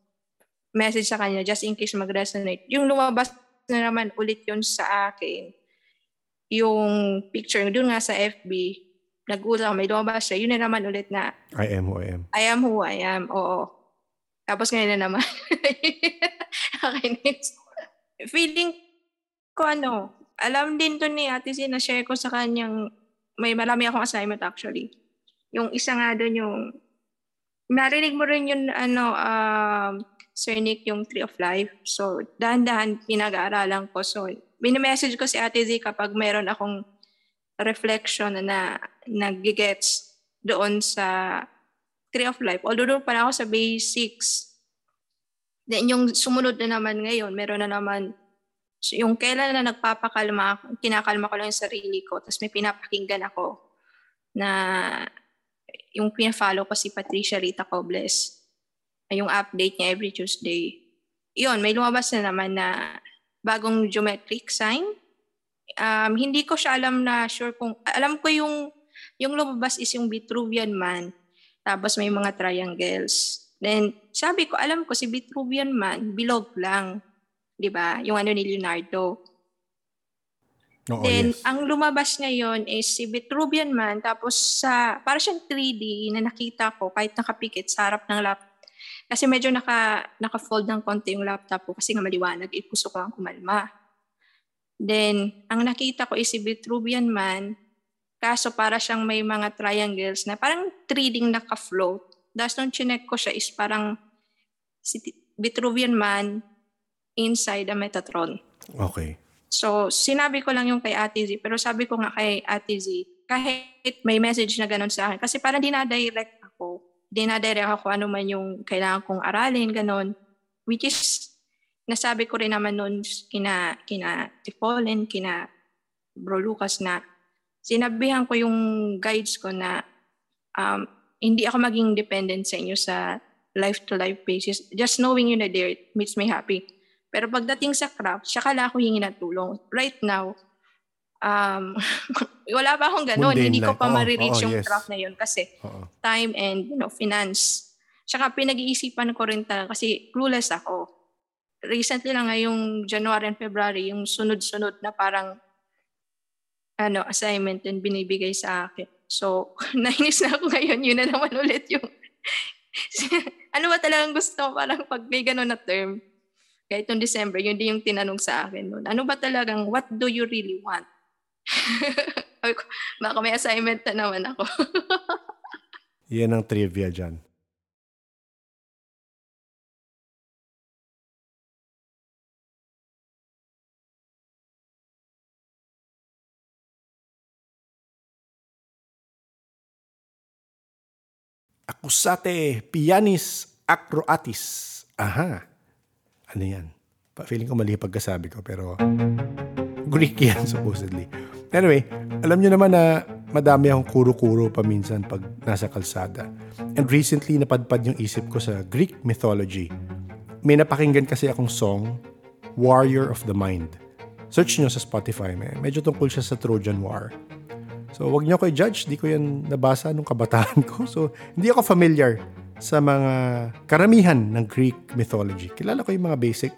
message sa kanya just in case mag-resonate. Yung lumabas na naman ulit yun sa akin. Yung picture, doon nga sa FB, nagulat ako, may lumabas siya. Yun na naman ulit na I am who I am. I am who I am. Oo. Tapos ngayon na naman. Nakakainis. Feeling ko ano, alam din to ni Ate Zin na share ko sa kanyang, may marami akong assignment actually. Yung isa nga doon yung, narinig mo rin yung ano, um, Sir Nick, yung Tree of Life. So, dahan-dahan pinag-aaralan ko. So, message ko si Ate Z kapag meron akong reflection na nag-gets doon sa Tree of Life. Although doon pa lang ako sa basics. Then yung sumunod na naman ngayon, meron na naman So yung kailan na nagpapakalma, kinakalma ko lang yung sarili ko, tapos may pinapakinggan ako na yung pina-follow ko si Patricia Rita Cobles, yung update niya every Tuesday. Yun, may lumabas na naman na bagong geometric sign. Um, hindi ko siya alam na sure kung, alam ko yung, yung lumabas is yung Vitruvian Man, tapos may mga triangles. Then, sabi ko, alam ko si Vitruvian Man, bilog lang. 'di ba? Yung ano ni Leonardo. Oo, Then, yes. ang lumabas ngayon is si Vitruvian Man, tapos sa, para siyang 3D na nakita ko kahit nakapikit sa harap ng laptop. Kasi medyo naka, naka-fold ng konti yung laptop ko kasi nga maliwanag, eh, gusto ko ang kumalma. Then, ang nakita ko is si Vitruvian Man, kaso para siyang may mga triangles na parang 3D naka-float. Tapos nung chinek ko siya is parang si Vitruvian Man inside a Metatron. Okay. So, sinabi ko lang yung kay Ate Z, pero sabi ko nga kay Ate Z, kahit may message na ganun sa akin, kasi parang dinadirect ako, dinadirect ako ano man yung kailangan kong aralin, ganun. Which is, nasabi ko rin naman nun kina, kina Tipolen, kina Bro Lucas na sinabihan ko yung guides ko na um, hindi ako maging dependent sa inyo sa life-to-life basis. Just knowing you na there makes me happy. Pero pagdating sa craft, siya kala ako hingi ng tulong. Right now, um, wala pa akong ganun. Mundane Hindi ko life. pa Oo, marireach oo, yung yes. craft na yun kasi Oo. time and you know, finance. Tsaka pinag-iisipan ko rin talaga kasi clueless ako. Recently lang ngayong January and February, yung sunod-sunod na parang ano, assignment din binibigay sa akin. So, nainis na ako ngayon. Yun na naman ulit yung ano ba talagang gusto parang pag may ganun na term kahit noong December, yun din yung tinanong sa akin noon. Ano ba talagang, what do you really want? Baka may assignment na naman ako. Yan ang trivia dyan. Acusate pianis acroatis. Aha. Ano yan? Feeling ko mali pagkasabi ko pero Greek yan supposedly. Anyway, alam nyo naman na madami akong kuro-kuro paminsan pag nasa kalsada. And recently napadpad yung isip ko sa Greek mythology. May napakinggan kasi akong song, Warrior of the Mind. Search nyo sa Spotify. May, medyo tungkol siya sa Trojan War. So, wag niyo ko i-judge. Di ko yan nabasa nung kabataan ko. So, hindi ako familiar sa mga karamihan ng Greek mythology. Kilala ko yung mga basic.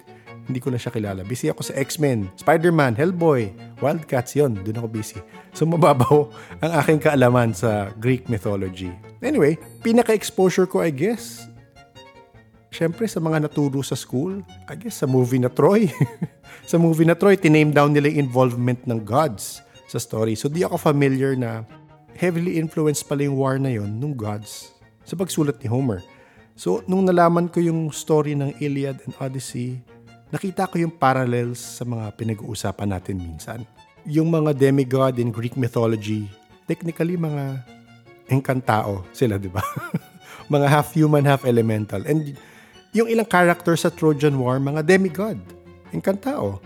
Hindi ko na siya kilala. Busy ako sa X-Men, Spider-Man, Hellboy, Wildcats, yon Doon ako busy. So, mababaw ang aking kaalaman sa Greek mythology. Anyway, pinaka-exposure ko, I guess, Siyempre, sa mga naturo sa school, I guess sa movie na Troy. sa movie na Troy, tiname down nila yung involvement ng gods sa story. So, di ako familiar na heavily influenced pala yung war na yon nung gods sa pagsulat ni Homer. So, nung nalaman ko yung story ng Iliad and Odyssey, nakita ko yung parallels sa mga pinag-uusapan natin minsan. Yung mga demigod in Greek mythology, technically mga enkantao sila, di ba? mga half human, half elemental. And yung ilang character sa Trojan War, mga demigod. Enkantao.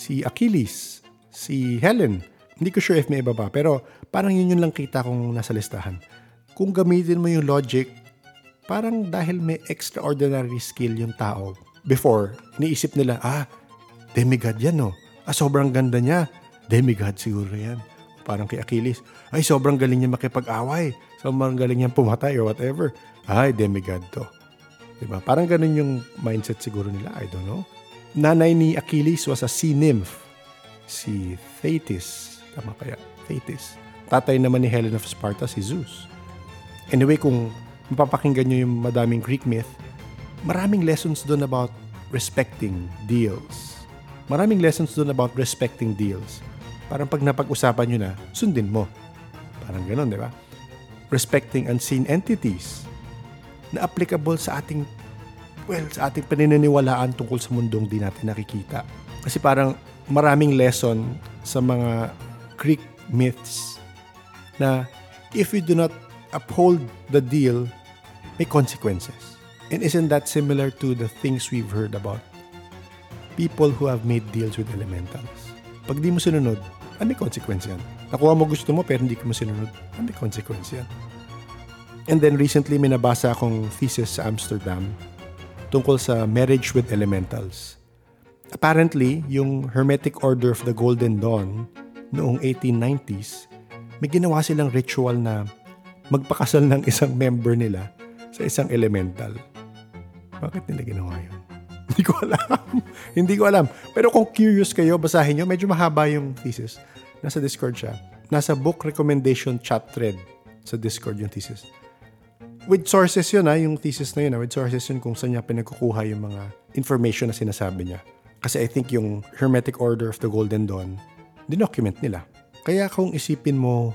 Si Achilles, si Helen. Hindi ko sure if may iba pa, pero parang yun yun lang kita kong nasa listahan. Kung gamitin mo yung logic, parang dahil may extraordinary skill yung tao. Before, iniisip nila, ah, demigod yan no. Ah, sobrang ganda niya. Demigod siguro yan. Parang kay Achilles, ay sobrang galing niya makipag-away. Sobrang galing niya pumatay or whatever. Ay, demigod to. Diba? Parang ganun yung mindset siguro nila. I don't know. Nanay ni Achilles was a sea nymph. Si Thetis. Tama kaya? Thetis. Tatay naman ni Helen of Sparta, si Zeus. Anyway, kung mapapakinggan nyo yung madaming Greek myth, maraming lessons doon about respecting deals. Maraming lessons doon about respecting deals. Parang pag napag-usapan nyo na, sundin mo. Parang ganun, di ba? Respecting unseen entities na applicable sa ating well, sa ating paniniwalaan tungkol sa mundong di natin nakikita. Kasi parang maraming lesson sa mga Greek myths na if we do not uphold the deal, may consequences. And isn't that similar to the things we've heard about people who have made deals with elementals. Pag di mo sinunod, ah, may consequence yan. Nakuha mo gusto mo pero hindi ko mo sinunod, ah, may consequence yan. And then recently may nabasa akong thesis sa Amsterdam tungkol sa marriage with elementals. Apparently, yung Hermetic Order of the Golden Dawn noong 1890s, may ginawa silang ritual na magpakasal ng isang member nila sa isang elemental. Bakit nila ginawa yun? Hindi ko alam. Hindi ko alam. Pero kung curious kayo, basahin nyo. Medyo mahaba yung thesis. Nasa Discord siya. Nasa book recommendation chat thread sa Discord yung thesis. With sources yun ha, yung thesis na yun ha. With sources yun kung saan niya pinagkukuha yung mga information na sinasabi niya. Kasi I think yung Hermetic Order of the Golden Dawn, dinocument nila. Kaya kung isipin mo,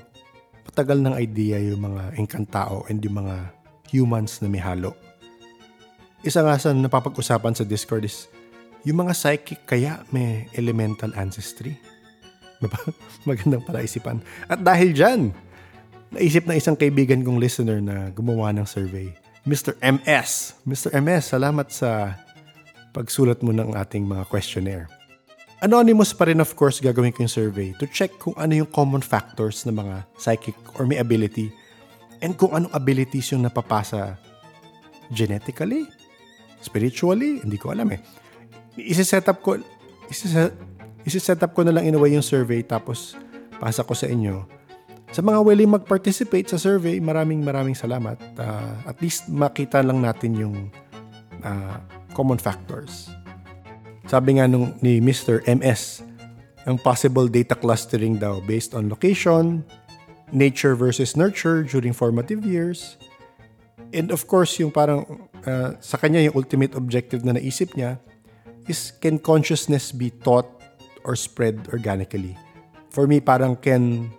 matagal ng idea yung mga engkantao and yung mga humans na may halo. Isa nga sa napapag-usapan sa Discord is, yung mga psychic kaya may elemental ancestry. Diba? Magandang palaisipan. At dahil dyan, naisip na isang kaibigan kong listener na gumawa ng survey. Mr. MS. Mr. MS, salamat sa pagsulat mo ng ating mga questionnaire. Anonymous pa rin of course gagawin ko yung survey to check kung ano yung common factors ng mga psychic or may ability and kung anong abilities yung napapasa genetically, spiritually, hindi ko alam eh. Isi-set up ko, isi-set, up ko na lang in a way yung survey tapos pasa ko sa inyo. Sa mga willing mag-participate sa survey, maraming maraming salamat. Uh, at least makita lang natin yung uh, common factors. Sabi nga nung ni Mr. MS, ang possible data clustering daw based on location, nature versus nurture during formative years, and of course yung parang uh, sa kanya yung ultimate objective na naisip niya is can consciousness be taught or spread organically? For me, parang can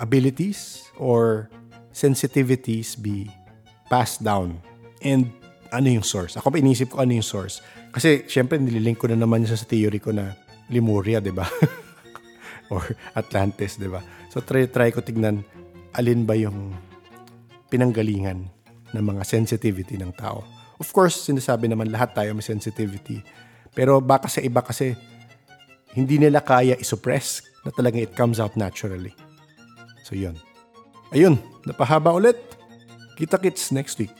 abilities or sensitivities be passed down? And ano yung source? Ako pa inisip ko ano yung source. Kasi syempre nililink ko na naman sa theory ko na Lemuria, di ba? or Atlantis, di ba? So try, try ko tignan alin ba yung pinanggalingan ng mga sensitivity ng tao. Of course, sinasabi naman lahat tayo may sensitivity. Pero baka sa iba kasi hindi nila kaya isuppress na talagang it comes out naturally. So yun. Ayun, napahaba ulit. Kita kits next week.